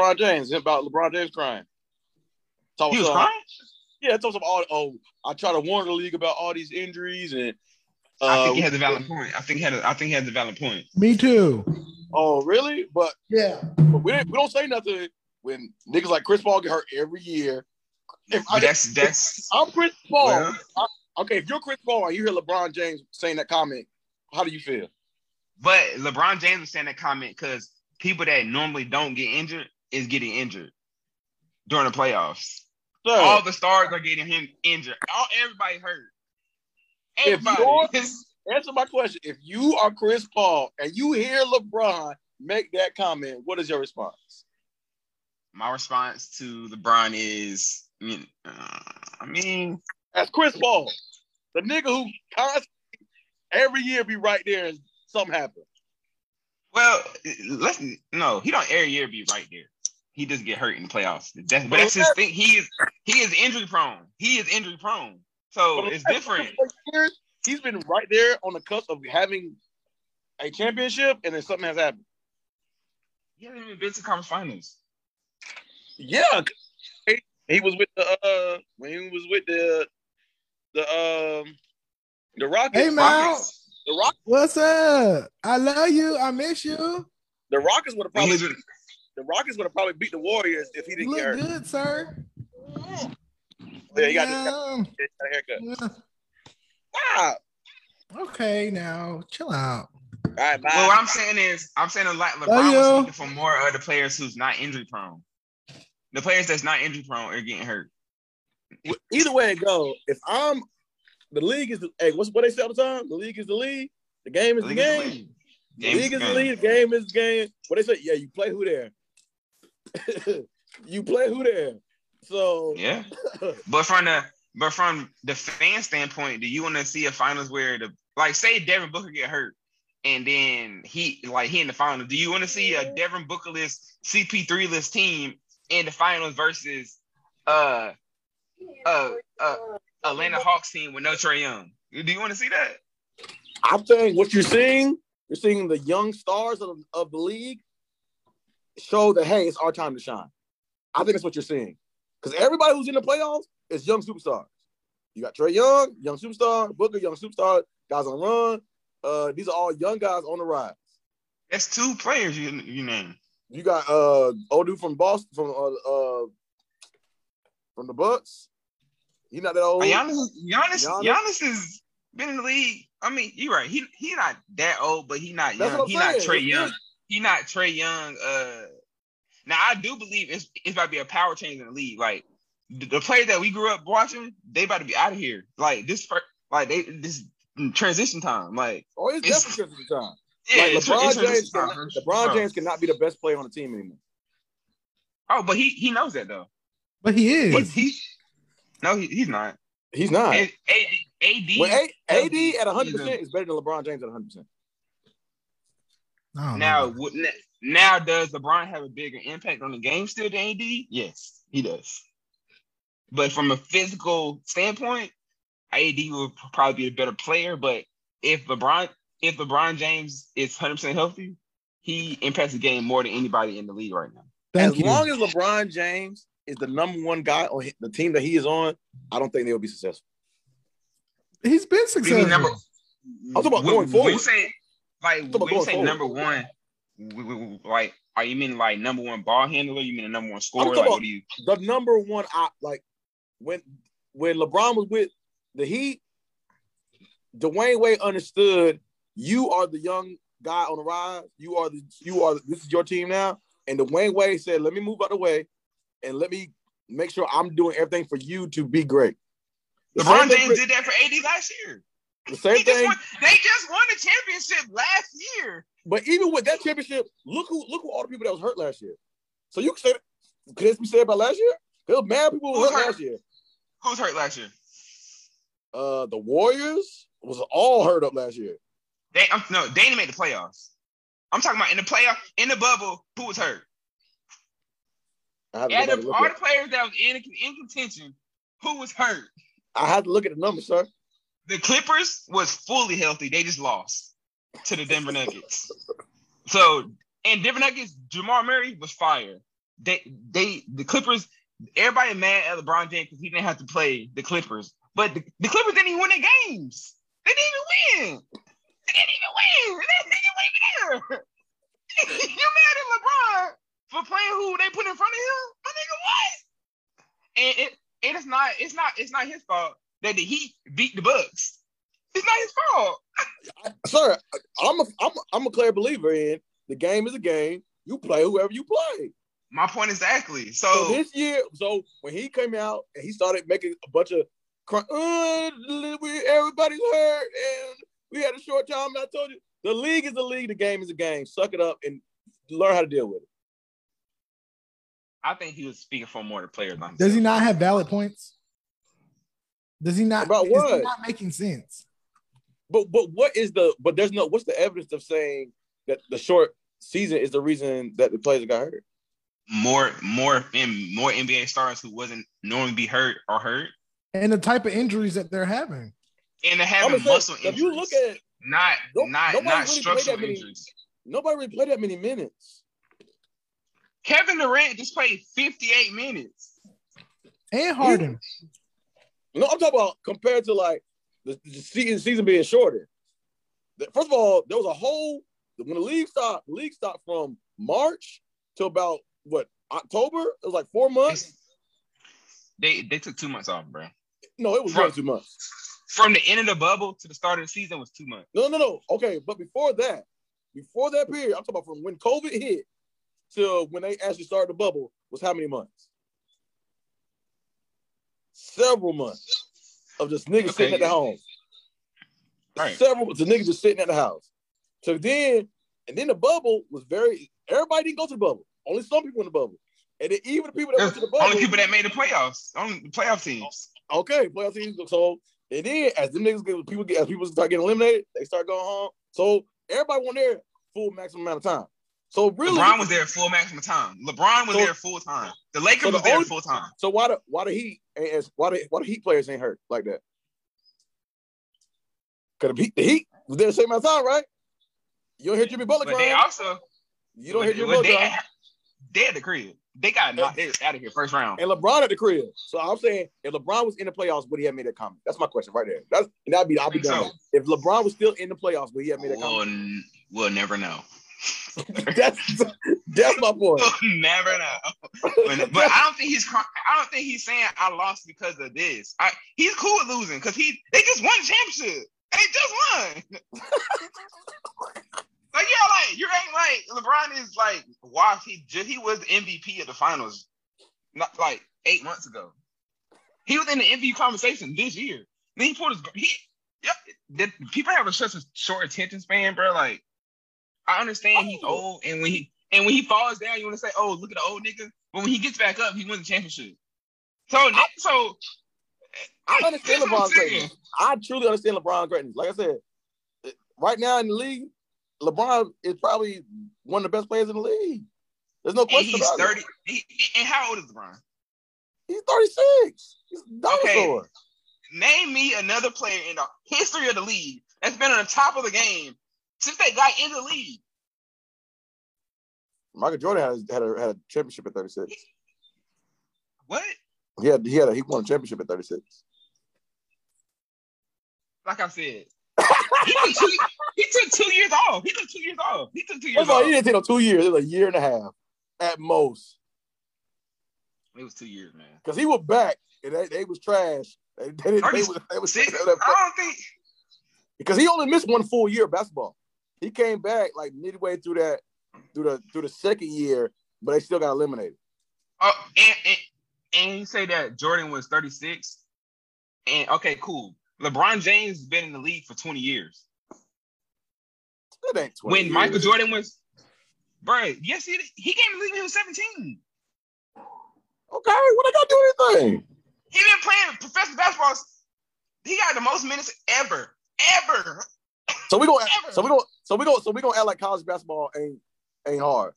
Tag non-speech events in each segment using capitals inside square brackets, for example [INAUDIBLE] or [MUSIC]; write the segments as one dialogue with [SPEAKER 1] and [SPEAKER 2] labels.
[SPEAKER 1] LeBron James about LeBron James crying.
[SPEAKER 2] Talk he was some, crying.
[SPEAKER 1] Yeah, talks about all. Oh, I try to warn the league about all these injuries, and
[SPEAKER 2] uh, I think he has a valid point. I think he had. A, I think he has a valid point.
[SPEAKER 3] Me too.
[SPEAKER 1] Oh, really? But
[SPEAKER 3] yeah,
[SPEAKER 1] but we we don't say nothing when niggas like Chris Paul get hurt every year.
[SPEAKER 2] If I, that's that's [LAUGHS]
[SPEAKER 1] I'm Chris Paul. Well, I, okay, if you're Chris Paul and you hear LeBron James saying that comment, how do you feel?
[SPEAKER 2] But LeBron James was saying that comment because people that normally don't get injured is getting injured during the playoffs. So, All the stars are getting him injured. All everybody hurt.
[SPEAKER 1] Everybody. answer my question. If you are Chris Paul and you hear LeBron make that comment, what is your response?
[SPEAKER 2] My response to LeBron is, I mean, uh, I mean,
[SPEAKER 1] that's Chris Paul, the nigga who constantly every year be right there and something happen.
[SPEAKER 2] Well, let's no, he don't every year be right there. He does get hurt in the playoffs. That's, but that's his thing. He is he is injury prone. He is injury prone. So it's different. [LAUGHS]
[SPEAKER 1] Years, he's been right there on the cusp of having a championship, and then something has happened.
[SPEAKER 2] He hasn't even been to conference finals.
[SPEAKER 1] Yeah, he was with the uh when he was with the the um the Rockets.
[SPEAKER 3] Hey
[SPEAKER 1] man,
[SPEAKER 3] the Rock. What's up? I love you. I miss you.
[SPEAKER 1] The Rockets would have probably beat, the Rockets would have probably beat the Warriors if he didn't
[SPEAKER 3] Look
[SPEAKER 1] get hurt.
[SPEAKER 3] good, sir.
[SPEAKER 1] Yeah, he got, yeah. This, got a haircut. Yeah. Wow.
[SPEAKER 3] Okay, now chill out.
[SPEAKER 1] All right, bye.
[SPEAKER 2] Well, what I'm saying is, I'm saying a lot. LeBron was speaking for more of the players who's not injury prone. The players that's not injury prone are getting hurt.
[SPEAKER 1] Either way it go, if I'm the league is the hey, what's what they say all the time? The league is the league. The game is the, the game. Is the, the league is the league. The game is the game. What they say? Yeah, you play who there. [LAUGHS] you play who there. So
[SPEAKER 2] yeah, [LAUGHS] but from the but from the fan standpoint, do you want to see a finals where the like say Devin Booker get hurt and then he like he in the finals? Do you want to see a Devin Booker list CP3 list team in the finals versus uh uh uh Atlanta Hawks team with no Trae Young? Do you want to see that?
[SPEAKER 1] I'm saying what you're seeing, you're seeing the young stars of, of the league show that hey, it's our time to shine. I think that's what you're seeing. Because everybody who's in the playoffs is young superstars. You got Trae Young, young superstar, Booker, young superstar, guys on run. Uh, these are all young guys on the rise.
[SPEAKER 2] That's two players you you name.
[SPEAKER 1] You got uh old dude from Boston from uh, uh from the Bucks. He not that old.
[SPEAKER 2] Giannis, Giannis, Giannis, Giannis has been in the league. I mean, you're right. He he not that old, but he not young. He not Trae Young. He not Trae Young. Uh, now I do believe it's it's about to be a power change in the league. Like the, the players that we grew up watching, they about to be out of here. Like this, like they this transition time. Like
[SPEAKER 1] oh, it's, it's definitely transition time. Yeah, like LeBron James, can, LeBron James cannot be the best player on the team anymore.
[SPEAKER 2] Oh, but he he knows that though.
[SPEAKER 3] But he is. But
[SPEAKER 2] he, no, he, he's not.
[SPEAKER 1] He's not. AD,
[SPEAKER 2] AD,
[SPEAKER 1] well, AD at 100 percent is better than LeBron James at 100. Percent
[SPEAKER 2] Now, now does LeBron have a bigger impact on the game still than AD? Yes, he does. But from a physical standpoint, AD will probably be a better player. But if LeBron if LeBron James is 100 percent healthy, he impacts the game more than anybody in the league right now.
[SPEAKER 1] Thank as you. long as LeBron James is the number one guy on the team that he is on, I don't think they'll be successful.
[SPEAKER 3] He's been successful. Number,
[SPEAKER 1] I'm talking about going forward.
[SPEAKER 2] When you say like when you say forward. number one, like are you mean like number one ball handler? You mean the number one scorer? Like what do you?
[SPEAKER 1] The number one, I like when when LeBron was with the Heat, Dwyane Wade understood you are the young guy on the rise. You are the you are this is your team now. And Dwyane Wade said, "Let me move out the way, and let me make sure I'm doing everything for you to be great."
[SPEAKER 2] LeBron James did that for AD last year.
[SPEAKER 1] The same he thing.
[SPEAKER 2] Won, they just won the championship last year.
[SPEAKER 1] But even with that championship, look who look who all the people that was hurt last year. So you can say could this be said about last year? There mad people who hurt, hurt last year.
[SPEAKER 2] Who's hurt last year?
[SPEAKER 1] Uh, the Warriors was all hurt up last year.
[SPEAKER 2] They um, no, they didn't make the playoffs. I'm talking about in the playoff in the bubble. Who was hurt? Yeah, the, all the players that was in in contention. Who was hurt?
[SPEAKER 1] I had to look at the numbers, sir.
[SPEAKER 2] The Clippers was fully healthy. They just lost to the Denver Nuggets. So, and Denver Nuggets, Jamal Murray was fire. they they the Clippers. Everybody mad at LeBron James because he didn't have to play the Clippers, but the, the Clippers didn't even win their games. They didn't even win. They didn't even win. They didn't even win there. [LAUGHS] you mad at LeBron for playing who they put in front of him? My nigga, what? And it it's not it's not it's not his fault that the Heat beat the Bucks. It's not his fault.
[SPEAKER 1] Sir, I'm a I'm a, I'm a clear believer in the game is a game. You play whoever you play.
[SPEAKER 2] My point exactly. So,
[SPEAKER 1] So this year, so when he came out and he started making a bunch of, cry, uh, we- everybody's hurt and we had a short time. And I told you, the league is a league, the game is a game. Suck it up and learn how to deal with it.
[SPEAKER 2] I think he was speaking for more of the players.
[SPEAKER 3] Does he not have valid points? Does he not?
[SPEAKER 1] About
[SPEAKER 3] is
[SPEAKER 1] what?
[SPEAKER 3] he not making sense?
[SPEAKER 1] But but what is the but there's no what's the evidence of saying that the short season is the reason that the players got hurt?
[SPEAKER 2] more more and more NBA stars who wasn't normally be hurt are hurt,
[SPEAKER 3] And the type of injuries that they're having.
[SPEAKER 2] and they're
[SPEAKER 1] I'm
[SPEAKER 2] having
[SPEAKER 1] gonna say,
[SPEAKER 2] muscle
[SPEAKER 1] if you look at
[SPEAKER 2] not
[SPEAKER 1] No-
[SPEAKER 2] not
[SPEAKER 1] nobody
[SPEAKER 2] not
[SPEAKER 1] really played
[SPEAKER 2] structural
[SPEAKER 1] many-
[SPEAKER 2] injuries.
[SPEAKER 1] nobody really played that many minutes.
[SPEAKER 2] Kevin Durant just played 58 minutes.
[SPEAKER 3] And Harden.
[SPEAKER 1] No, I'm talking about compared to like the, the season season being shorter. First of all, there was a whole when the league stopped. The league stopped from March to about what October. It was like four months.
[SPEAKER 2] They they took two months off, bro.
[SPEAKER 1] No, it was
[SPEAKER 2] From-
[SPEAKER 1] two months.
[SPEAKER 2] From the end of the bubble to the start of the season was two months.
[SPEAKER 1] No, no, no. Okay, but before that, before that period, I'm talking about from when COVID hit to when they actually started the bubble was how many months? Several months of just niggas
[SPEAKER 2] Okay.
[SPEAKER 1] sitting at the home.
[SPEAKER 2] Right.
[SPEAKER 1] Several the niggas just sitting at the house. So then, and then the bubble was very everybody didn't go to the bubble. Only some people in the bubble. And then even the people that went to the bubble.
[SPEAKER 2] Only people that made the playoffs, only playoff teams.
[SPEAKER 1] Okay, playoff teams. So and then as them niggas get people get as people start getting eliminated, they start going home. So everybody went there full maximum amount of time. So really,
[SPEAKER 2] LeBron was there full maximum time. LeBron was
[SPEAKER 1] So-
[SPEAKER 2] there full time. The Lakers
[SPEAKER 1] So the
[SPEAKER 2] was there
[SPEAKER 1] only-
[SPEAKER 2] full time.
[SPEAKER 1] So why the why ain't as why the why the Heat players ain't hurt like that? Cause the Heat, the Heat was there the same amount of time, right? You don't hear Jimmy Butler
[SPEAKER 2] But they also
[SPEAKER 1] You don't hear Jimmy
[SPEAKER 2] but
[SPEAKER 1] Butler
[SPEAKER 2] they,
[SPEAKER 1] crying.
[SPEAKER 2] they at the crib. They got knocked out of here first round.
[SPEAKER 1] And LeBron at the crib. So I'm saying if LeBron was in the playoffs, would he have made that comment? That's my question right there. That's and that'd be I'll be done.
[SPEAKER 2] so.
[SPEAKER 1] If LeBron was still in the playoffs, would he have made that
[SPEAKER 2] We'll,
[SPEAKER 1] comment?
[SPEAKER 2] we'll never know. [LAUGHS]
[SPEAKER 1] that's that's my point. [LAUGHS]
[SPEAKER 2] Never know. But, but I don't think he's I don't think he's saying I lost because of this. I, he's cool with losing because he they just won championship. They just won. [LAUGHS] like yeah, like you ain't like LeBron is like watch he just he was the MVP of the finals, not like eight months ago. He was in the MVP conversation this year. Then he pulled his he yeah. Did people have a such a short attention span, bro? Like I understand he's
[SPEAKER 1] Oh.
[SPEAKER 2] old, and when he and when he falls down, you want to say, "Oh, look at the old nigga." But when he gets back up, he wins the championship. So, so
[SPEAKER 1] I understand
[SPEAKER 2] That's what I'm
[SPEAKER 1] LeBron's I truly understand LeBron greatness. Like I said, right now in the league, LeBron is probably one of the best players in the league. There's no
[SPEAKER 2] and
[SPEAKER 1] question
[SPEAKER 2] he's
[SPEAKER 1] about
[SPEAKER 2] thirty.
[SPEAKER 1] it.
[SPEAKER 2] He, and how old is LeBron?
[SPEAKER 1] He's 36. He's a dinosaur.
[SPEAKER 2] Name me another player in the history of the league that's been on the top of the game since they got in the league.
[SPEAKER 1] Michael Jordan had, had, a, had a championship at 36.
[SPEAKER 2] What?
[SPEAKER 1] He had, he had a, he won a championship at 36.
[SPEAKER 2] Like I said, he took, two, he took two years off. He took two years off. He took two years
[SPEAKER 1] First of all,
[SPEAKER 2] off.
[SPEAKER 1] he didn't take no two years. It was a year and a half at most.
[SPEAKER 2] It was two years, man.
[SPEAKER 1] Because he was back and they, they was trash. They, they, didn't- they, was, they was
[SPEAKER 2] Six, I don't think.
[SPEAKER 1] because he only missed one full year of basketball. He came back like midway through that through the through the second year, but they still got eliminated.
[SPEAKER 2] Oh, and, and and you say that Jordan was 36. And okay, cool. LeBron James has been in the league for 20 years.
[SPEAKER 1] It ain't 20
[SPEAKER 2] When
[SPEAKER 1] years.
[SPEAKER 2] Michael Jordan was, bro, yes, he he came to the league when he was 17.
[SPEAKER 1] Okay, what I got to do anything?
[SPEAKER 2] He been playing professional basketball. He got the most minutes ever, ever.
[SPEAKER 1] So we gonna
[SPEAKER 2] Ever.
[SPEAKER 1] so we gonna so we gonna so we gonna act like college basketball ain't ain't hard.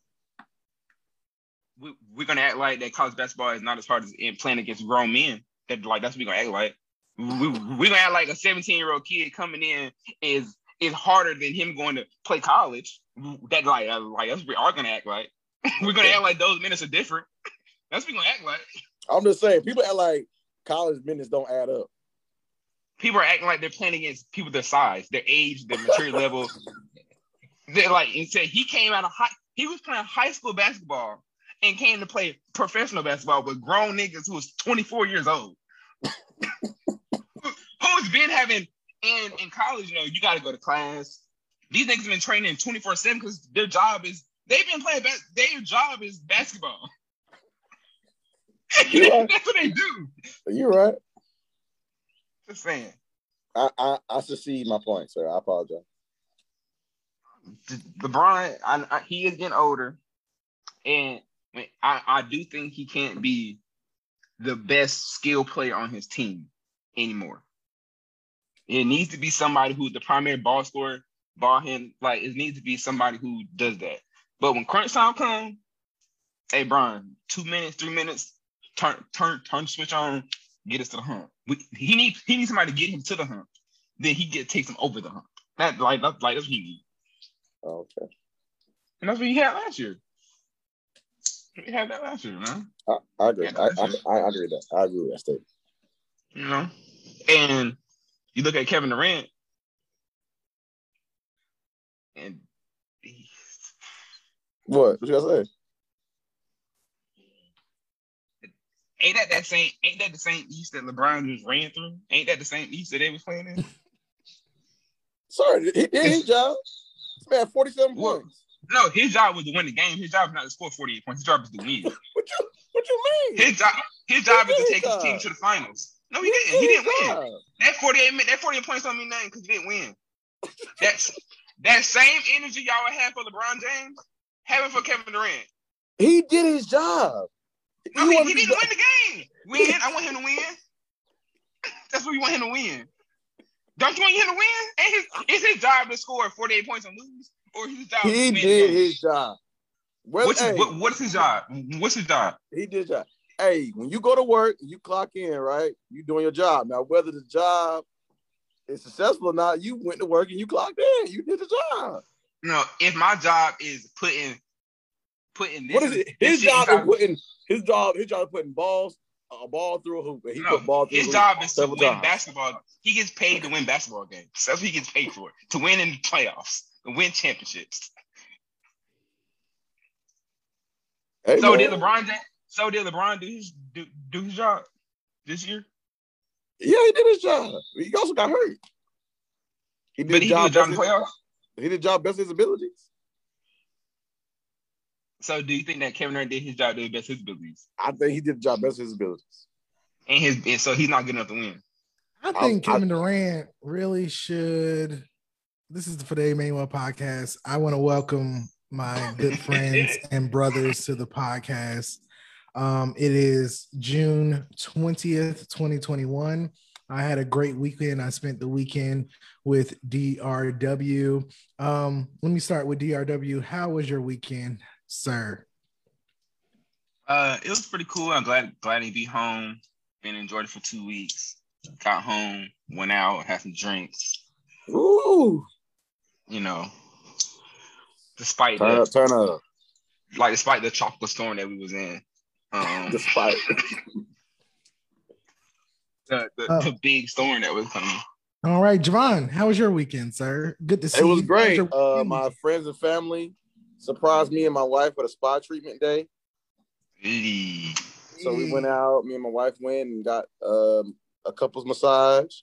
[SPEAKER 2] We, we're gonna act like that college basketball is not as hard as in playing against grown men. That like that's what we gonna act like. We we gonna act like a 17 year old kid coming in is is harder than him going to play college. That like uh, like that's what we are gonna act like. [LAUGHS] we're gonna act like those minutes are different. [LAUGHS] That's what we gonna act like.
[SPEAKER 1] I'm just saying, people act like college minutes don't add up.
[SPEAKER 2] People are acting like they're playing against people their size, their age, their maturity level. They're like, and said he came out of high, he was playing high school basketball and came to play professional basketball with grown niggas who was 24 years old. [LAUGHS] Who's been having in in college, you know, you got to go to class. These niggas have been training 24 seven because their job is they've been playing. Bas- their job is basketball. [LAUGHS] That's what they do.
[SPEAKER 1] You're right.
[SPEAKER 2] Just saying.
[SPEAKER 1] I, I I succeed my point, sir. I apologize.
[SPEAKER 2] LeBron, I, I, he is getting older, and I, I do think he can't be the best skill player on his team anymore. It needs to be somebody who's the primary ball scorer, ball hand. Like it needs to be somebody who does that. But when crunch time comes, hey Brian, two minutes, three minutes, turn turn turn switch on, get us to the hump. We, he needs he needs somebody to get him to the hump. Then he get takes him over the hump. That like that's like that's what he needs.
[SPEAKER 1] Okay.
[SPEAKER 2] And that's what he had last year. He had that last year, man.
[SPEAKER 1] I, I agree. I, I. I agree with that. I agree with that statement.
[SPEAKER 2] You know? And you look at Kevin Durant, and he-
[SPEAKER 1] What? What you gotta say?
[SPEAKER 2] ain't that that same ain't that the same East that LeBron just ran through? Ain't that the same East that they was playing in? [LAUGHS]
[SPEAKER 1] Sorry, he did his [LAUGHS] job. This man, 47
[SPEAKER 2] What?
[SPEAKER 1] points.
[SPEAKER 2] No, his job was to win the game. His job is not to score 48 points. His job is to win. [LAUGHS]
[SPEAKER 1] What you What you mean?
[SPEAKER 2] His job, his job is to take his team to the finals. No, he didn't. He didn't win. That 48 min- that 48 points don't mean nothing because he didn't win. [LAUGHS] That's that same energy y'all have for LeBron James, having for Kevin Durant.
[SPEAKER 1] He did his job.
[SPEAKER 2] No, he,
[SPEAKER 1] wanted
[SPEAKER 2] he didn't win the game. [LAUGHS] Win. I want him to win. That's what we want him to win. Don't you want him to win? Ain't his, is his job to score 48 points and lose? Or his job to
[SPEAKER 1] He did his job. Well,
[SPEAKER 2] What's,
[SPEAKER 1] hey,
[SPEAKER 2] what, what's his job? What's his job?
[SPEAKER 1] he did his job. Hey, when you go to work, you clock in, right? You doing your job. Now, whether the job is successful or not, you went to work and you clocked in. You did the job.
[SPEAKER 2] No, if my job is putting putting this,
[SPEAKER 1] What is it? His job is putting his job. His job is putting balls, a ball through a hoop, and he
[SPEAKER 2] No,
[SPEAKER 1] put ball through
[SPEAKER 2] his job is to win
[SPEAKER 1] times.
[SPEAKER 2] basketball. He gets paid to win basketball games. That's what he gets paid for. To win in the playoffs, to win championships.
[SPEAKER 1] Hey,
[SPEAKER 2] so
[SPEAKER 1] man.
[SPEAKER 2] did LeBron so did LeBron do his do, do his job this year?
[SPEAKER 1] Yeah, he did his job. He also got hurt. He did
[SPEAKER 2] But he
[SPEAKER 1] job.
[SPEAKER 2] did job in
[SPEAKER 1] best
[SPEAKER 2] the playoffs.
[SPEAKER 1] he did job best of his abilities.
[SPEAKER 2] So do you think that Kevin Durant did his job to the best of his abilities?
[SPEAKER 1] I think he did the job best of his abilities.
[SPEAKER 2] And his and so he's not good enough to win.
[SPEAKER 3] I think
[SPEAKER 1] I- I-
[SPEAKER 3] Kevin Durant really should. This is the For the Emmanuel podcast. I want to welcome my good [LAUGHS] friends and brothers to the podcast. Um, it is June 20th, 2021. I had a great weekend. I spent the weekend with DRW. Um, let me start with DRW. How was your weekend, sir?
[SPEAKER 2] Uh, it was pretty cool. I'm glad glad to be home. Been in Georgia for two weeks. Got home, went out, had some drinks.
[SPEAKER 1] Ooh,
[SPEAKER 2] You know, despite
[SPEAKER 1] turn
[SPEAKER 2] the,
[SPEAKER 1] up, turn up.
[SPEAKER 2] like despite the tropical storm that we was in. Um,
[SPEAKER 1] Despite [LAUGHS]
[SPEAKER 2] the, the,
[SPEAKER 3] Oh.
[SPEAKER 2] the big storm that was coming.
[SPEAKER 3] All right, Javon, how was your weekend, sir? Good to see you.
[SPEAKER 1] it was
[SPEAKER 3] How
[SPEAKER 1] great.
[SPEAKER 3] your
[SPEAKER 1] Uh, my friends and family surprised me and my wife with a spa treatment day. So we went out. Me and my wife went and got um, a couple's massage.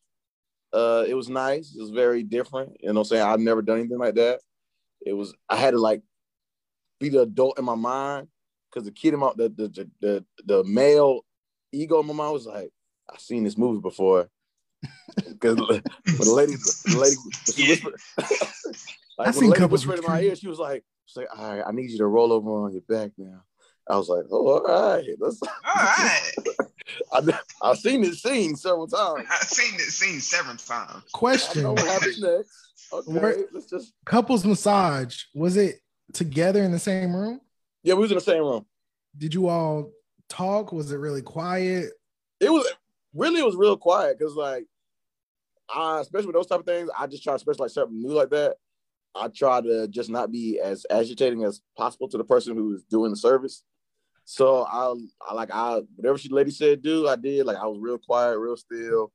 [SPEAKER 1] Uh, it was nice. It was very different. You know, what I'm saying I've never done anything like that. It was. I had to like be the adult in my mind because the kid in my the the, the the the male ego in my mind was like, I've seen this movie before. [LAUGHS] Because the lady, the lady, she [LAUGHS] whispered, [LAUGHS] like
[SPEAKER 3] I've seen
[SPEAKER 1] the lady
[SPEAKER 3] couples
[SPEAKER 1] whispered in my ear, she was like, she's like, all right, I need you to roll over on your back now. I was like, oh, all right, let's. [LAUGHS]
[SPEAKER 2] All right,
[SPEAKER 1] I, I've seen this scene several times.
[SPEAKER 2] I've seen this scene several times.
[SPEAKER 1] I know
[SPEAKER 3] Question:
[SPEAKER 1] what happens next. Okay,
[SPEAKER 3] Where-
[SPEAKER 1] let's just.
[SPEAKER 3] Couples massage was it together in the same room?
[SPEAKER 1] Yeah, we was in the same room.
[SPEAKER 3] Did you all talk? Was it really quiet?
[SPEAKER 1] It was really, it was real quiet because, like, I especially with those type of things, I just try to specialize something new like that. I try to just not be as agitating as possible to the person who is doing the service. So I, I like I whatever she lady said do, I did. Like I was real quiet, real still.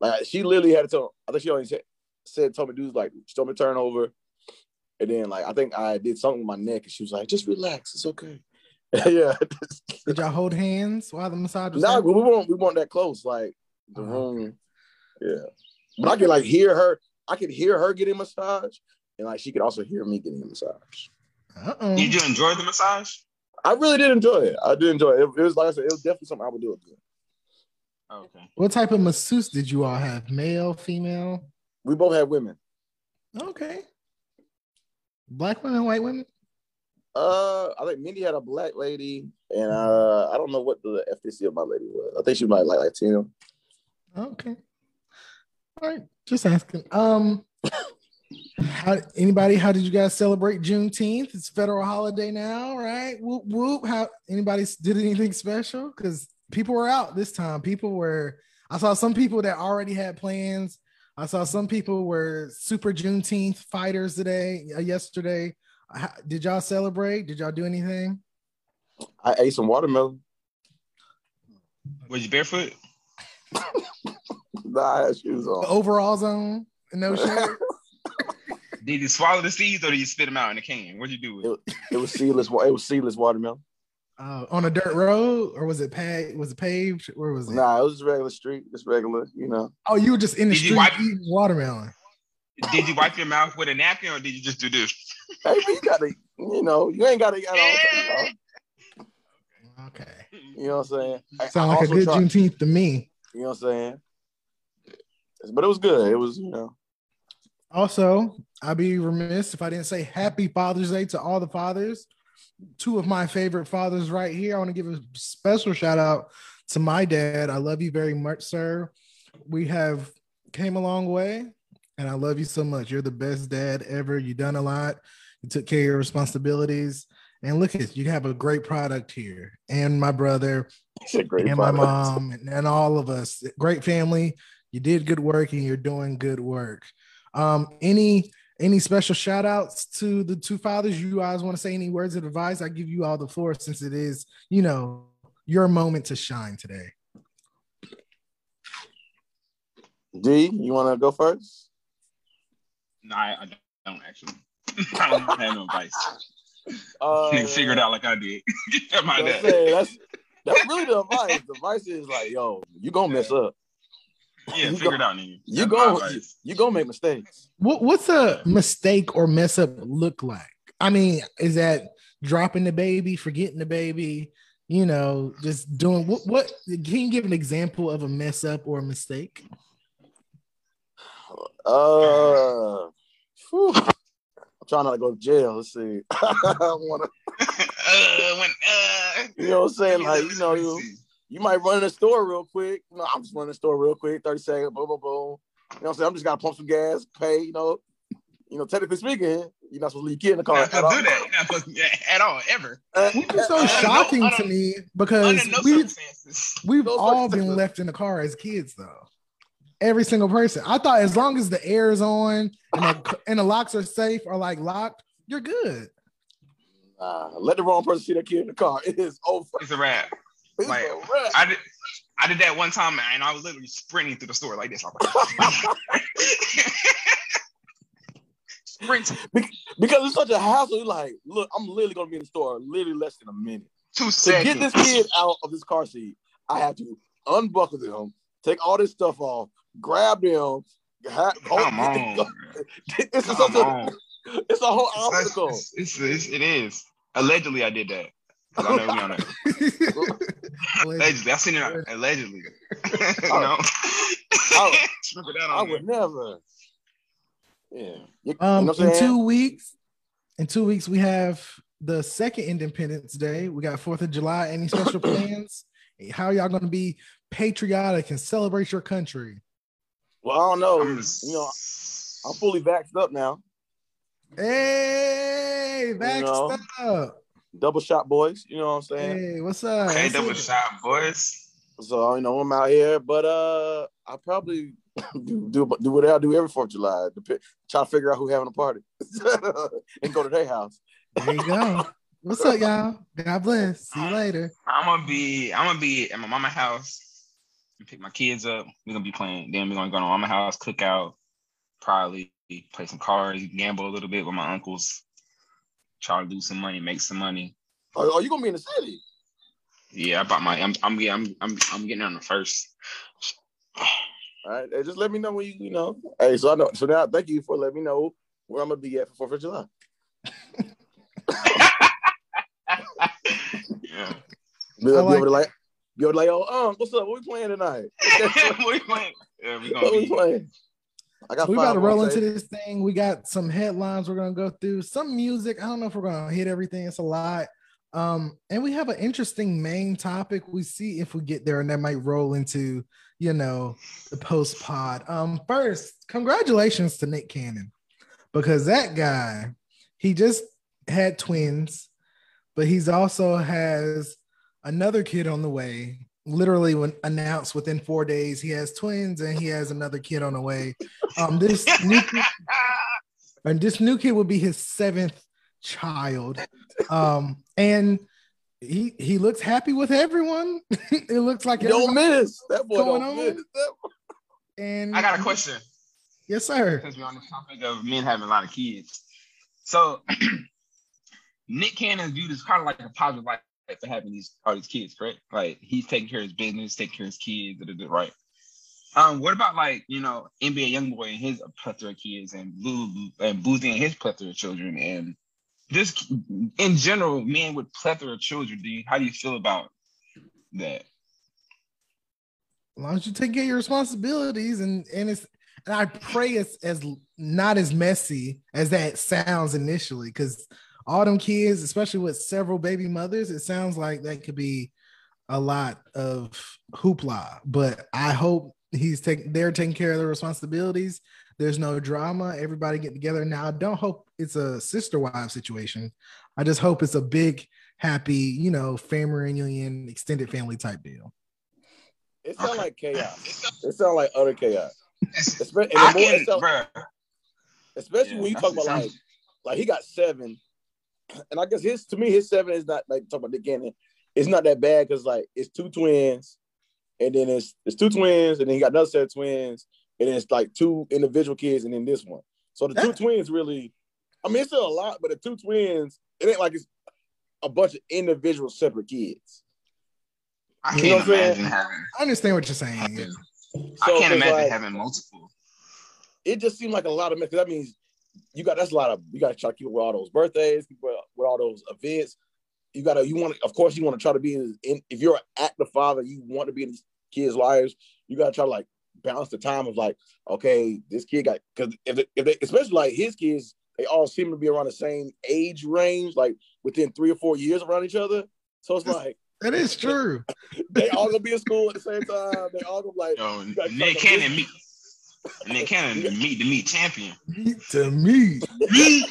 [SPEAKER 1] Like she literally had to tell. I think she only said, said told me do like she told me turn over, and then like I think I did something with my neck, and she was like, "Just relax, it's okay." [LAUGHS] yeah.
[SPEAKER 3] Did y'all hold hands while the massage was
[SPEAKER 1] No,
[SPEAKER 3] happening?
[SPEAKER 1] we weren't we weren't that close. Like the
[SPEAKER 3] Oh,
[SPEAKER 1] room, yeah. But I could like hear her. I could hear her getting massage, and like she could also hear me getting a massage.
[SPEAKER 3] Uh-oh.
[SPEAKER 2] Did you enjoy the massage?
[SPEAKER 1] I really did enjoy it. I did enjoy it. It, it was like I said, it was definitely something I would do again.
[SPEAKER 2] Okay.
[SPEAKER 3] What type of masseuse did you all have? Male, female?
[SPEAKER 1] We both had women.
[SPEAKER 3] Okay. Black women, white women?
[SPEAKER 1] Uh, I think Mindy had a black lady, and uh, I don't know what the FTC of my lady was. I think she was like like Latino.
[SPEAKER 3] Okay. All right. Just asking. Um [COUGHS] how anybody how did you guys celebrate Juneteenth? It's federal holiday now, right? Whoop whoop. How anybody did anything special? Because people were out this time. People were I saw some people that already had plans. I saw some people were super Juneteenth fighters today, uh, yesterday. How- Did y'all celebrate? Did y'all do anything?
[SPEAKER 1] I ate some watermelon.
[SPEAKER 2] Was you barefoot? [LAUGHS]
[SPEAKER 1] Nah, I had shoes
[SPEAKER 3] The
[SPEAKER 1] on.
[SPEAKER 3] overall zone, no [LAUGHS] shirt.
[SPEAKER 2] Did you swallow the seeds or did you spit them out in a can? What'd you do with it?
[SPEAKER 1] It was seedless. wa- It was seedless watermelon.
[SPEAKER 3] Uh, on a dirt road, or was it paved? Was it paved? Where was it?
[SPEAKER 1] Nah, it was just regular street, just regular. You know,
[SPEAKER 3] Oh, you were just in the
[SPEAKER 2] Did
[SPEAKER 3] street
[SPEAKER 2] wipe-
[SPEAKER 3] eating watermelon.
[SPEAKER 2] Did you wipe your mouth with a napkin or did you just do this? [LAUGHS]
[SPEAKER 1] hey, you gotta, you know, you ain't gotta, you know,
[SPEAKER 3] Okay,
[SPEAKER 1] you know what I'm saying. I-
[SPEAKER 3] sound
[SPEAKER 1] I
[SPEAKER 3] like a good
[SPEAKER 1] tried-
[SPEAKER 3] Juneteenth to me.
[SPEAKER 1] You know what I'm saying. But it was good. It was, you know,
[SPEAKER 3] Also, I'd be remiss if I didn't say Happy Father's Day to all the fathers. Two of my favorite fathers right here. I want to give a special shout out to my dad. I love you very much, sir. We have came a long way, and I love you so much. You're the best dad ever. You've done a lot. You took care of your responsibilities. And look at you have a great product here. And my brother,
[SPEAKER 1] it's a great
[SPEAKER 3] and my
[SPEAKER 1] product.
[SPEAKER 3] mom and, and all of us. Great family. You did good work and you're doing good work. Um, any any special shout outs to the two fathers? You guys want to say any words of advice? I give you all the floor since it is, you know, your moment to shine today.
[SPEAKER 1] D, you want to go first?
[SPEAKER 2] No, I, I don't actually. [LAUGHS] I don't have no advice. [LAUGHS]
[SPEAKER 1] Uh,
[SPEAKER 2] Nigga figure it out like I did. Get [LAUGHS] my
[SPEAKER 1] you know what I'm
[SPEAKER 2] dad.
[SPEAKER 1] saying? That's that's really the advice. The advice is like, yo, you're gonna mess up.
[SPEAKER 2] Yeah,
[SPEAKER 1] you
[SPEAKER 2] figure
[SPEAKER 1] go-
[SPEAKER 2] it out, nigga.
[SPEAKER 1] You go,
[SPEAKER 2] advice.
[SPEAKER 1] you gonna make mistakes.
[SPEAKER 3] What what's a mistake or mess up look like? I mean, is that dropping the baby, forgetting the baby, you know, just doing what what can you give an example of a mess up or a mistake?
[SPEAKER 1] Uh, whew. I'm trying not to go to jail. Let's see. [LAUGHS] I don't wanna, [LAUGHS]
[SPEAKER 2] uh, when, uh,
[SPEAKER 1] you know what I'm saying? Like, you know, you,
[SPEAKER 2] see.
[SPEAKER 1] You might run in the store real quick. You know, I'm just running the store real quick, 30 seconds, boom, boom, boom. You know what I'm saying? I'm just gotta pump some gas, pay, you know. You know, technically speaking, you're not supposed to leave your kid in the car.
[SPEAKER 2] Not supposed to do that. You're not supposed to, yeah, at all, ever.
[SPEAKER 3] Which is so
[SPEAKER 2] Uh,
[SPEAKER 3] shocking
[SPEAKER 2] I
[SPEAKER 3] to me because
[SPEAKER 2] no
[SPEAKER 3] we
[SPEAKER 2] circumstances.
[SPEAKER 3] we've
[SPEAKER 1] No
[SPEAKER 3] all been left in the car as kids though. Every single person. I thought as long as the air is on and the, and the locks are safe or like locked, you're good.
[SPEAKER 1] Nah, let the wrong person see that kid in the car. [LAUGHS] It is over.
[SPEAKER 2] It's a wrap.
[SPEAKER 1] It's
[SPEAKER 2] Like. I did. I did that one time, and I was literally sprinting through the store like this. Like, oh [LAUGHS] sprinting
[SPEAKER 1] because it's such a hassle. You're like, look, I'm literally gonna be in the store literally less than a minute.
[SPEAKER 2] two
[SPEAKER 1] To get this kid out of this car seat, I have to unbuckle them, take all this stuff off, grab them. Ha-
[SPEAKER 2] Come on, [LAUGHS]
[SPEAKER 1] it's a,
[SPEAKER 2] come
[SPEAKER 1] a,
[SPEAKER 2] on.
[SPEAKER 1] it's a whole obstacle.
[SPEAKER 2] it's, it's, it's, it is. Allegedly, I did that. 'Cause I know we on that. [LAUGHS] Allegedly, I seen it [LAUGHS] [LAUGHS] out. Allegedly, you know.
[SPEAKER 1] I-
[SPEAKER 2] Sprinkle that
[SPEAKER 1] I would
[SPEAKER 2] there.
[SPEAKER 1] never. Yeah. You, you
[SPEAKER 3] Um,
[SPEAKER 1] know
[SPEAKER 3] in two weeks, in two weeks, we have the second Independence Day. We got Fourth of July. Any special [COUGHS] plans? How y'all gonna be patriotic and celebrate your country?
[SPEAKER 1] Well, I don't know.
[SPEAKER 2] I'm just-
[SPEAKER 1] You know, I'm fully vaxxed up now.
[SPEAKER 3] Hey, back
[SPEAKER 1] know.
[SPEAKER 3] up.
[SPEAKER 1] Double shot boys. You know what I'm saying?
[SPEAKER 3] Hey, what's up?
[SPEAKER 2] Okay,
[SPEAKER 3] What's
[SPEAKER 2] double
[SPEAKER 3] up?
[SPEAKER 2] shot, boys.
[SPEAKER 1] So you know I'm out here, but uh, I probably [LAUGHS] do do, do what I do every Fourth of July. Dep- Try to figure out who having a party [LAUGHS] and go to their house.
[SPEAKER 3] There you go. What's up, y'all? God bless. See you later.
[SPEAKER 2] I'm gonna be I'm gonna be at my mama house. Pick my kids up. We're gonna be playing. Then we're gonna go to my mama house, cook out, probably play some cards, gamble a little bit with my uncles. Try to do some money, make some money.
[SPEAKER 1] Are, are you gonna be in the city?
[SPEAKER 2] Yeah, I bought my. I'm I'm I'm I'm, I'm getting on the first.
[SPEAKER 1] All right, hey, just let me know when you you know. Hey, so I know. So now, thank you for letting me know where I'm gonna be at for Fourth of July.
[SPEAKER 2] yeah. [LAUGHS]
[SPEAKER 1] Be, be
[SPEAKER 3] like
[SPEAKER 1] over to like, be over to like, oh, um, what's up? What we playing tonight? [LAUGHS]
[SPEAKER 2] what we playing. Yeah, we gonna
[SPEAKER 1] what we playing? I got
[SPEAKER 3] we about to roll into this thing. We got some headlines we're gonna go through, some music. I don't know if we're gonna hit everything. It's a lot. Um, and we have an interesting main topic. We see if we get there, and that might roll into you know the post pod. Um, first, congratulations to Nick Cannon because that guy he just had twins, but he's also has another kid on the way. Literally, when announced within four days, he has twins and he has another kid on the way. Um, this new kid, [LAUGHS] and this new kid will be his seventh child. Um, and he he looks happy with everyone. [LAUGHS] it looks like
[SPEAKER 1] You don't miss that boy.
[SPEAKER 3] going
[SPEAKER 1] Don't
[SPEAKER 3] on?
[SPEAKER 1] miss that.
[SPEAKER 3] and
[SPEAKER 2] I got a question.
[SPEAKER 3] Yes, sir.
[SPEAKER 2] Because we're on the topic of men having a lot of kids, so [CLEARS THROAT] Nick Cannon viewed as kind of like a positive life for having these all these kids, correct? Like he's taking care of his business, taking care of his kids, right? Um, what about like you know NBA YoungBoy and his plethora of kids, and Blue and Boozy and his plethora of children, and just in general, men with plethora of children. Do you how do you feel about that?
[SPEAKER 3] As long as you take care of your responsibilities and and it's and I pray it's as not as messy as that sounds initially, because all them kids, especially with several baby mothers, it sounds like that could be a lot of hoopla. But I hope he's taking they're taking care of their responsibilities. There's no drama. Everybody get together. Now, I don't hope it's a sister wife situation. I just hope it's a big, happy, you know, family reunion, extended family type deal.
[SPEAKER 1] It sounds like chaos. It sounds like utter chaos. Espe- and the more- it sound-
[SPEAKER 2] bruh.
[SPEAKER 1] especially
[SPEAKER 2] Yeah,
[SPEAKER 1] when you talk about
[SPEAKER 2] it
[SPEAKER 1] like, like he got seven, and I guess his to me his seven is not like talking about Nick Cannon. It's not that bad because like it's two twins, and then it's it's two twins, and then he got another set of twins, and then it's like two individual kids, and then this one. So the two twins really, I mean, it's still a lot, but the two twins, it ain't like it's a bunch of individual separate kids.
[SPEAKER 2] I
[SPEAKER 1] You
[SPEAKER 2] can't
[SPEAKER 1] what I'm
[SPEAKER 2] imagine having.
[SPEAKER 3] I understand what you're saying.
[SPEAKER 2] having-
[SPEAKER 1] So
[SPEAKER 2] I can't imagine
[SPEAKER 1] like-
[SPEAKER 2] having multiple.
[SPEAKER 1] it just seemed like a lot of mess. 'cause That means you got that's a lot of you got to try to keep up with all those birthdays, keep up with all those events. You gotta you want to, of course, you want to try to be in, in. If you're an active father, you want to be in these kids' lives. You gotta try to like balance the time of like, okay, this kid got because if they, if they especially like his kids, they all seem to be around the same age range, like within three or four years around each other. So it's like
[SPEAKER 3] That is true.
[SPEAKER 1] they all gonna be in school at the same time. They all gonna be like,
[SPEAKER 2] Yo,
[SPEAKER 1] you gotta
[SPEAKER 2] Nick
[SPEAKER 1] try to-
[SPEAKER 2] Cannon meet Nick Cannon meet the meet champion.
[SPEAKER 3] to me. [LAUGHS]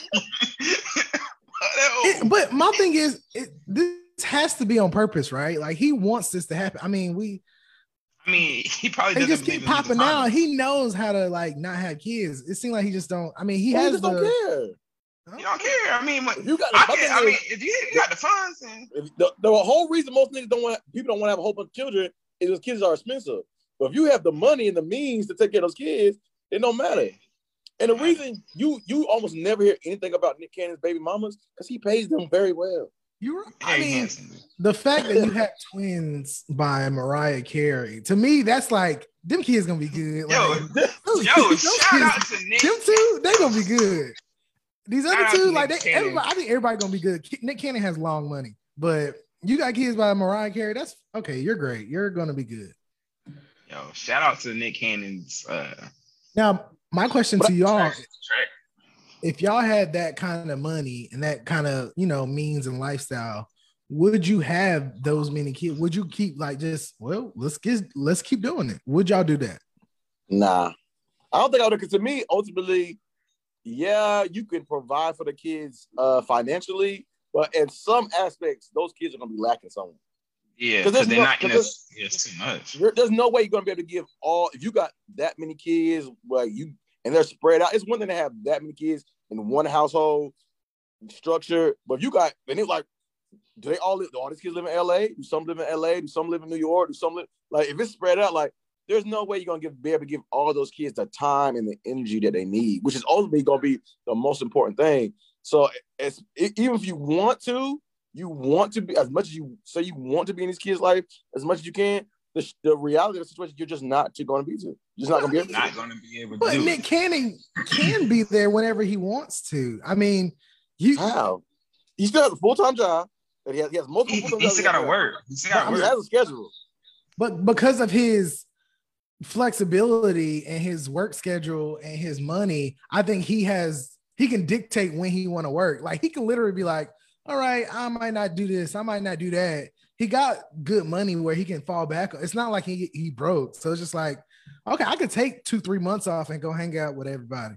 [SPEAKER 3] It- but my thing is, it, this has to be on purpose, right? Like he wants this to happen. I mean, we
[SPEAKER 2] I mean, he probably
[SPEAKER 3] they
[SPEAKER 2] doesn't
[SPEAKER 3] just keep
[SPEAKER 2] believe in
[SPEAKER 3] popping out. He knows how to like not have kids. It seems like he just don't. I mean, he
[SPEAKER 1] he
[SPEAKER 3] has
[SPEAKER 1] just
[SPEAKER 3] the.
[SPEAKER 1] don't care.
[SPEAKER 2] You don't care. I mean, what-
[SPEAKER 1] you got,
[SPEAKER 2] I can
[SPEAKER 1] thing
[SPEAKER 2] I mean, if you, you got the funds, and
[SPEAKER 1] the, the whole reason most niggas don't want people don't want to have a whole bunch of children is because kids are expensive. But if you have the money and the means to take care of those kids, it don't matter. And the reason you you almost never hear anything about Nick Cannon's baby mamas because he pays them very well.
[SPEAKER 3] You, I mean, the fact that you [LAUGHS] have twins by Mariah Carey to me, that's like them kids gonna be good.
[SPEAKER 2] Yo,
[SPEAKER 3] those- [LAUGHS]
[SPEAKER 2] yo,
[SPEAKER 3] those
[SPEAKER 2] shout
[SPEAKER 3] kids-
[SPEAKER 2] out to Nick.
[SPEAKER 3] them two, they gonna be good. These
[SPEAKER 2] Shout
[SPEAKER 3] other
[SPEAKER 2] out
[SPEAKER 3] two, like
[SPEAKER 2] Nick
[SPEAKER 3] they, everybody, I think everybody gonna be good. Nick Cannon has long money, but you got kids by Mariah Carey. That's okay. You're great. You're gonna be good.
[SPEAKER 2] Yo, shout out to Nick Cannon's uh,
[SPEAKER 3] Now, my question to y'all:
[SPEAKER 2] track. track.
[SPEAKER 3] If y'all had that kind of money and that kind of you know means and lifestyle, would you have those many kids? Would you keep like just well, let's get let's keep doing it? Would y'all do that?
[SPEAKER 1] Nah, I don't think I would. Because to me, ultimately, yeah, you can provide for the kids uh, financially, but in some aspects, those kids are gonna be lacking something.
[SPEAKER 2] Yeah,
[SPEAKER 1] 'Cause
[SPEAKER 2] because they're
[SPEAKER 1] no-
[SPEAKER 2] not in
[SPEAKER 1] 'cause
[SPEAKER 2] us. Yeah, too much.
[SPEAKER 1] There's no way you're gonna be able to give all if you got that many kids, well, you and they're spread out. It's one thing to have that many kids in one household structure, but if you got and it's like do they all live? Do all these kids live in LA? Do some live in LA? Do some live in New York? Do some live like if it's spread out? Like there's no way you're gonna give be able to give all those kids the time and the energy that they need, which is ultimately gonna be the most important thing. So it's even if you want to, you want to be as much as you say you want to be in these kids' life as much as you can. The, the reality of the situation, you're just not going to be to. You're just not going to be able.
[SPEAKER 2] Not going to be able. to
[SPEAKER 3] But
[SPEAKER 2] do
[SPEAKER 3] Nick
[SPEAKER 2] it.
[SPEAKER 3] Cannon can be there whenever he wants to. I mean, you
[SPEAKER 1] How? He still has a full time job. And he has, he has multiple.
[SPEAKER 2] He,
[SPEAKER 1] full-time
[SPEAKER 2] he
[SPEAKER 1] jobs
[SPEAKER 2] still
[SPEAKER 1] he
[SPEAKER 2] got
[SPEAKER 1] has
[SPEAKER 2] to
[SPEAKER 1] to-
[SPEAKER 2] work. He still got
[SPEAKER 1] I
[SPEAKER 2] to
[SPEAKER 1] mean, he
[SPEAKER 2] work.
[SPEAKER 1] has a schedule.
[SPEAKER 3] but because of his flexibility and his work schedule and his money, I think he has he can dictate when he want to work. Like he can literally be like, "All right, I might not do this, I might not do that." He got good money where he can fall back. It's not like he he broke, so it's just like, okay, I could take two three months off and go hang out with everybody.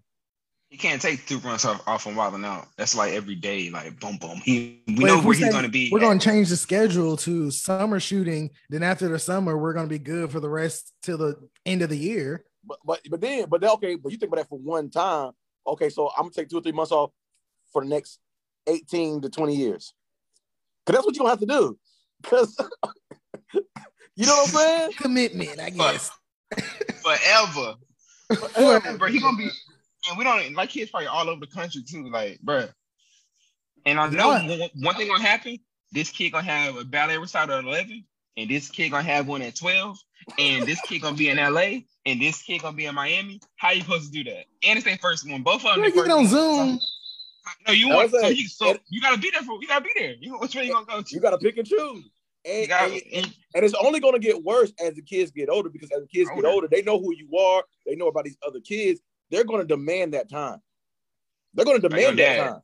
[SPEAKER 2] He can't take two months off, off from Wild 'N Out. That's like every day, like boom, boom. He we
[SPEAKER 3] But
[SPEAKER 2] know
[SPEAKER 3] if
[SPEAKER 2] where
[SPEAKER 3] say
[SPEAKER 2] he's gonna be.
[SPEAKER 3] We're
[SPEAKER 2] at.
[SPEAKER 3] going to change the schedule to summer shooting. Then after the summer, we're going to be good for the rest till the end of the year.
[SPEAKER 1] But but but then but then, okay, but you think about that for one time. Okay, so I'm gonna take two or three months off for the next 18 to 20 years. Cause that's what you're gonna have to do. Cause [LAUGHS] you know what I'm saying? [LAUGHS]
[SPEAKER 3] Commitment, I guess. [LAUGHS]
[SPEAKER 2] forever.
[SPEAKER 1] Forever.
[SPEAKER 2] bro, he gonna be, and we don't like kids probably all over the country too, like, bro. And I know
[SPEAKER 3] Yeah.
[SPEAKER 2] one- one thing gonna happen. This kid gonna have a ballet recital at eleven, and this kid gonna have one at twelve, and this kid gonna be in LA, and this kid gonna be in Miami. How you supposed to do that? And it's their first one. Both of them.
[SPEAKER 3] You
[SPEAKER 2] their
[SPEAKER 3] get
[SPEAKER 2] first
[SPEAKER 3] on
[SPEAKER 2] one.
[SPEAKER 3] Zoom.
[SPEAKER 2] No, you want
[SPEAKER 1] was
[SPEAKER 2] so
[SPEAKER 1] saying,
[SPEAKER 2] you so
[SPEAKER 1] it-
[SPEAKER 2] you gotta be there for you gotta be there. You which way you gonna go to?
[SPEAKER 1] You gotta pick and choose. And,
[SPEAKER 2] gotta-
[SPEAKER 1] and,
[SPEAKER 2] and-
[SPEAKER 1] and it's only gonna get worse as the kids get older because as the kids get
[SPEAKER 2] Older.
[SPEAKER 1] older, they know who you are, they know about these other kids, they're gonna demand that time. They're gonna demand
[SPEAKER 2] your
[SPEAKER 1] that
[SPEAKER 2] dad.
[SPEAKER 1] time.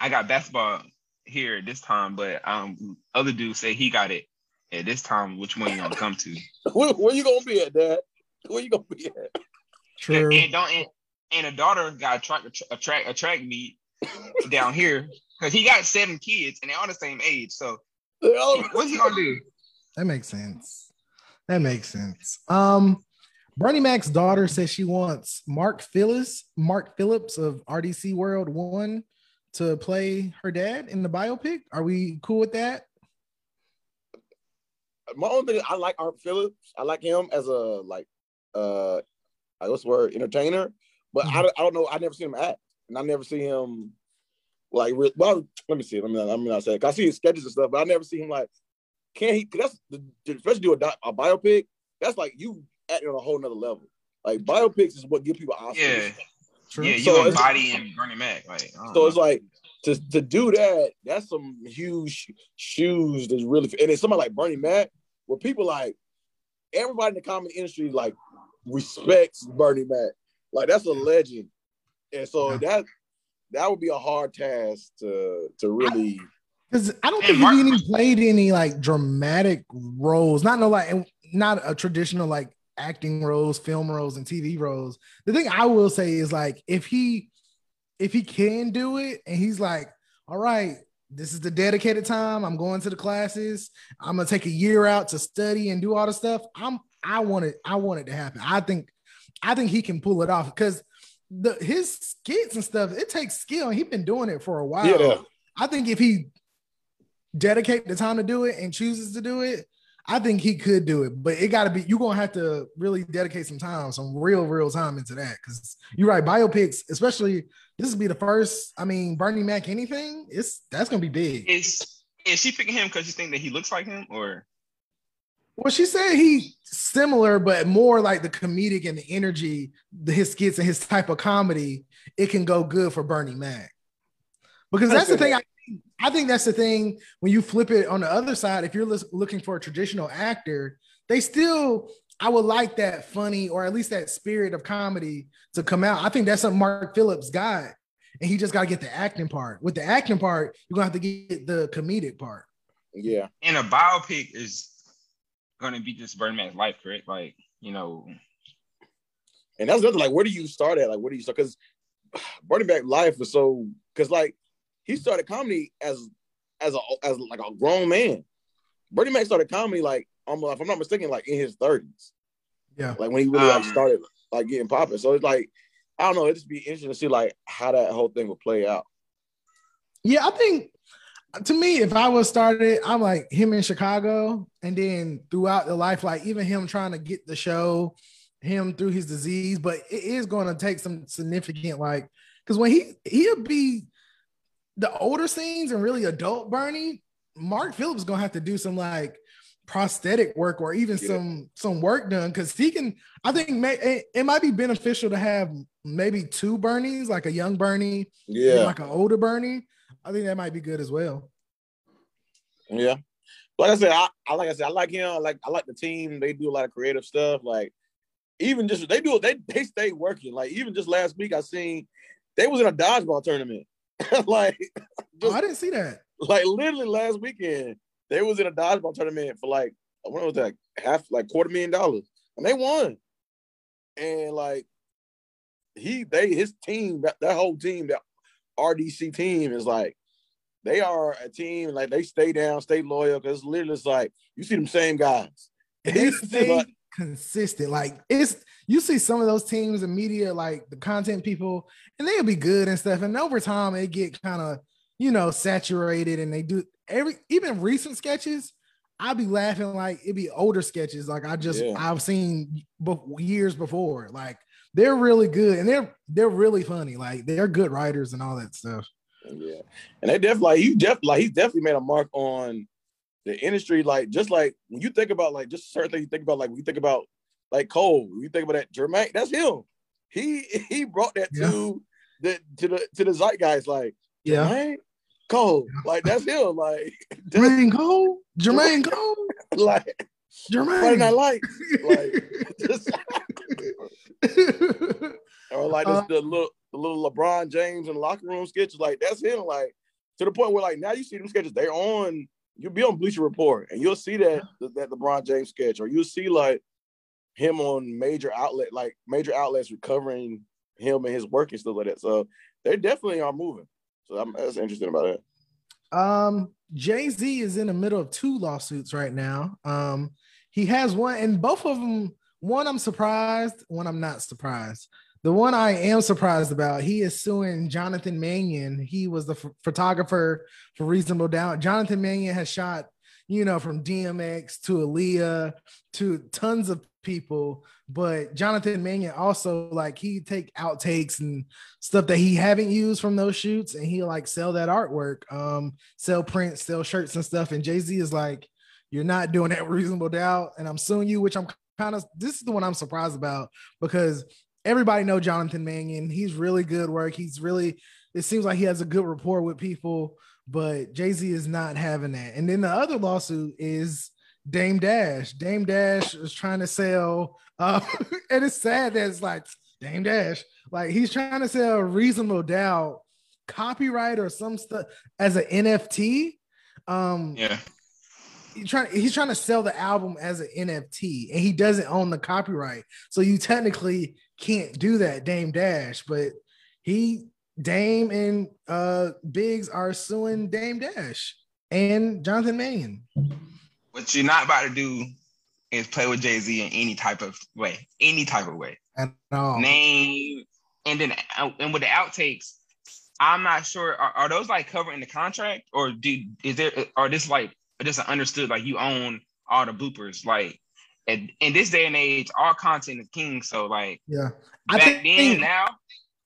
[SPEAKER 2] I got basketball here this time, but um, other dudes say he got it at this time. Which one you gonna come to? [LAUGHS]
[SPEAKER 1] Where, where you gonna be at, Dad? Where you gonna be at?
[SPEAKER 3] True.
[SPEAKER 2] And don't and, and a daughter got a track a track a track meet down here because he got seven kids and they're all the same age. So [LAUGHS] what's he gonna do?
[SPEAKER 3] That makes sense. That makes sense. Um, Bernie Mac's daughter says she wants Mark Phillips, Mark Phillips of RDC World One, to play her dad in the biopic. Are we cool with that?
[SPEAKER 1] My only thing, I like Art Phillips. I like him as a like uh I what's the word entertainer, but I, don't- I don't know. I never seen him act, and I never see him like. Re- well, let me see. Let me not, let me not say. It. I see his sketches and stuff, but I never see him like. Can he? 'cause That's the, especially do a, doc- a biopic. That's like you acting on a whole nother level. Like biopics is what give people Oscars.
[SPEAKER 2] Yeah,
[SPEAKER 3] True.
[SPEAKER 2] yeah, you
[SPEAKER 1] So
[SPEAKER 2] a
[SPEAKER 1] it's-
[SPEAKER 2] body and Bernie Mac. Like, I don't
[SPEAKER 1] So it's like to to do that. That's some huge shoes. That's really and it's somebody like Bernie Mac, where people like everybody in the comedy industry like respects Bernie Mac. Like that's a legend, and so
[SPEAKER 3] Yeah.
[SPEAKER 1] that that would be a hard task to to really.
[SPEAKER 3] Because I don't think
[SPEAKER 2] Mark-
[SPEAKER 3] he even played any like dramatic roles. Not no like not a traditional like acting roles, film roles, and TV roles. The thing I will say is like if he if he can do it and he's like, all right, this is the dedicated time. I'm going to the classes. I'm gonna take a year out to study and do all the stuff. I'm I want it, I want it to happen. I think I think he can pull it off because the his skits and stuff, it takes skill, he's been doing it for a while.
[SPEAKER 1] Yeah.
[SPEAKER 3] I think if he dedicate the time to do it and chooses to do it, I think he could do it. But it got to be you're gonna have to really dedicate some time, some real, real time into that. Because you're right, biopics, especially this would be the first. I mean, Bernie Mac, anything, it's that's gonna be big.
[SPEAKER 2] is is she picking him because you think that he looks like him, or
[SPEAKER 3] Well, she said he similar, but more like the comedic and the energy, the, his skits and his type of comedy. It can go good for Bernie Mac because that's the thing. I, I think that's the thing when you flip it on the other side. If you're looking for a traditional actor, they still. I would like that funny or at least that spirit of comedy to come out. I think that's something Mark Phillips got, and he just got to get the acting part. With the acting part, you're gonna have to get the comedic part.
[SPEAKER 1] Yeah,
[SPEAKER 2] and a biopic is gonna be just Bernie Mac's life, correct? Like, you know,
[SPEAKER 1] and that's another like where do you start at? Like where do you start? Because Bernie Mac life was so because like he started comedy as as a as like a grown man. Bernie Mac started comedy like almost if I'm not mistaken, like in his 30s.
[SPEAKER 3] Yeah.
[SPEAKER 1] Like when he really like
[SPEAKER 2] Um,
[SPEAKER 1] started like getting popping. So it's like I don't know. It'd just be interesting to see like how that whole thing would play out.
[SPEAKER 3] Yeah, I think to me, if I was started, I'm like him in Chicago, and then throughout the life, like even him trying to get the show, him through his disease, but it is going to take some significant like because when he he'll be the older scenes and really adult Bernie, Mark Phillips is gonna have to do some like prosthetic work or even yeah. some some work done because he can. I think may, it, it, might be beneficial to have maybe two Bernies, like a young Bernie,
[SPEAKER 1] yeah,
[SPEAKER 3] like an older Bernie. I think that might be good as well.
[SPEAKER 1] Yeah, like I said, I, I like I said, I like him. I like I like the team. They do a lot of creative stuff. Like even just they do they they stay working. Like even just last week, I seen they was in a dodgeball tournament. [LAUGHS] like oh,
[SPEAKER 3] just, oh, I didn't see that.
[SPEAKER 1] Like literally last weekend, they was in a dodgeball tournament for like what was that half like quarter million dollars, and they won. And like he, they his team, that, that whole team, that RDC team is like they are a team like they stay down, stay loyal because literally it's like you see them same guys. [LAUGHS]
[SPEAKER 3] They stay like, consistent. Like it's you see some of those teams and media, like the content people, and they'll be good and stuff. And over time, they get kind of you know saturated, and they do every even recent sketches. I'd be laughing like it'd be older sketches, like I just yeah. I've seen be- years before. Like they're really good and they're they're really funny. Like they're good writers and all that stuff.
[SPEAKER 1] Yeah, and they definitely like he def like he's definitely made a mark on the industry. Like just like when you think about like just certain things you think about like when you think about like Cole, when you think about that Jermaine, that's him. He he brought that yeah. to the to the to the zeitgeist. Like
[SPEAKER 3] yeah, Jermaine
[SPEAKER 1] Cole, like that's him. Like [LAUGHS]
[SPEAKER 3] Jermaine Cole, Jermaine Cole, [LAUGHS]
[SPEAKER 1] like
[SPEAKER 3] Jermaine.
[SPEAKER 1] Friday Night Lights, like [LAUGHS] just, or like this, uh, the little the little LeBron James and locker room sketches. Like that's him. Like to the point where like now you see them sketches, they're on. You'll be on Bleacher Report, and you'll see that that LeBron James sketch, or you'll see like him on major outlet, like major outlets recovering him and his work and stuff like that. So they definitely are moving. So I'm, that's interesting about it.
[SPEAKER 3] Um, Jay Z is in the middle of two lawsuits right now. Um, he has one, and both of them. One I'm surprised, one I'm not surprised. The one I am surprised about, he is suing Jonathan Mannion. He was the f- photographer for Reasonable Doubt. Jonathan Mannion has shot, you know, from DMX to Aaliyah to tons of people. But Jonathan Mannion also like he take outtakes and stuff that he haven't used from those shoots, and he like sell that artwork, um, sell prints, sell shirts and stuff. And Jay Z is like, "You're not doing that reasonable doubt," and I'm suing you, which I'm kind of this is the one I'm surprised about because everybody know Jonathan Mannion. He's really good work. He's really it seems like he has a good rapport with people, but Jay Z is not having that. And then the other lawsuit is Dame Dash. Dame Dash is trying to sell, uh, [LAUGHS] and it's sad that it's like Dame Dash, like he's trying to sell reasonable doubt copyright or some stuff as an NFT. Um,
[SPEAKER 2] yeah.
[SPEAKER 3] He's trying, he's trying to sell the album as an NFT and he doesn't own the copyright. So you technically can't do that, Dame Dash, but he Dame and uh Biggs are suing Dame Dash and Jonathan Mannion.
[SPEAKER 2] What you're not about to do is play with Jay Z in any type of way, any type of way.
[SPEAKER 3] At all.
[SPEAKER 2] Name and then and with the outtakes, I'm not sure. Are, are those like covered in the contract, or do is there are this like just understood like you own all the bloopers? Like, and in this day and age, all content is king. So like,
[SPEAKER 3] yeah,
[SPEAKER 2] I back think, then now.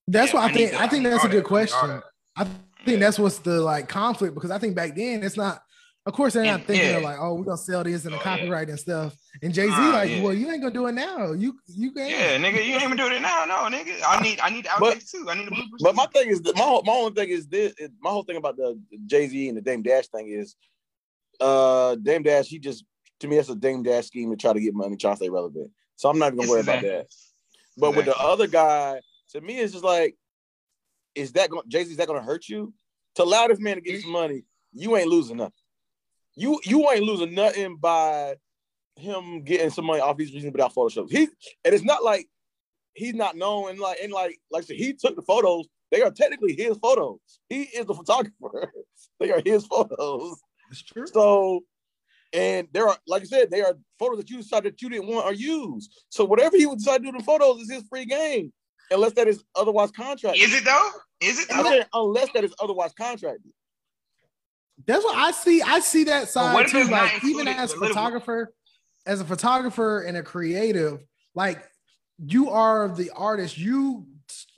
[SPEAKER 3] That's yeah, what I, I think. To, I think that's a good that, question. I think yeah. that's what's the like conflict because I think back then it's not of course, they're not thinking yeah. like, oh, we're gonna sell this and the oh, copyright yeah. and stuff. And Jay Z, uh, like, yeah. well, you ain't gonna do it now. You you can
[SPEAKER 2] Yeah, nigga, you ain't even doing it now. No, nigga. I need I need the outtakes too. I need the bloopers.
[SPEAKER 1] But my thing is my whole, my only thing is this my whole thing about the Jay Z and the Dame Dash thing is uh Dame Dash, he just to me that's a Dame Dash scheme to try to get money, try to stay relevant. So I'm not even gonna worry about that. But with the other guy, to me, it's just like, is that going Jay Z? Is that gonna hurt you? To allow this man to get some money, you ain't losing nothing you you ain't losing nothing by him getting some money off these reasons without Photoshop. He and it's not like he's not known and like and like like said, he took the photos. They are technically his photos. He is the photographer. [LAUGHS] they are his photos.
[SPEAKER 3] It's true.
[SPEAKER 1] So and there are, like I said, they are photos that you decided that you didn't want or use. So whatever he would decide to do in photos is his free game, unless that is otherwise contracted.
[SPEAKER 2] Is it though? Is it though?
[SPEAKER 1] unless that is otherwise contracted.
[SPEAKER 3] That's what I see. I see that side
[SPEAKER 2] what
[SPEAKER 3] too. Like even as a photographer, as a photographer and a creative, like you are the artist. You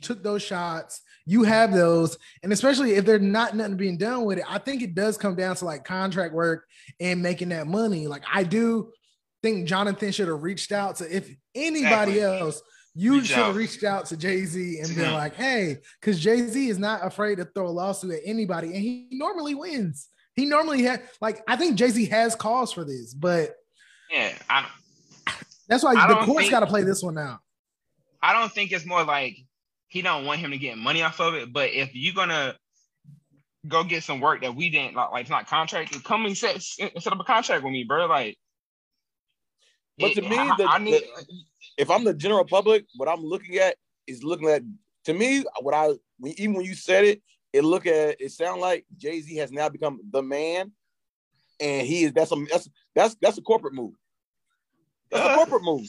[SPEAKER 3] took those shots. You have those, and especially if there's not nothing being done with it, I think it does come down to like contract work and making that money. Like I do think Jonathan should have reached out to if anybody
[SPEAKER 2] Exactly.
[SPEAKER 3] else. You
[SPEAKER 2] Reach
[SPEAKER 3] should have reached out to Jay Z and been like, "Hey," because Jay Z is not afraid to throw a lawsuit at anybody, and he normally wins. He normally had like I think Jay Z has cause for this, but
[SPEAKER 2] Yeah, I
[SPEAKER 3] that's why
[SPEAKER 2] I
[SPEAKER 3] the court's got to play this one out.
[SPEAKER 2] I don't think it's more like he don't want him to get money off of it. But if you're gonna go get some work that we didn't like, like it's not contracted, come and set set up a contract with me, bro. Like,
[SPEAKER 1] But to
[SPEAKER 2] it-
[SPEAKER 1] me,
[SPEAKER 2] I,
[SPEAKER 1] the-
[SPEAKER 2] I need
[SPEAKER 1] if I'm the general public, what I'm looking at is looking at to me what I when, even when you said it, it look at it sound like Jay Z has now become the man, and he is that's a that's that's that's a corporate move. That's a
[SPEAKER 2] Uh,
[SPEAKER 1] corporate move.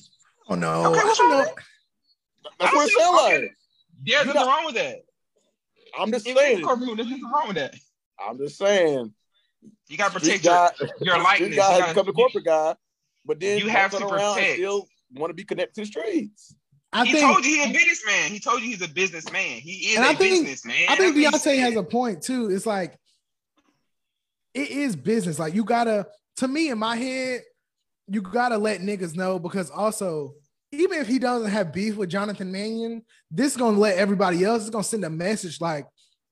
[SPEAKER 3] Oh no,
[SPEAKER 2] Okay, what's wrong
[SPEAKER 1] That's what it
[SPEAKER 2] don't
[SPEAKER 1] sound like.
[SPEAKER 2] There's nothing wrong with that.
[SPEAKER 1] I'm just
[SPEAKER 2] If it's
[SPEAKER 1] saying.
[SPEAKER 2] corporate, There's nothing wrong with that.
[SPEAKER 1] I'm just saying.
[SPEAKER 2] You gotta protect your,
[SPEAKER 1] guy,
[SPEAKER 2] your [LAUGHS]
[SPEAKER 1] street
[SPEAKER 2] likeness.
[SPEAKER 1] guy
[SPEAKER 2] You gotta-
[SPEAKER 1] become a corporate guy, but then
[SPEAKER 2] You have
[SPEAKER 1] turn
[SPEAKER 2] to
[SPEAKER 1] around and
[SPEAKER 2] protect.
[SPEAKER 1] still want to be connected to the streets.
[SPEAKER 3] I
[SPEAKER 2] he
[SPEAKER 3] think
[SPEAKER 2] told you he's a businessman. He told you he's a businessman. He is
[SPEAKER 3] And
[SPEAKER 2] a
[SPEAKER 3] I think-
[SPEAKER 2] businessman.
[SPEAKER 3] I think
[SPEAKER 2] That's
[SPEAKER 3] Deonte has a point too. It's like it is business. Like you gotta, to me, in my head, you gotta let niggas know because also, even if he doesn't have beef with Jonathan Mannion, this is gonna let everybody else. It's gonna send a message like,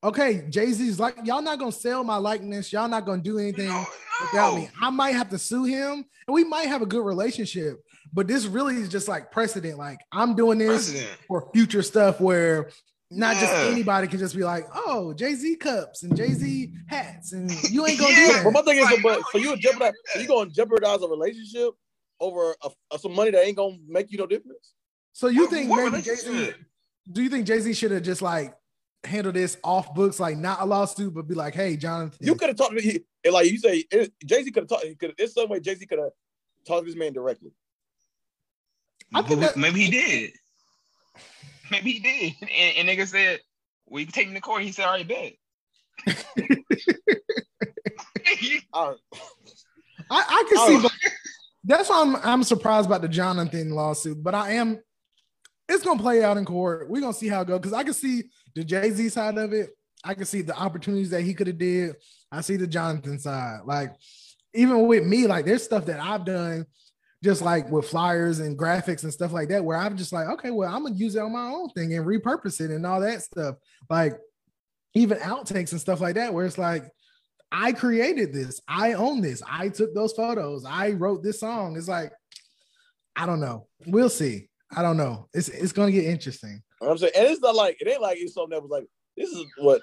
[SPEAKER 3] okay, Jay Z's like, y'all not gonna sell my likeness. Y'all not gonna do anything
[SPEAKER 2] No,
[SPEAKER 3] without me. I might have to sue him, and we might have a good relationship. But this really is just like precedent. Like I'm doing this
[SPEAKER 2] President.
[SPEAKER 3] for future stuff where not just anybody can just be like, oh, Jay Z cups and Jay Z hats, and you ain't gonna [LAUGHS]
[SPEAKER 2] Yeah.
[SPEAKER 3] do
[SPEAKER 1] But my thing is,
[SPEAKER 2] Like,
[SPEAKER 1] but
[SPEAKER 2] no,
[SPEAKER 1] so you
[SPEAKER 2] you
[SPEAKER 1] would
[SPEAKER 2] can't
[SPEAKER 1] jeopardize,
[SPEAKER 2] do
[SPEAKER 1] so you gonna jeopardize a relationship over a, a- some money that ain't gonna make you no difference?
[SPEAKER 3] So you
[SPEAKER 2] What-
[SPEAKER 3] think
[SPEAKER 2] what
[SPEAKER 3] maybe Jay Z? Do you think Jay Z should have just like handled this off books, like not a lawsuit, but be like, hey, Jonathan,
[SPEAKER 1] You could have talked to he, and like you say, Jay Z could have talked. Could there's some way Jay Z could have talked to this man directly.
[SPEAKER 3] I think that-
[SPEAKER 2] maybe he did. Maybe he did. And, and nigga said, "We can take him to court." He said, "All right, bet." [LAUGHS] [LAUGHS]
[SPEAKER 3] I, I can see. That's why I'm I'm surprised about the Jonathan lawsuit, but I am. It's gonna play out in court. We're gonna see how it goes because I can see the Jay Z side of it. I can see the opportunities that he could have did. I see the Jonathan side. Like even with me, like there's stuff that I've done, just like with flyers and graphics and stuff like that, where I'm just like, okay, well, I'm gonna use it on my own thing and repurpose it and all that stuff. Like even outtakes and stuff like that, where it's like I created this. I own this. I took those photos. I wrote this song. It's like, I don't know. We'll see. I don't know. It's it's gonna get interesting.
[SPEAKER 1] You know what I'm saying, and it's not like it ain't like it's something that was like this is what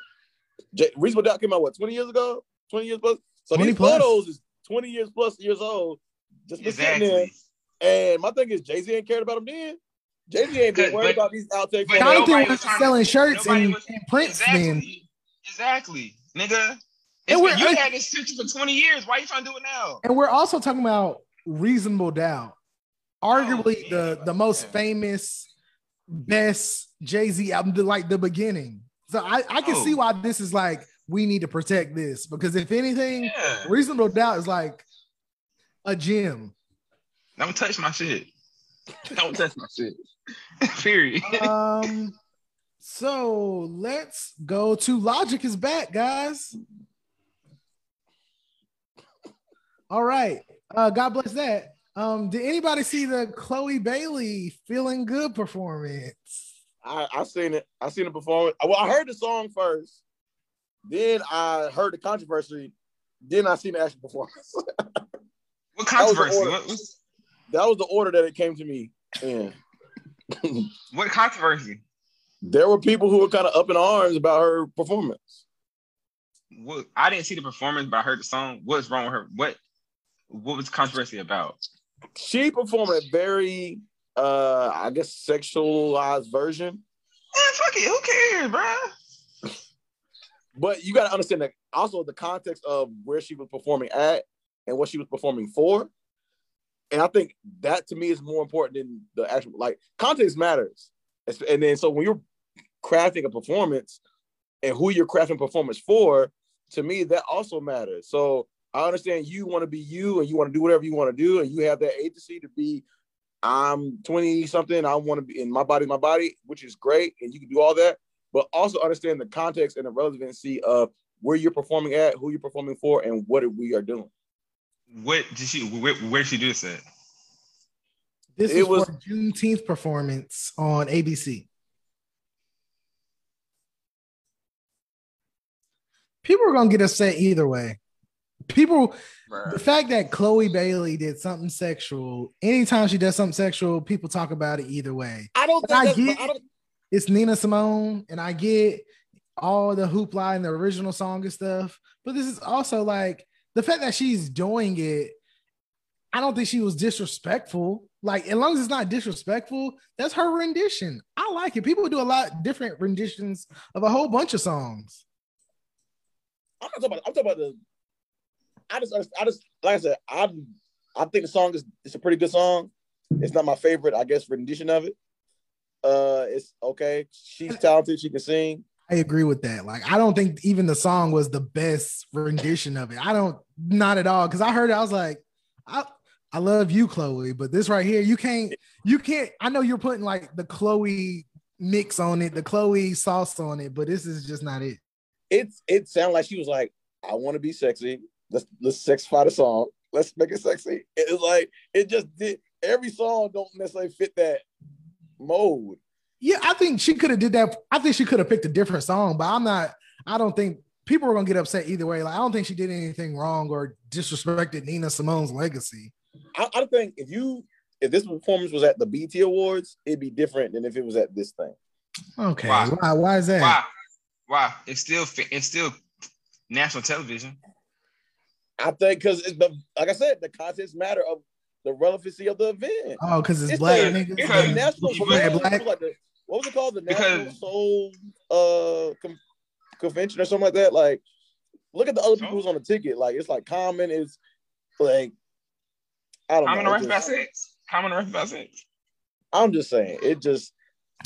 [SPEAKER 1] J- Reasonable Doubt came out what 20 years ago, 20 years plus. So
[SPEAKER 3] 20
[SPEAKER 1] these
[SPEAKER 3] plus.
[SPEAKER 1] photos is 20 years plus years old. Just been sitting there. And my thing is Jay Z ain't cared about them then. Jay Z ain't been worried about these outtakes.
[SPEAKER 2] but
[SPEAKER 1] photos.
[SPEAKER 3] Jonathan was
[SPEAKER 2] was trying to-
[SPEAKER 3] selling shirts and,
[SPEAKER 2] was-
[SPEAKER 3] and prints
[SPEAKER 2] Exactly.
[SPEAKER 3] then.
[SPEAKER 2] Exactly, nigga.
[SPEAKER 3] And we're-
[SPEAKER 2] you had this situation for 20 years. Why are you trying to do it now?
[SPEAKER 3] And we're also talking about reasonable doubt. Arguably
[SPEAKER 2] Oh,
[SPEAKER 3] the, the most
[SPEAKER 2] Yeah.
[SPEAKER 3] famous, best Jay-Z album, like the beginning. So I, I can
[SPEAKER 2] Oh.
[SPEAKER 3] see why this is like we need to protect this because if anything,
[SPEAKER 2] Yeah.
[SPEAKER 3] reasonable doubt is like a gem.
[SPEAKER 2] Don't touch my shit. [LAUGHS] Don't touch my shit. [LAUGHS] Period.
[SPEAKER 3] um so let's go to logic is back guys all right uh god bless that um did anybody see the chloe bailey feeling good performance
[SPEAKER 1] I, I seen it. I seen the performance. Well, I heard the song first. Then I heard the controversy. Then I seen the actual performance. [LAUGHS]
[SPEAKER 2] What controversy?
[SPEAKER 1] order.
[SPEAKER 2] What, what's-
[SPEAKER 1] that was the order that it came to me. in.
[SPEAKER 2] what controversy?
[SPEAKER 1] there were people who were kind of up in arms about her performance.
[SPEAKER 2] What, I didn't see the performance, but I heard the song. What's wrong with her? What What was controversy about?
[SPEAKER 1] She performed a very, uh, I guess, sexualized version.
[SPEAKER 2] Man, fuck it. Who cares, bro?
[SPEAKER 1] But you got to understand that also the context of where she was performing at and what she was performing for. And I think that to me is more important than the actual like context matters. And then so when you're crafting a performance and who you're crafting performance for, to me, that also matters. So I understand you want to be you and you want to do whatever you want to do, and you have that agency to be. I'm 20 something. I want to be in my body, my body, which is great, and you can do all that. But also understand the context and the relevancy of where you're performing at, who you're performing for, and what we are doing.
[SPEAKER 2] What did she? Where, where did she do this at?
[SPEAKER 3] This
[SPEAKER 1] It
[SPEAKER 3] was
[SPEAKER 1] was-
[SPEAKER 3] for a Juneteenth performance on ABC. People are gonna get upset either way. People, the fact that Chloe Bailey did something sexual, anytime she does something sexual, people talk about it either way.
[SPEAKER 1] I don't
[SPEAKER 3] I get-
[SPEAKER 1] I don't,
[SPEAKER 3] It's Nina Simone, and I get all the hoopla and the original song and stuff, but this is also like the fact that she's doing it. I don't think she was disrespectful. Like, as long as it's not disrespectful, that's her rendition. I like it. People do a lot different renditions of a whole bunch of songs.
[SPEAKER 1] I'm not talking about. I'm talking about the. I just, I just, like I said, I, I think the song is, it's a pretty good song. It's not my favorite, I guess, rendition of it. Uh, it's okay. She's talented. She can sing.
[SPEAKER 3] I agree with that. Like, I don't think even the song was the best rendition of it. I don't, not at all. Cause I heard it, I was like, I, I love you, Chloe, but this right here, you can't, you can't. I know you're putting like the Chloe mix on it, the Chloe sauce on it, but this is just not it.
[SPEAKER 1] It's, it sounded like she was like, I want to be sexy. Let's, let's sexify the song. Let's make it sexy. It's like it just did. Every song don't necessarily fit that mode.
[SPEAKER 3] Yeah, I think she could have did that. I think she could have picked a different song, but I'm not. I don't think people are gonna get upset either way. Like, I don't think she did anything wrong or disrespected Nina Simone's legacy.
[SPEAKER 1] I, I think if you, if this performance was at the BET Awards, it'd be different than if it was at this thing.
[SPEAKER 3] Okay,
[SPEAKER 2] Why?
[SPEAKER 3] why? Why is that?
[SPEAKER 2] Why? Why? It's still it's still national television.
[SPEAKER 1] I think because the like I said, the contents matter of the relevancy of the event.
[SPEAKER 3] Oh, because it's,
[SPEAKER 1] It's
[SPEAKER 3] black
[SPEAKER 1] the-
[SPEAKER 3] niggas.
[SPEAKER 1] It's
[SPEAKER 2] because-
[SPEAKER 1] the national
[SPEAKER 3] Black,
[SPEAKER 1] soul,
[SPEAKER 3] black.
[SPEAKER 1] like the- what was it called? The
[SPEAKER 2] Because-
[SPEAKER 1] National Soul uh com- convention or something like that. Like, look at the other people who's on the ticket. Like, it's like Common is like I don't
[SPEAKER 2] Common
[SPEAKER 1] know.
[SPEAKER 2] to
[SPEAKER 1] It
[SPEAKER 2] rap about
[SPEAKER 1] just-
[SPEAKER 2] sex. Common to rap about sex.
[SPEAKER 1] I'm just saying, it just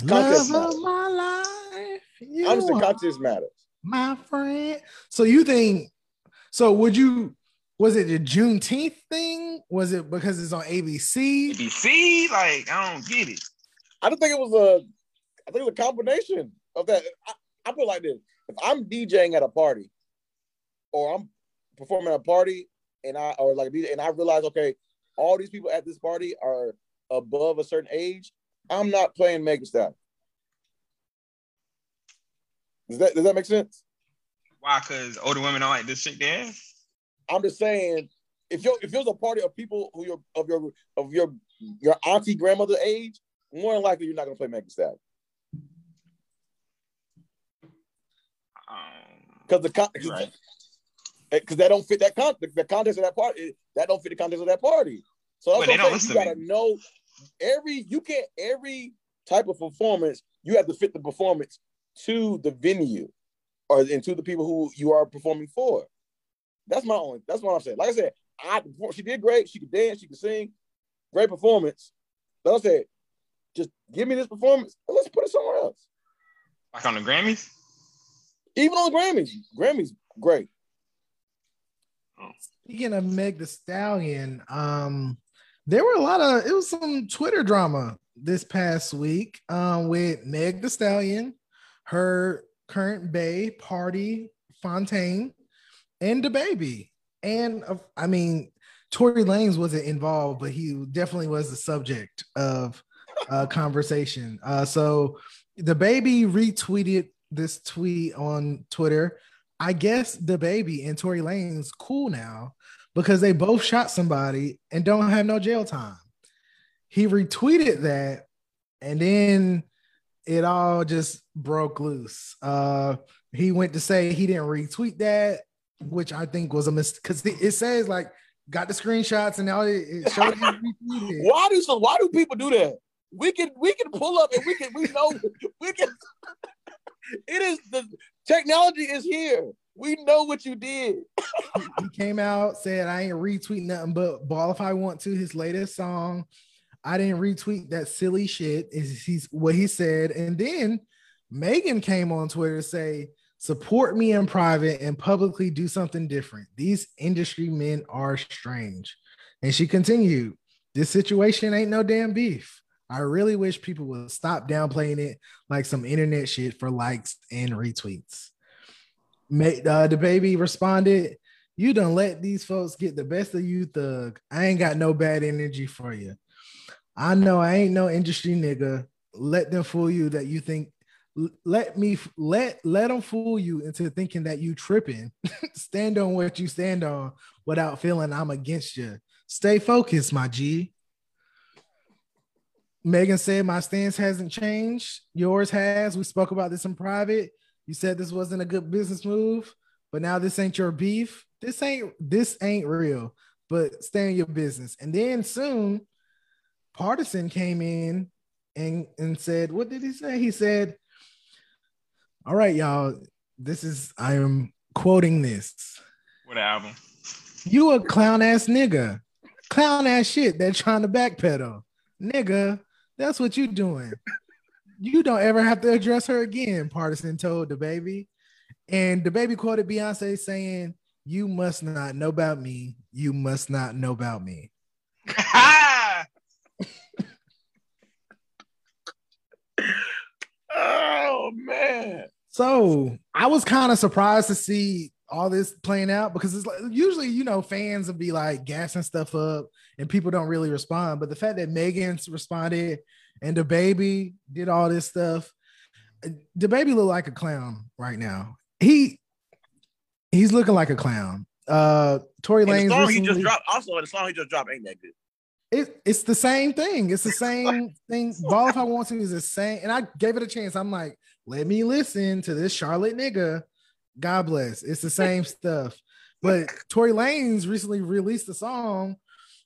[SPEAKER 3] Love of
[SPEAKER 1] matters.
[SPEAKER 3] my life. You
[SPEAKER 1] I'm just saying
[SPEAKER 3] are
[SPEAKER 1] context matters.
[SPEAKER 3] my friend. So you think? So would you? Was it the Juneteenth thing? Was it because it's on ABC?
[SPEAKER 2] ABC, like I don't get it.
[SPEAKER 1] I don't think it was a. I think it was a combination of that. I, I put it like this: if I'm DJing at a party, or I'm performing at a party, and I or like a DJ, and I realize, okay, all these people at this party are above a certain age, I'm not playing Meg Thee Stallion. Does that does that make sense?
[SPEAKER 2] Why? Because older women don't like this shit there.
[SPEAKER 1] I'm just saying, if you if it was a party of people who your of your of your your auntie grandmother age, more than likely you're not gonna play Meg Thee Stallion.
[SPEAKER 2] Um,
[SPEAKER 1] because the con-
[SPEAKER 2] Right.
[SPEAKER 1] because that don't fit that con the, the context of that party that don't fit the context of that party. So that's
[SPEAKER 2] Well,
[SPEAKER 1] what I'm saying. You gotta know every you can't every type of performance you have to fit the performance to the venue or into the people who you are performing for. That's my only. That's what I'm saying. Like I said, I she did great. She could dance. She could sing. Great performance. But I said, just give me this performance and let's put it somewhere else.
[SPEAKER 2] like on the Grammys.
[SPEAKER 1] Even on the Grammys, Grammys great.
[SPEAKER 3] Speaking of Meg Thee Stallion, um, there were a lot of it was some Twitter drama this past week um, with Meg Thee Stallion, her current bay Pardi Fontaine, and DaBaby. And uh, I mean, Tory Lanez wasn't involved, but he definitely was the subject of uh, conversation. Uh, so DaBaby retweeted this tweet on Twitter. I guess DaBaby and Tory Lanez cool now because they both shot somebody and don't have no jail time. He retweeted that, and then it all just broke loose. Uh, he went to say he didn't retweet that, which I think was a mistake because it says like got the screenshots and all it, it showed retweeted. [LAUGHS]
[SPEAKER 1] Why do so? Why do people do that? We can we can pull up and we can we know [LAUGHS] we can. It is the technology is here. We know what you did.
[SPEAKER 3] he came out said I ain't retweet nothing but ball if I want to his latest song. I didn't retweet that silly shit is he's what he said. And then Megan came on Twitter to say, Support me in private and publicly do something different. These industry men are strange. And she continued, This situation ain't no damn beef. I really wish people would stop downplaying it like some internet shit for likes and retweets. Uh, DaBaby responded, You don't let these folks get the best of you, thug. I ain't got no bad energy for you. I know I ain't no industry nigga. Let them fool you that you think. Let me let let them fool you into thinking that you tripping. [LAUGHS] stand on what you stand on without feeling I'm against you. Stay focused, my G. Megan said my stance hasn't changed. Yours has. We spoke about this in private. You said this wasn't a good business move, but now this ain't your beef. This ain't this ain't real. But stay in your business. And then soon, Pardison came in and and said, "What did he say?" He said, "All right, y'all. This is I am quoting this.
[SPEAKER 2] What album?
[SPEAKER 3] You a clown ass nigga, clown ass shit. They're trying to backpedal, nigga. That's what you doing. You don't ever have to address her again." Pardison told DaBaby, and DaBaby quoted Beyonce saying, "You must not know about me. You must not know about me." [LAUGHS]
[SPEAKER 1] oh man.
[SPEAKER 3] So I was kind of surprised to see all this playing out because it's like usually you know fans will be like gassing stuff up and people don't really respond. But the fact that Megan's responded and DaBaby did all this stuff, DaBaby look like a clown right now. He he's looking like a clown. Uh Tory Lanez.
[SPEAKER 1] The song recently, he just dropped also the song he just dropped ain't that good.
[SPEAKER 3] It, it's the same thing. It's the same thing. Ball if I want to is the same. And I gave it a chance. I'm like, let me listen to this Charlotte nigga. God bless. It's the same stuff. But Tory Lanez recently released a song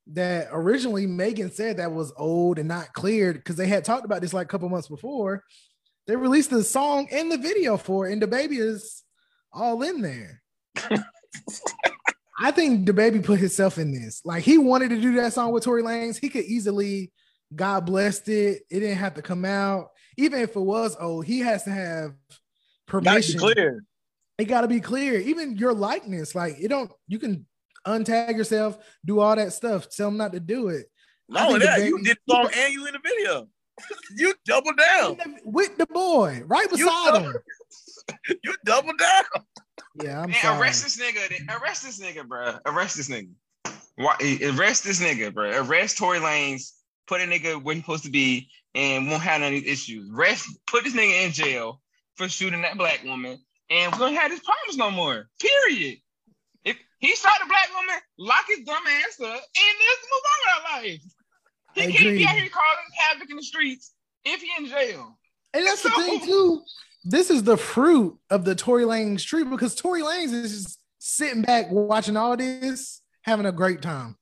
[SPEAKER 3] that originally Megan said that was old and not cleared because they had talked about this like a couple months before. They released the song and the video for it, and DaBaby is all in there. [LAUGHS] I think DaBaby put himself in this. Like he wanted to do that song with Tory Lanez. He could easily, God blessed it. It didn't have to come out. Even if it was old, he has to have permission.
[SPEAKER 1] Gotta clear.
[SPEAKER 3] It got to be clear. Even your likeness, like you don't, you can untag yourself, do all that stuff. Tell them not to do it.
[SPEAKER 1] Only that, baby, you did the song and you in the video. [LAUGHS] you double down
[SPEAKER 3] with the boy right beside [LAUGHS] you him.
[SPEAKER 1] you double down.
[SPEAKER 3] Yeah, I'm
[SPEAKER 2] Man,
[SPEAKER 3] sorry.
[SPEAKER 2] arrest this nigga. Arrest this nigga, bro. Arrest this nigga. Why, eh, arrest this nigga, bro. Arrest Tory Lanez. Put a nigga where he's supposed to be and won't have any issues. Rest. Put this nigga in jail for shooting that black woman, and we don't have this problems no more. Period. If he shot a black woman, lock his dumb ass up, and let's move on with our life. He
[SPEAKER 3] I
[SPEAKER 2] can't
[SPEAKER 3] agree.
[SPEAKER 2] be out here causing havoc in the streets if he in jail.
[SPEAKER 3] And that's the
[SPEAKER 2] So-
[SPEAKER 3] thing too. This is the fruit of the Tory Lanez tree because Tory Lanez is just sitting back watching all this, having a great time.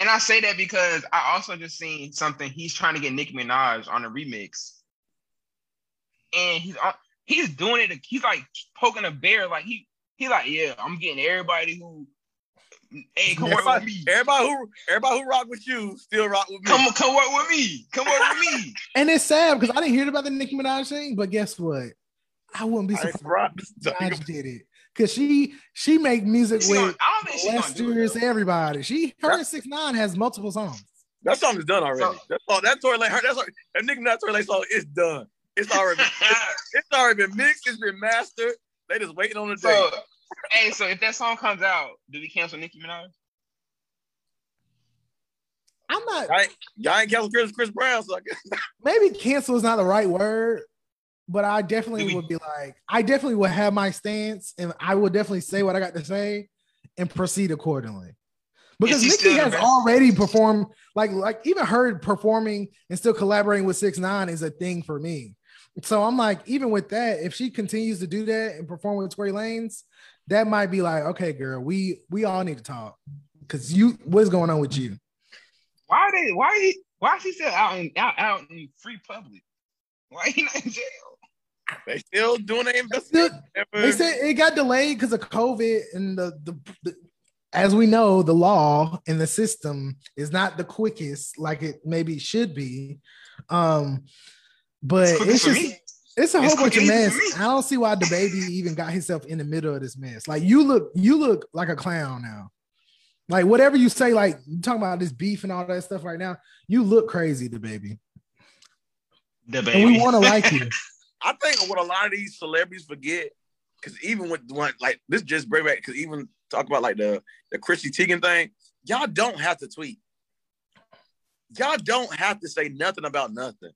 [SPEAKER 2] And I say that because I also just seen something. He's trying to get Nicki Minaj on a remix, and he's on- he's doing it. He's like poking a bear. Like he he like yeah, I'm getting everybody who hey come work with
[SPEAKER 1] Everybody,
[SPEAKER 2] me.
[SPEAKER 1] everybody who everybody who rock with you still rock with me.
[SPEAKER 2] Come come work with me. Come work with me. [LAUGHS]
[SPEAKER 3] And it's sad because I didn't hear about the Nicki Minaj thing, but guess what? I wouldn't be surprised
[SPEAKER 1] surprised.
[SPEAKER 3] if [LAUGHS] Minaj did it because she she make music
[SPEAKER 2] She
[SPEAKER 3] with
[SPEAKER 2] gonna- I don't think she's gonna do it.
[SPEAKER 3] Lesters, everybody. She her and six nine has multiple songs.
[SPEAKER 1] That song is done already.
[SPEAKER 2] So-
[SPEAKER 1] that's all. That Tory Lane. That's all, that Nick Minaj Tory Lane song is done. It's already. [LAUGHS] it's already been mixed. It's been mastered. They just waiting on the day.
[SPEAKER 2] So hey, so if that song comes out, do we cancel Nicki Minaj?
[SPEAKER 3] I'm not
[SPEAKER 1] I ain't, y'all ain't cancel Chris Chris Brown, so I guess.
[SPEAKER 3] maybe cancel is not the right word, but I definitely
[SPEAKER 2] we-
[SPEAKER 3] would be like, I definitely would have my stance and I would definitely say what I got to say and proceed accordingly. Because Nicki has already performed, like, like even her performing and still collaborating with Six Nine is a thing for me. So I'm like, even with that, if she continues to do that and perform with Tory Lanez, that might be like, okay, girl, we we all need to talk because you, what's going on with you?
[SPEAKER 2] Why are they? Why he? Why is he still out in out, out in free public? Why he not in jail? [LAUGHS]
[SPEAKER 1] They still doing the investigation.
[SPEAKER 3] They said it got delayed because of COVID, and the, the the as we know, the law and the system is not the quickest like it maybe should be. Um, but
[SPEAKER 2] It's
[SPEAKER 3] it's just
[SPEAKER 2] me.
[SPEAKER 3] It's a whole
[SPEAKER 2] It's
[SPEAKER 3] bunch of
[SPEAKER 2] crazy
[SPEAKER 3] mess. I don't see why DaBaby even got himself in the middle of this mess. Like you look, you look like a clown now. Like whatever you say, like you talking about this beef and all that stuff right now. You look crazy, DaBaby,
[SPEAKER 2] The
[SPEAKER 3] and
[SPEAKER 2] baby.
[SPEAKER 3] we want to like [LAUGHS] you.
[SPEAKER 1] I think what a lot of these celebrities forget, because even with one like this, just bring back because even talk about like the the Chrissy Teigen thing, y'all don't have to tweet. Y'all don't have to say nothing about nothing.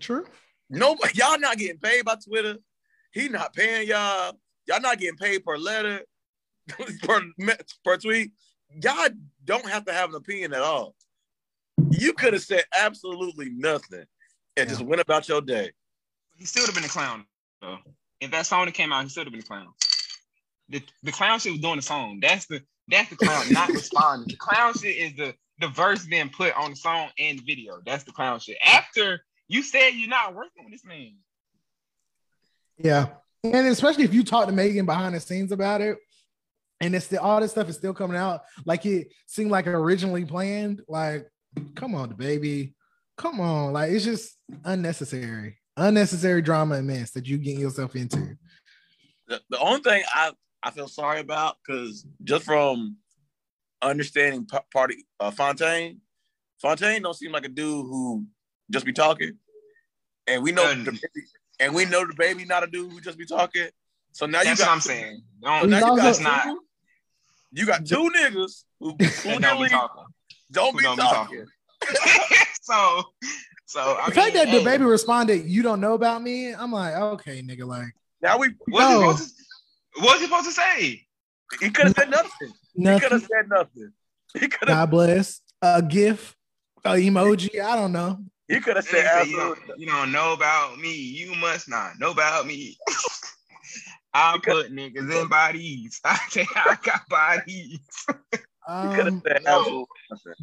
[SPEAKER 3] True.
[SPEAKER 1] Nobody, [LAUGHS] y'all not getting paid by Twitter. He not paying y'all. Y'all not getting paid per letter, [LAUGHS] per per tweet. Y'all don't have to have an opinion at all. You could have said absolutely nothing and just went about your day.
[SPEAKER 2] He still would have been a clown though. If that song that came out, he still would have been a clown. The the clown shit was doing the song. That's the that's the clown, not responding. The clown shit is the the verse being put on the song and the video. That's the clown shit. After you said you're not working with this man.
[SPEAKER 3] Yeah, and especially if you talk to Megan behind the scenes about it, and it's the all this stuff is still coming out like it seemed like originally planned. Like, come on, DaBaby, come on, like it's just unnecessary, unnecessary drama and mess that you getting yourself into.
[SPEAKER 1] the, the only thing I, I feel sorry about because just from understanding P- Pardi uh, Fontaine, Fontaine don't seem like a dude who just be talking, and we know DaBaby, and we know DaBaby not a dude who just be talking. So now
[SPEAKER 2] That's
[SPEAKER 1] you got
[SPEAKER 2] what I'm saying.
[SPEAKER 1] So
[SPEAKER 2] Don't,
[SPEAKER 1] now you got
[SPEAKER 2] that's
[SPEAKER 1] two,
[SPEAKER 2] not
[SPEAKER 1] you got two niggas who, [LAUGHS] who
[SPEAKER 2] don't be
[SPEAKER 1] really
[SPEAKER 2] talking.
[SPEAKER 1] don't be
[SPEAKER 2] don't be
[SPEAKER 1] talking. [LAUGHS]
[SPEAKER 2] so so I
[SPEAKER 3] The fact
[SPEAKER 2] mean,
[SPEAKER 3] that the
[SPEAKER 2] hey,
[SPEAKER 3] baby responded, "You don't know about me," I'm like, okay, nigga, like
[SPEAKER 1] Now we
[SPEAKER 2] what he
[SPEAKER 3] No.
[SPEAKER 2] supposed to what's he supposed to say?
[SPEAKER 1] he could have said nothing. He could have said nothing. He could have
[SPEAKER 3] God bless. A gif, a emoji. I don't know.
[SPEAKER 1] he could have
[SPEAKER 2] Nigga
[SPEAKER 1] said
[SPEAKER 2] say, you, don't, you don't know about me. You must not know about me. [LAUGHS] I put niggas in bodies. [LAUGHS] I say I got bodies. [LAUGHS]
[SPEAKER 1] He could have
[SPEAKER 3] Um,
[SPEAKER 1] said
[SPEAKER 2] no.
[SPEAKER 1] absolutely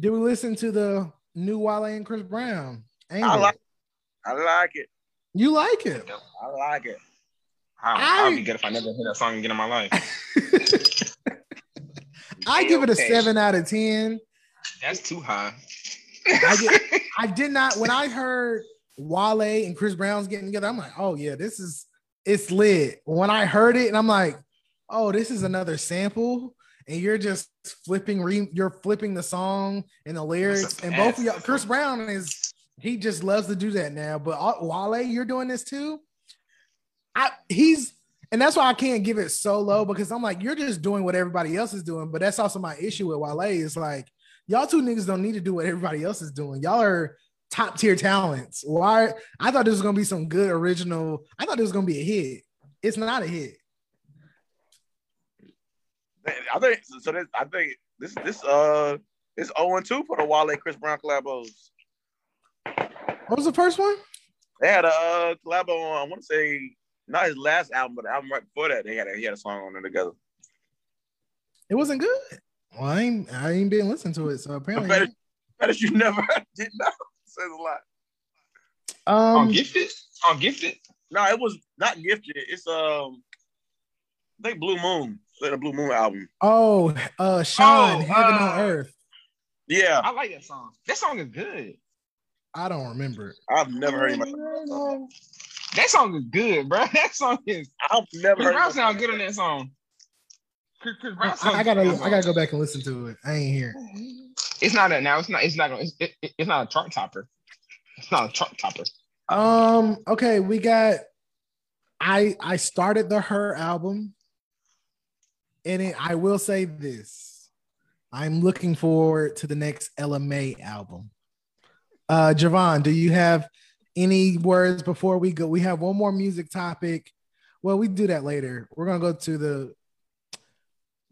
[SPEAKER 3] did we listen to the new Wale and Chris Brown? Angles.
[SPEAKER 1] I like I like it.
[SPEAKER 3] you like it.
[SPEAKER 1] I like it.
[SPEAKER 2] I,
[SPEAKER 3] I-
[SPEAKER 2] I'll be good if I never hear that song again in my life. [LAUGHS]
[SPEAKER 3] I give it a seven out of ten.
[SPEAKER 2] That's too high.
[SPEAKER 3] I get- [LAUGHS] I did not when I heard Wale and Chris Brown's getting together. I'm like, oh yeah, this is it's lit. When I heard it, and I'm like, oh, this is another sample, and you're just flipping, re- you're flipping the song and the lyrics, and both of y'all. Chris Brown is he just loves to do that now, but uh, Wale, you're doing this too. I he's and that's why I can't give it so low because I'm like, you're just doing what everybody else is doing. But that's also my issue with Wale. Is like, y'all two niggas don't need to do what everybody else is doing. Y'all are top tier talents. Why? I thought this was gonna be some good original. I thought it was gonna be a hit. It's not a hit.
[SPEAKER 1] I think so. This, I think this this uh it's 0 2 for the Wale Chris Brown collabos.
[SPEAKER 3] What was the first one?
[SPEAKER 1] They had a uh, collabo on. I want to say not his last album, but the album right before that. They had a, he had a song on it together.
[SPEAKER 3] It wasn't good. Well, I ain't I ain't been listening to it, so apparently.
[SPEAKER 1] better, better you never [LAUGHS] did not says a lot.
[SPEAKER 2] On
[SPEAKER 3] Um,
[SPEAKER 2] gifted? On gifted?
[SPEAKER 1] No, it was not gifted. It's um, I think Blue Moon. They the Blue Moon album.
[SPEAKER 3] oh, uh, Sean,
[SPEAKER 2] Oh,
[SPEAKER 3] Heaven
[SPEAKER 2] uh,
[SPEAKER 3] on Earth.
[SPEAKER 1] Yeah,
[SPEAKER 2] I like that song. That song is good.
[SPEAKER 3] I don't remember it.
[SPEAKER 1] I've never heard him.
[SPEAKER 2] That song is good, bro. [LAUGHS] That song is
[SPEAKER 1] I've never
[SPEAKER 2] Chris
[SPEAKER 1] heard.
[SPEAKER 2] Brown sound good on that song. Chris, Chris Brown
[SPEAKER 3] I, I gotta
[SPEAKER 2] good on that
[SPEAKER 3] I gotta go back and listen to it. I ain't here.
[SPEAKER 2] It's not a now. It's not. It's not. Gonna, it's, it, it's not a chart topper. It's not a chart topper.
[SPEAKER 3] Um. Okay, we got. I I started the H.E.R. album, and it, I will say this: I'm looking forward to the next Ella Mai album. Uh, Javon, do you have any words before we go? We have one more music topic. Well, we do that later. We're gonna go to the.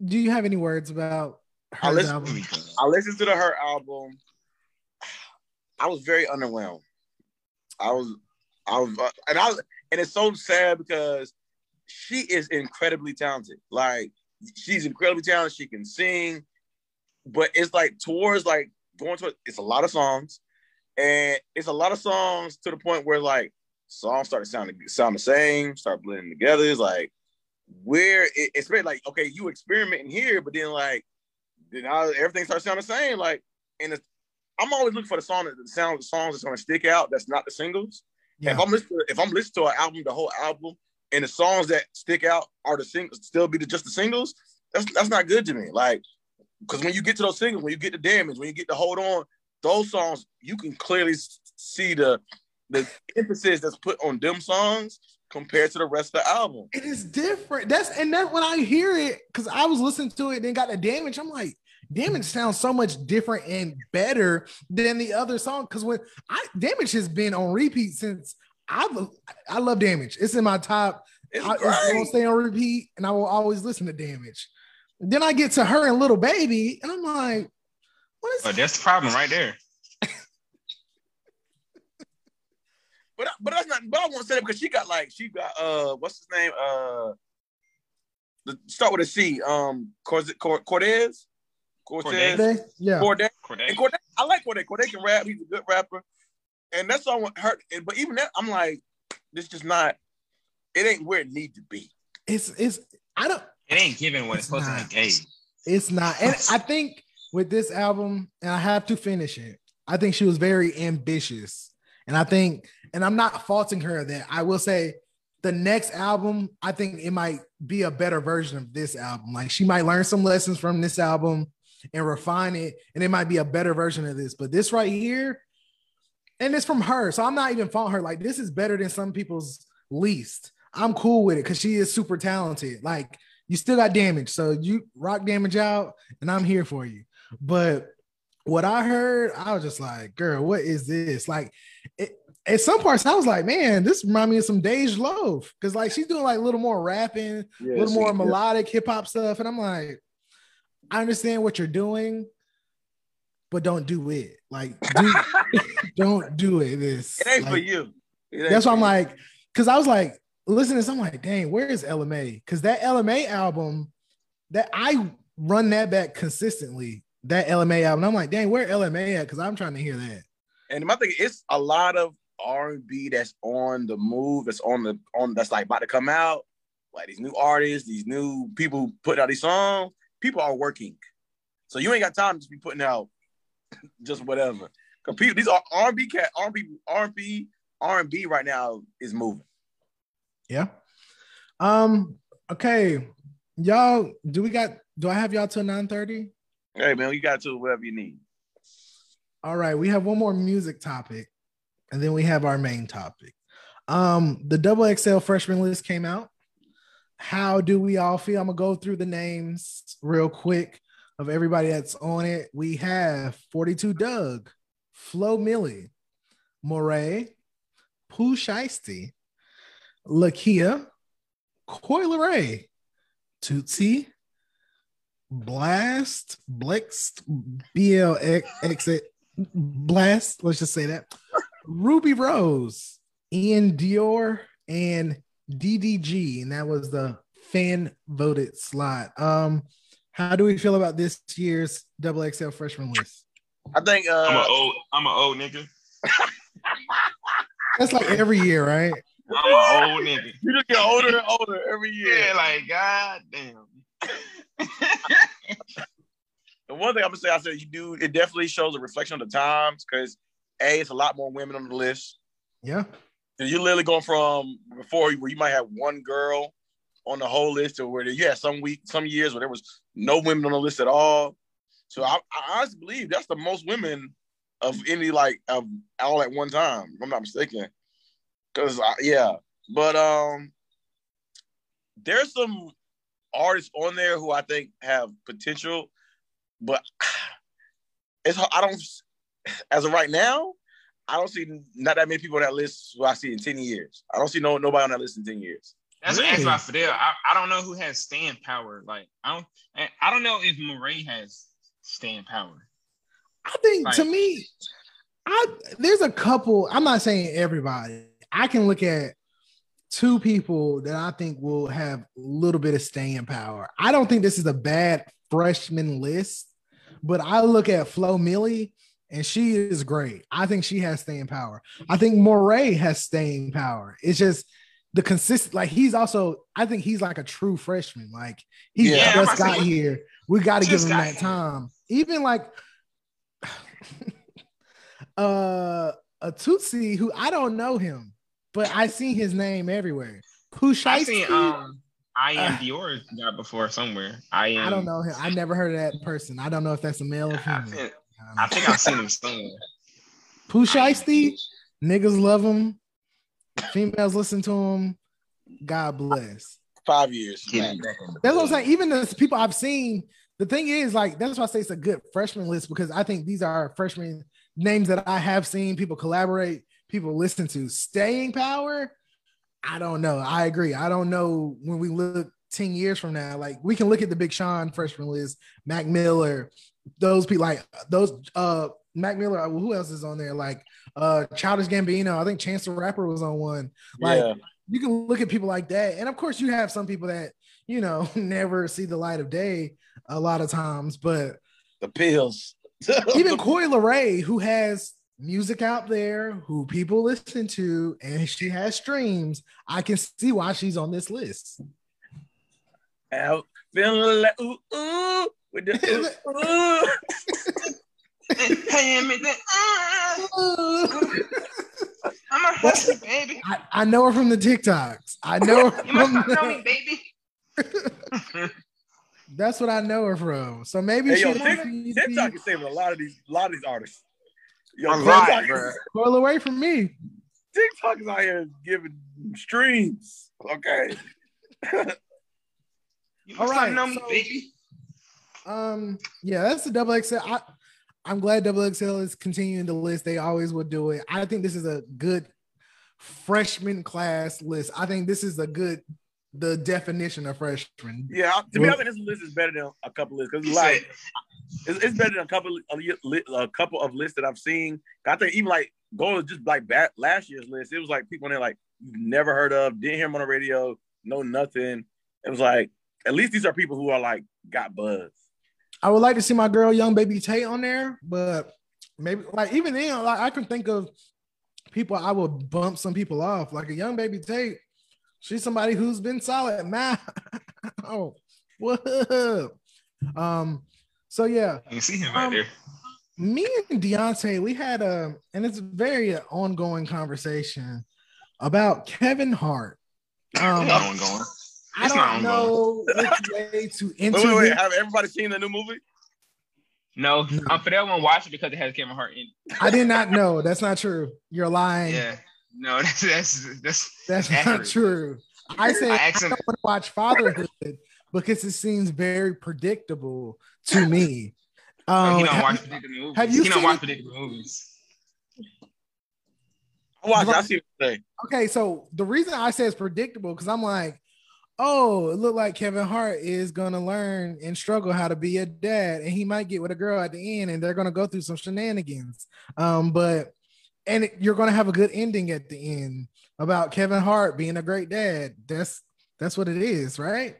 [SPEAKER 3] Do you have any words about
[SPEAKER 1] I
[SPEAKER 3] her
[SPEAKER 1] listen-
[SPEAKER 3] album?
[SPEAKER 1] I listened to the H.E.R. album. I was very underwhelmed. I was, I was, uh, and I, and it's so sad because she is incredibly talented. Like she's incredibly talented. She can sing, but it's like towards like going to it's a lot of songs, and it's a lot of songs to the point where like songs start sounding sound the same, start blending together. It's like where it, it's very like okay, you experimenting here, but then like then now everything starts sounding the same. Like, and it's, I'm always looking for the song that the sound the songs that's gonna stick out. That's not the singles. If I'm listening, if I'm listening to an album, the whole album, and the songs that stick out are the singles, still be the, just the singles. That's that's not good to me. Like, because when you get to those singles, when you get the damage, when you get to hold on, those songs, you can clearly see the the emphasis that's put on them songs compared to the rest of the album.
[SPEAKER 3] It is different. That's and that when I hear it, because I was listening to it and then got the damage, I'm like, damage sounds so much different and better than the other song. Because when I damage has been on repeat since I've I love damage. It's in my top. It's, I, it's gonna stay on repeat, and I will always listen to damage. Then I get to her and Lil Baby, and I'm like,
[SPEAKER 2] what is? Oh, that's the problem right there.
[SPEAKER 1] But but that's not. But I won't say that because she got like she got uh what's his name? Uh the start with a C um Cortez? Cortez?
[SPEAKER 3] Cortez? Yeah.
[SPEAKER 1] Cortez? Cortez. Cortez I like Cortez. Cortez can rap. He's a good rapper. And that's all I her but even that I'm like this just not it ain't where it need to be.
[SPEAKER 3] It's it's I don't
[SPEAKER 2] it ain't giving what it's, supposed not, to be.
[SPEAKER 3] It's not. And I think with this album and I have to finish it I think she was very ambitious and I think, and I'm not faulting her that I will say the next album, I think it might be a better version of this album. Like she might learn some lessons from this album and refine it, and it might be a better version of this. But this right here, and it's from her. So I'm not even faulting her. Like, this is better than some people's least. I'm cool with it because she is super talented. Like, you still got damage. So you rock damage out, and I'm here for you. But what I heard, I was just like, girl, what is this? Like, it, at some parts, I was like, man, this remind me of some Dej Loaf because like she's doing like a little more rapping, yeah, a little more melodic hip hop stuff, and I'm like, I understand what you're doing, but don't do it. Like, do, [LAUGHS] don't do it. This
[SPEAKER 1] it ain't
[SPEAKER 3] like,
[SPEAKER 1] for you.
[SPEAKER 3] Ain't that's why I'm like, because I was like, listening to, I'm like, dang, where is Ella Mai? Because that Ella Mai album, that I run that back consistently that Ella Mai album. I'm like, dang, where Ella Mai at? Because I'm trying to hear that.
[SPEAKER 1] And my thing, it's a lot of R and B that's on the move. That's on the on that's like about to come out. Like these new artists, these new people putting out these songs. People are working, so you ain't got time to just be putting out [LAUGHS] just whatever. These are R and B cat R and B R and B R and B right now is moving.
[SPEAKER 3] Yeah. Um. Okay, y'all. Do we got? Do I have y'all till nine thirty?
[SPEAKER 1] Hey man, you got to whatever you need.
[SPEAKER 3] All right, we have one more music topic, and then we have our main topic. Um, the double XL freshman list came out. How do we all feel? I'm gonna go through the names real quick of everybody that's on it. We have 42 Dugg, Flo Milli, Morray, Pooh Shiesty, Lakeyah, Coi Leray, Toosii, Blast, Blixt, BLX, it Blast, let's just say that. Rubi Rose, Iann Dior, and DDG, and that was the fan voted slot. Um, how do we feel about this year's double XL freshman list?
[SPEAKER 1] I think uh,
[SPEAKER 2] I'm an old, I'm an old nigga. [LAUGHS]
[SPEAKER 3] That's like every year, right?
[SPEAKER 2] I'm an old nigga.
[SPEAKER 1] You just get older and older every year.
[SPEAKER 2] Yeah, like god damn. [LAUGHS]
[SPEAKER 1] the one thing I'm gonna say, I said you do. It definitely shows a reflection of the times because a, it's a lot more women on the list.
[SPEAKER 3] Yeah,
[SPEAKER 1] and you're literally going from before where you might have one girl on the whole list, to where you had some week, some years where there was no women on the list at all. So I, I honestly believe that's the most women of any like of all at one time. If I'm not mistaken. Cause yeah, but um, there's some artists on there who I think have potential, but [SIGHS] it's I don't [SIGHS] as of right now, I don't see not that many people on that list who I see in 10 years. I don't see no nobody on that list in 10 years.
[SPEAKER 2] That's really? an answer Fidel. I, I don't know who has stand power. Like I don't I don't know if Morray has stand power.
[SPEAKER 3] I think like, to me, I there's a couple. I'm not saying everybody. I can look at two people that I think will have a little bit of staying power. I don't think this is a bad freshman list, but I look at Flo Milli and she is great. I think she has staying power. I think Morray has staying power. It's just the consistent, like he's also, I think he's like a true freshman. Like he yeah, just got here. We got to give him that here. time. Even like [SIGHS] uh a Toosii who I don't know him but I seen his name everywhere. Pooh
[SPEAKER 2] I
[SPEAKER 3] Shiesty?
[SPEAKER 2] seen um I am
[SPEAKER 3] Uh,
[SPEAKER 2] Dior got before somewhere. I am
[SPEAKER 3] I don't know him. I never heard of that person. I don't know if that's a male or
[SPEAKER 2] I
[SPEAKER 3] female.
[SPEAKER 2] think,
[SPEAKER 3] I don't
[SPEAKER 2] I
[SPEAKER 3] know.
[SPEAKER 2] think I've seen him somewhere.
[SPEAKER 3] Pooh niggas love him. Females listen to him. God bless.
[SPEAKER 1] Five years.
[SPEAKER 2] Yeah.
[SPEAKER 3] That's what I'm saying. Even the people I've seen, the thing is, like, that's why I say it's a good freshman list because I think these are freshman names that I have seen people collaborate, people listen to. Staying power, I don't know. I agree. I don't know when we look 10 years from now. Like, we can look at the Big Sean freshman list, Mac Miller, those people, like, those, uh, Mac Miller, uh, who else is on there? Like, uh, Childish Gambino. I think Chance the Rapper was on one. Like,
[SPEAKER 1] yeah.
[SPEAKER 3] you can look at people like that and of course you have some people that you know [LAUGHS] never see the light of day a lot of times but
[SPEAKER 1] The pills. [LAUGHS]
[SPEAKER 3] even Coi Leray, who has music out there who people listen to and she has streams i can see why she's on this list
[SPEAKER 1] Out feeling like ooh ooh with the [LAUGHS] ooh, ooh.
[SPEAKER 2] Hey, me that, I'm a hustler, baby.
[SPEAKER 3] I, I know her from the tiktoks i know her
[SPEAKER 2] You must
[SPEAKER 3] from
[SPEAKER 2] not know me, [LAUGHS] baby.
[SPEAKER 3] that's what i know her from so maybe
[SPEAKER 1] Hey,
[SPEAKER 3] she
[SPEAKER 1] yo, Tik- TikTok is saving a lot of these, a lot of these artists. Yo,
[SPEAKER 2] A lot,
[SPEAKER 1] TikTok,
[SPEAKER 2] bro.
[SPEAKER 3] Coil away from me
[SPEAKER 1] TikTok is out here giving streams. Okay. [LAUGHS]
[SPEAKER 2] You
[SPEAKER 3] All
[SPEAKER 2] must
[SPEAKER 3] right,
[SPEAKER 2] not know me,
[SPEAKER 3] so-
[SPEAKER 2] baby.
[SPEAKER 3] Um, yeah, that's the double XL. I, I'm glad double XL is continuing the list. They always would do it. I think this is a good freshman class list. I think this is a good the definition of freshman.
[SPEAKER 1] Yeah, to me, I think this list is better than a couple lists because like it's, it's better than a couple of a couple of lists that I've seen. I think even like going to just like back last year's list, it was like people in there like you've never heard of, didn't hear them on the radio, know nothing. It was like at least these are people who are like got buzz.
[SPEAKER 3] I would like to see my girl Young Baby Tate on there, but maybe like even then, like I can think of people I would bump some people off. Like a Young Baby Tate, she's somebody who's been solid. [LAUGHS] Man, oh, what? Um, so yeah,
[SPEAKER 2] you see him right
[SPEAKER 3] Um,
[SPEAKER 2] there.
[SPEAKER 3] me and Deonte, we had a, and it's a very ongoing conversation about Kevin Hart. Um, [LAUGHS]
[SPEAKER 2] It's not ongoing.
[SPEAKER 3] I
[SPEAKER 2] it's not
[SPEAKER 3] don't know which way to enter. [LAUGHS]
[SPEAKER 1] wait, wait,
[SPEAKER 3] this.
[SPEAKER 1] have everybody seen the new movie?
[SPEAKER 2] No,
[SPEAKER 3] No.
[SPEAKER 2] um, Fidel won't watch it because it has Kevin Hart in. it.
[SPEAKER 3] I did not know. That's not true. You're lying.
[SPEAKER 2] Yeah, no, [LAUGHS] that's that's that's.
[SPEAKER 3] That's not true. I say
[SPEAKER 2] I
[SPEAKER 3] I, don't want to watch Fatherhood because it seems very predictable to me. Um,
[SPEAKER 2] he don't
[SPEAKER 3] have-
[SPEAKER 2] watch predictable movies.
[SPEAKER 3] have you
[SPEAKER 2] he don't
[SPEAKER 3] seen
[SPEAKER 2] watch
[SPEAKER 3] it?
[SPEAKER 2] predictable movies.
[SPEAKER 1] I watch. it. I see what you say.
[SPEAKER 3] okay, so the reason I say it's predictable because I'm like, oh, it looked like Kevin Hart is gonna learn and struggle how to be a dad, and he might get with a girl at the end, and they're gonna go through some shenanigans. Um, but and it- you're gonna have a good ending at the end about Kevin Hart being a great dad. That's that's what it is, right?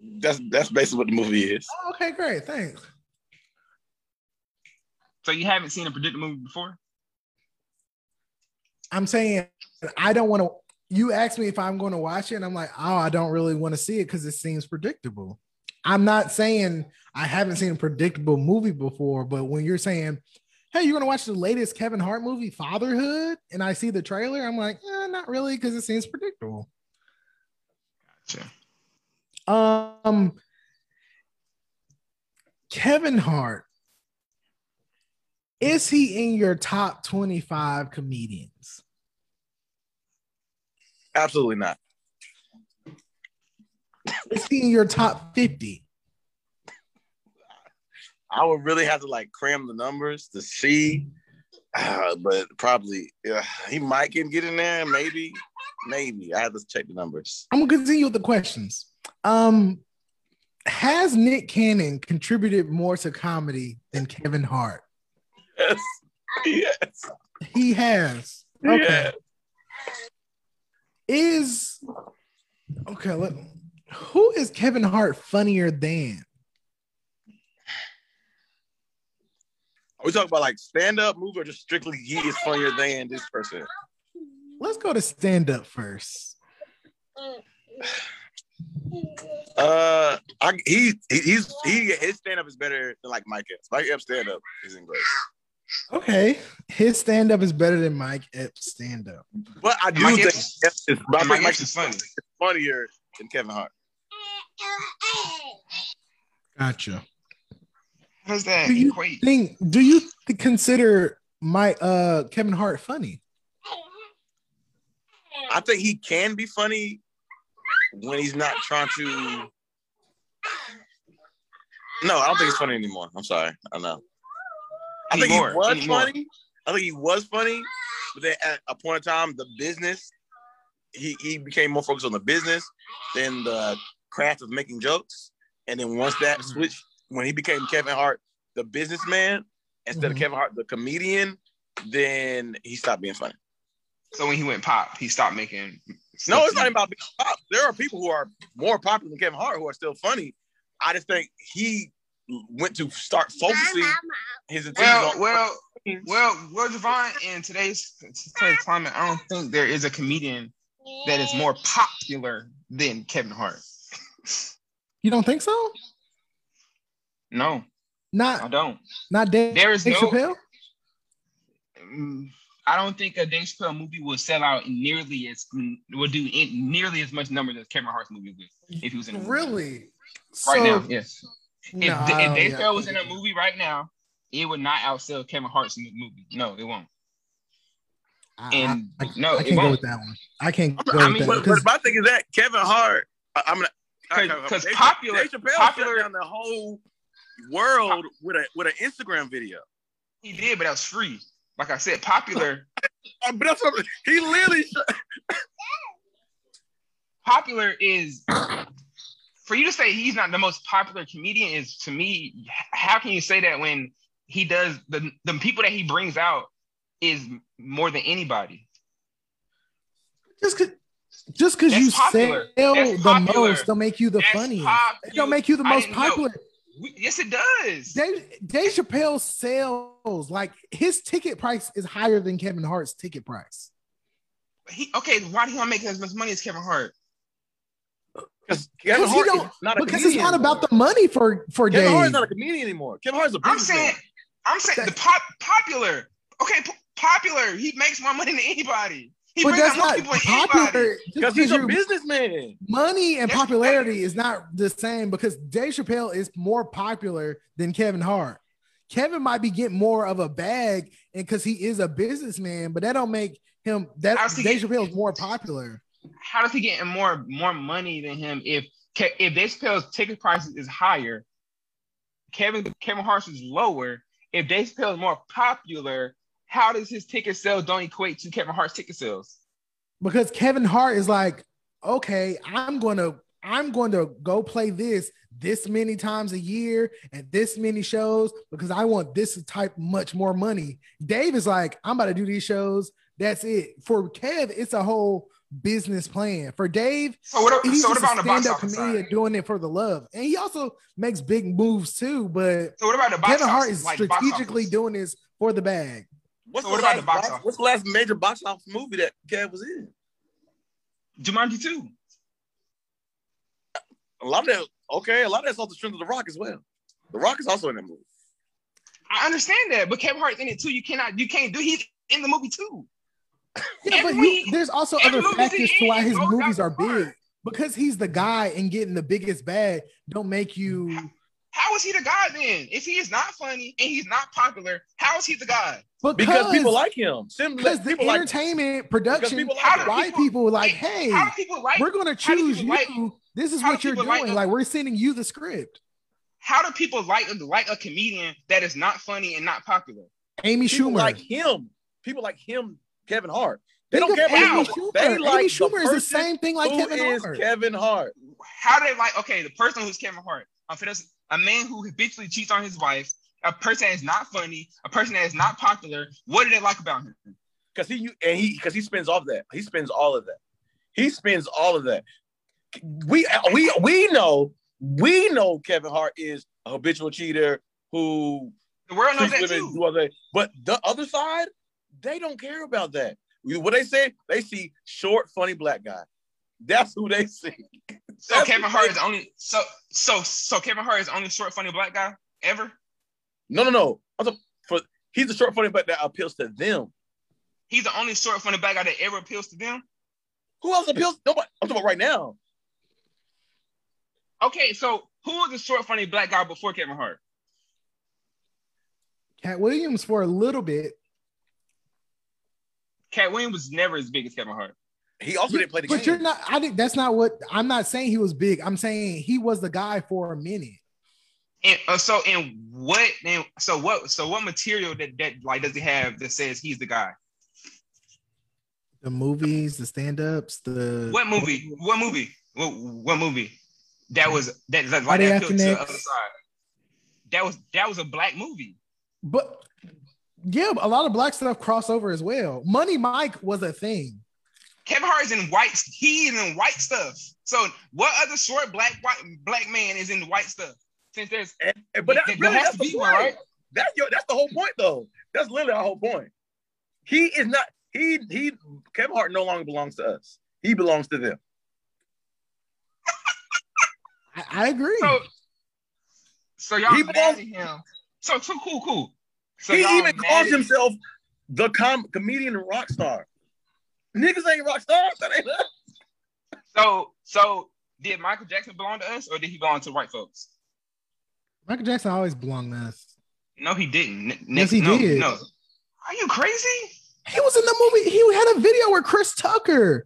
[SPEAKER 1] That's that's basically what the movie is.
[SPEAKER 3] Oh, okay, great, thanks.
[SPEAKER 2] So you haven't seen a predictable movie before?
[SPEAKER 3] I'm saying I don't want to. You asked me if I'm going to watch it, and I'm like, oh, I don't really want to see it because it seems predictable. I'm not saying I haven't seen a predictable movie before, but when you're saying, hey, you're going to watch the latest Kevin Hart movie, Fatherhood, and I see the trailer, I'm like, eh, not really because it seems predictable.
[SPEAKER 2] Gotcha.
[SPEAKER 3] Um, Kevin Hart, is he in your top 25 comedians?
[SPEAKER 1] Absolutely not.
[SPEAKER 3] Is he in your top 50?
[SPEAKER 1] I would really have to like cram the numbers to see, uh, but probably yeah, he might can get in there. Maybe, maybe I have to check the numbers.
[SPEAKER 3] I'm gonna continue with the questions. Um, has Nick Cannon contributed more to comedy than Kevin Hart?
[SPEAKER 1] Yes, yes,
[SPEAKER 3] He has. Okay. Is okay. Let, who is Kevin Hart funnier than?
[SPEAKER 1] Are we talking about like stand up movie or just strictly he is funnier than this person?
[SPEAKER 3] Let's go to stand up first. [SIGHS]
[SPEAKER 1] Uh, I, he, he he's he his stand up is better than like Mike Epps. Mike Epps stand up isn't great.
[SPEAKER 3] Okay, his stand up is better than Mike Epps stand up.
[SPEAKER 1] But I do
[SPEAKER 2] Mike
[SPEAKER 1] think
[SPEAKER 2] Epps-
[SPEAKER 1] it's, it's, I think
[SPEAKER 2] Mike
[SPEAKER 1] Mike
[SPEAKER 2] Epps is
[SPEAKER 1] is
[SPEAKER 2] funny.
[SPEAKER 1] funnier than Kevin Hart.
[SPEAKER 3] Gotcha.
[SPEAKER 2] How does that
[SPEAKER 3] Do you
[SPEAKER 2] equate?
[SPEAKER 3] think? Do you th- consider my uh Kevin Hart funny?
[SPEAKER 1] I think he can be funny when he's not trying to. No, I don't think it's funny anymore. I'm sorry. I know. I think
[SPEAKER 2] Anymore,
[SPEAKER 1] he was
[SPEAKER 2] anymore.
[SPEAKER 1] funny. I think he was funny, but then at a point in time, the business, he he became more focused on the business than the craft of making jokes. And then once that
[SPEAKER 2] Mhm.
[SPEAKER 1] Switched, when he became Kevin Hart, the businessman, instead
[SPEAKER 3] Mhm.
[SPEAKER 1] of Kevin Hart, the comedian, then he stopped being funny.
[SPEAKER 2] So when he went pop, he stopped making.
[SPEAKER 1] No, it's not about being pop. There are people who are more popular than Kevin Hart who are still funny. I just think he went to start focusing his attention
[SPEAKER 2] Well,
[SPEAKER 1] on.
[SPEAKER 2] well, well, well, Javon. In today's today's climate, I don't think there is a comedian that is more popular than Kevin Hart.
[SPEAKER 3] You don't think so?
[SPEAKER 2] No,
[SPEAKER 3] Not I
[SPEAKER 2] don't.
[SPEAKER 3] not Dave,
[SPEAKER 2] There is
[SPEAKER 3] Dave
[SPEAKER 2] no-
[SPEAKER 3] Chappelle.
[SPEAKER 2] Mm, I don't think a Dave Chappelle movie will sell out nearly as will do in, nearly as much numbers as Kevin Hart's movie would if he was in a movie.
[SPEAKER 3] Really?
[SPEAKER 2] right
[SPEAKER 3] So-
[SPEAKER 2] now. Yes.
[SPEAKER 3] No,
[SPEAKER 2] if,
[SPEAKER 3] I
[SPEAKER 2] if
[SPEAKER 3] don't-
[SPEAKER 2] Dave
[SPEAKER 3] yeah.
[SPEAKER 2] Chappelle was in a movie right now, it would not outsell Kevin Hart's movie. No, it won't.
[SPEAKER 3] I-
[SPEAKER 2] And
[SPEAKER 3] I, I,
[SPEAKER 2] no,
[SPEAKER 3] I can't go with that one. I can't go
[SPEAKER 2] I
[SPEAKER 3] with
[SPEAKER 2] mean,
[SPEAKER 3] that
[SPEAKER 1] but, but my thing is that Kevin Hart, I, I'm gonna
[SPEAKER 2] Because popular,
[SPEAKER 1] Dave Chappelle
[SPEAKER 2] popular,
[SPEAKER 1] shut down the whole world with a with an Instagram video.
[SPEAKER 2] he did, but that was free. Like I said, popular, [LAUGHS]
[SPEAKER 1] But that's what, he literally.
[SPEAKER 2] popular is for you to say he's not the most popular comedian is to me. How can you say that when he does the the people that he brings out is more than anybody?
[SPEAKER 3] just cause, just because you
[SPEAKER 2] popular.
[SPEAKER 3] sell
[SPEAKER 2] That's
[SPEAKER 3] the
[SPEAKER 2] popular.
[SPEAKER 3] most don't make you the
[SPEAKER 2] That's
[SPEAKER 3] funniest.
[SPEAKER 2] popular.
[SPEAKER 3] It don't make you the most
[SPEAKER 2] didn't know.
[SPEAKER 3] Popular.
[SPEAKER 2] We- yes, it does.
[SPEAKER 3] Dave, Dave Chappelle sells like his ticket price is higher than Kevin Hart's ticket price.
[SPEAKER 2] He, okay, why do you want to make as much money as Kevin Hart?
[SPEAKER 1] Because Kevin
[SPEAKER 3] he
[SPEAKER 1] Hart
[SPEAKER 3] don't-
[SPEAKER 1] is not a
[SPEAKER 3] Because it's
[SPEAKER 1] comedian
[SPEAKER 3] not about the money for for
[SPEAKER 1] Kevin
[SPEAKER 3] Dave.
[SPEAKER 1] Hart is not a comedian anymore. Kevin Hart is a
[SPEAKER 2] I'm
[SPEAKER 1] businessman.
[SPEAKER 2] saying, I'm saying the pop popular. Okay, p- popular. He makes more money than anybody. He
[SPEAKER 3] but that's not
[SPEAKER 2] people
[SPEAKER 3] popular.
[SPEAKER 1] Because he's a businessman.
[SPEAKER 3] money and popularity is not the same because Dave Chappelle is more popular than Kevin Hart. Kevin might be getting more of a bag, and because he is a businessman, but that don't make him that
[SPEAKER 2] How's
[SPEAKER 3] Dave
[SPEAKER 2] get-
[SPEAKER 3] Chappelle is more popular.
[SPEAKER 2] How does he get more more money than him if Ke- if Dave Chappelle's ticket prices is higher? Kevin Kevin Hart's is lower. If Dave Chappelle is more popular, how does his ticket sales don't equate to Kevin Hart's ticket sales?
[SPEAKER 3] Because Kevin Hart is like, okay, I'm gonna I'm going to go play this this many times a year and this many shows because I want this type much more money. Dave is like, I'm about to do these shows. That's it. For Kev, it's a whole business plan. For Dave,
[SPEAKER 2] So what?
[SPEAKER 3] he's
[SPEAKER 2] So what about
[SPEAKER 3] a stand-up comedian
[SPEAKER 2] side?
[SPEAKER 3] doing it for the love, and he also makes big moves too. But
[SPEAKER 2] So what about the box
[SPEAKER 3] Kevin Hart is
[SPEAKER 2] like
[SPEAKER 3] strategically doing this for the bag.
[SPEAKER 1] What's,
[SPEAKER 2] So
[SPEAKER 1] the
[SPEAKER 2] what about
[SPEAKER 1] last
[SPEAKER 2] the box
[SPEAKER 1] box-
[SPEAKER 2] office?
[SPEAKER 1] what's the last major box office movie that Kev was in?
[SPEAKER 2] Jumanji too.
[SPEAKER 1] A lot of that, okay, a lot of that's off the strength of The Rock as well. The Rock is also in that movie.
[SPEAKER 2] I understand that, but Kevin Hart's in it too. You cannot, you can't do. He's in the movie too.
[SPEAKER 3] Yeah, but you, there's also other factors to why his movies are big. Because he's the guy and getting the biggest bag don't make you
[SPEAKER 2] How is he the guy then? If he is not funny and he's not popular, how is he the guy?
[SPEAKER 3] because,
[SPEAKER 1] Because people like him. Simply
[SPEAKER 3] because the
[SPEAKER 1] people like
[SPEAKER 3] entertainment production
[SPEAKER 1] people like
[SPEAKER 2] How do
[SPEAKER 3] white
[SPEAKER 2] people-
[SPEAKER 3] people like, hey,
[SPEAKER 2] how do people like?
[SPEAKER 3] we're gonna choose you.
[SPEAKER 2] like-
[SPEAKER 3] this is what you're
[SPEAKER 2] people like
[SPEAKER 3] doing. Like we're sending you the script.
[SPEAKER 2] How do people like like a comedian that is not funny and not popular?
[SPEAKER 3] Amy
[SPEAKER 1] people
[SPEAKER 3] Schumer.
[SPEAKER 1] like him. People like him, Kevin Hart. They
[SPEAKER 3] Think
[SPEAKER 1] don't care
[SPEAKER 3] of
[SPEAKER 1] about
[SPEAKER 3] Amy
[SPEAKER 1] him.
[SPEAKER 3] Schumer.
[SPEAKER 1] They
[SPEAKER 3] Amy
[SPEAKER 1] like
[SPEAKER 3] Schumer
[SPEAKER 1] the
[SPEAKER 3] is the same thing like Kevin
[SPEAKER 1] is
[SPEAKER 3] Hart.
[SPEAKER 1] Kevin Hart.
[SPEAKER 2] How do they like? Okay, the person who's Kevin Hart. I'm finna, a man who habitually cheats on his wife, a person that is not funny, a person that is not popular. What do they like about him?
[SPEAKER 1] Because he and he because he spends all of that. He spends all of that. He spends all of that. We we we know we know Kevin Hart is a habitual cheater who
[SPEAKER 2] The world knows that too.
[SPEAKER 1] But the other side, they don't care about that. What they say, they see short, funny black guy. That's who they see.
[SPEAKER 2] So
[SPEAKER 1] That's
[SPEAKER 2] Kevin Hart
[SPEAKER 1] they-
[SPEAKER 2] is only so so so Kevin Hart is only short funny black guy ever.
[SPEAKER 1] No, no, no. I'm talking- For He's the short funny but that appeals to them.
[SPEAKER 2] He's the only short funny black guy that ever appeals to them.
[SPEAKER 1] Who else appeals? Nobody. I'm talking about right now.
[SPEAKER 2] Okay, so who was the short funny black guy before Kevin Hart?
[SPEAKER 3] Katt Williams for a little bit.
[SPEAKER 2] Katt Williams was never as big as Kevin Hart.
[SPEAKER 1] He also didn't play the
[SPEAKER 3] But
[SPEAKER 1] game.
[SPEAKER 3] But you're not. I think that's not what I'm not saying. He was big. I'm saying he was the guy for a minute.
[SPEAKER 2] And uh, so, and what? And so what? So what material that that like does he have that says he's the guy?
[SPEAKER 3] The movies, the stand-ups, the
[SPEAKER 2] What movie? What movie? What, what movie? That was that, that like
[SPEAKER 3] Friday
[SPEAKER 2] that to the other side. That was that was a black movie.
[SPEAKER 3] But yeah, a lot of black stuff crossover as well. Money Mike was a thing.
[SPEAKER 2] Kevin Hart is in white. He is in white stuff. So what other short black white black man is in white stuff? Since there's
[SPEAKER 1] And- and- but that,
[SPEAKER 2] there
[SPEAKER 1] really,
[SPEAKER 2] has
[SPEAKER 1] that's
[SPEAKER 2] to
[SPEAKER 1] the
[SPEAKER 2] be
[SPEAKER 1] point.
[SPEAKER 2] one, right?
[SPEAKER 1] That's your, that's the whole point, though. That's literally our whole point. He is not. He he. Kevin Hart no longer belongs to us. He belongs to them. [LAUGHS]
[SPEAKER 3] I, I agree.
[SPEAKER 2] So so y'all
[SPEAKER 1] He
[SPEAKER 2] mad
[SPEAKER 1] belongs-
[SPEAKER 2] at him. So so cool cool. So
[SPEAKER 1] he even calls himself the com- comedian rock star. Niggas ain't rock stars. That ain't us.
[SPEAKER 2] So so did Michael Jackson belong to us or did he belong to white folks?
[SPEAKER 3] Michael Jackson always belonged to us.
[SPEAKER 2] No, he didn't. N-
[SPEAKER 3] Yes, he
[SPEAKER 2] no,
[SPEAKER 3] did.
[SPEAKER 2] No. Are you crazy?
[SPEAKER 3] He was in the movie. He had a video with Chris Tucker,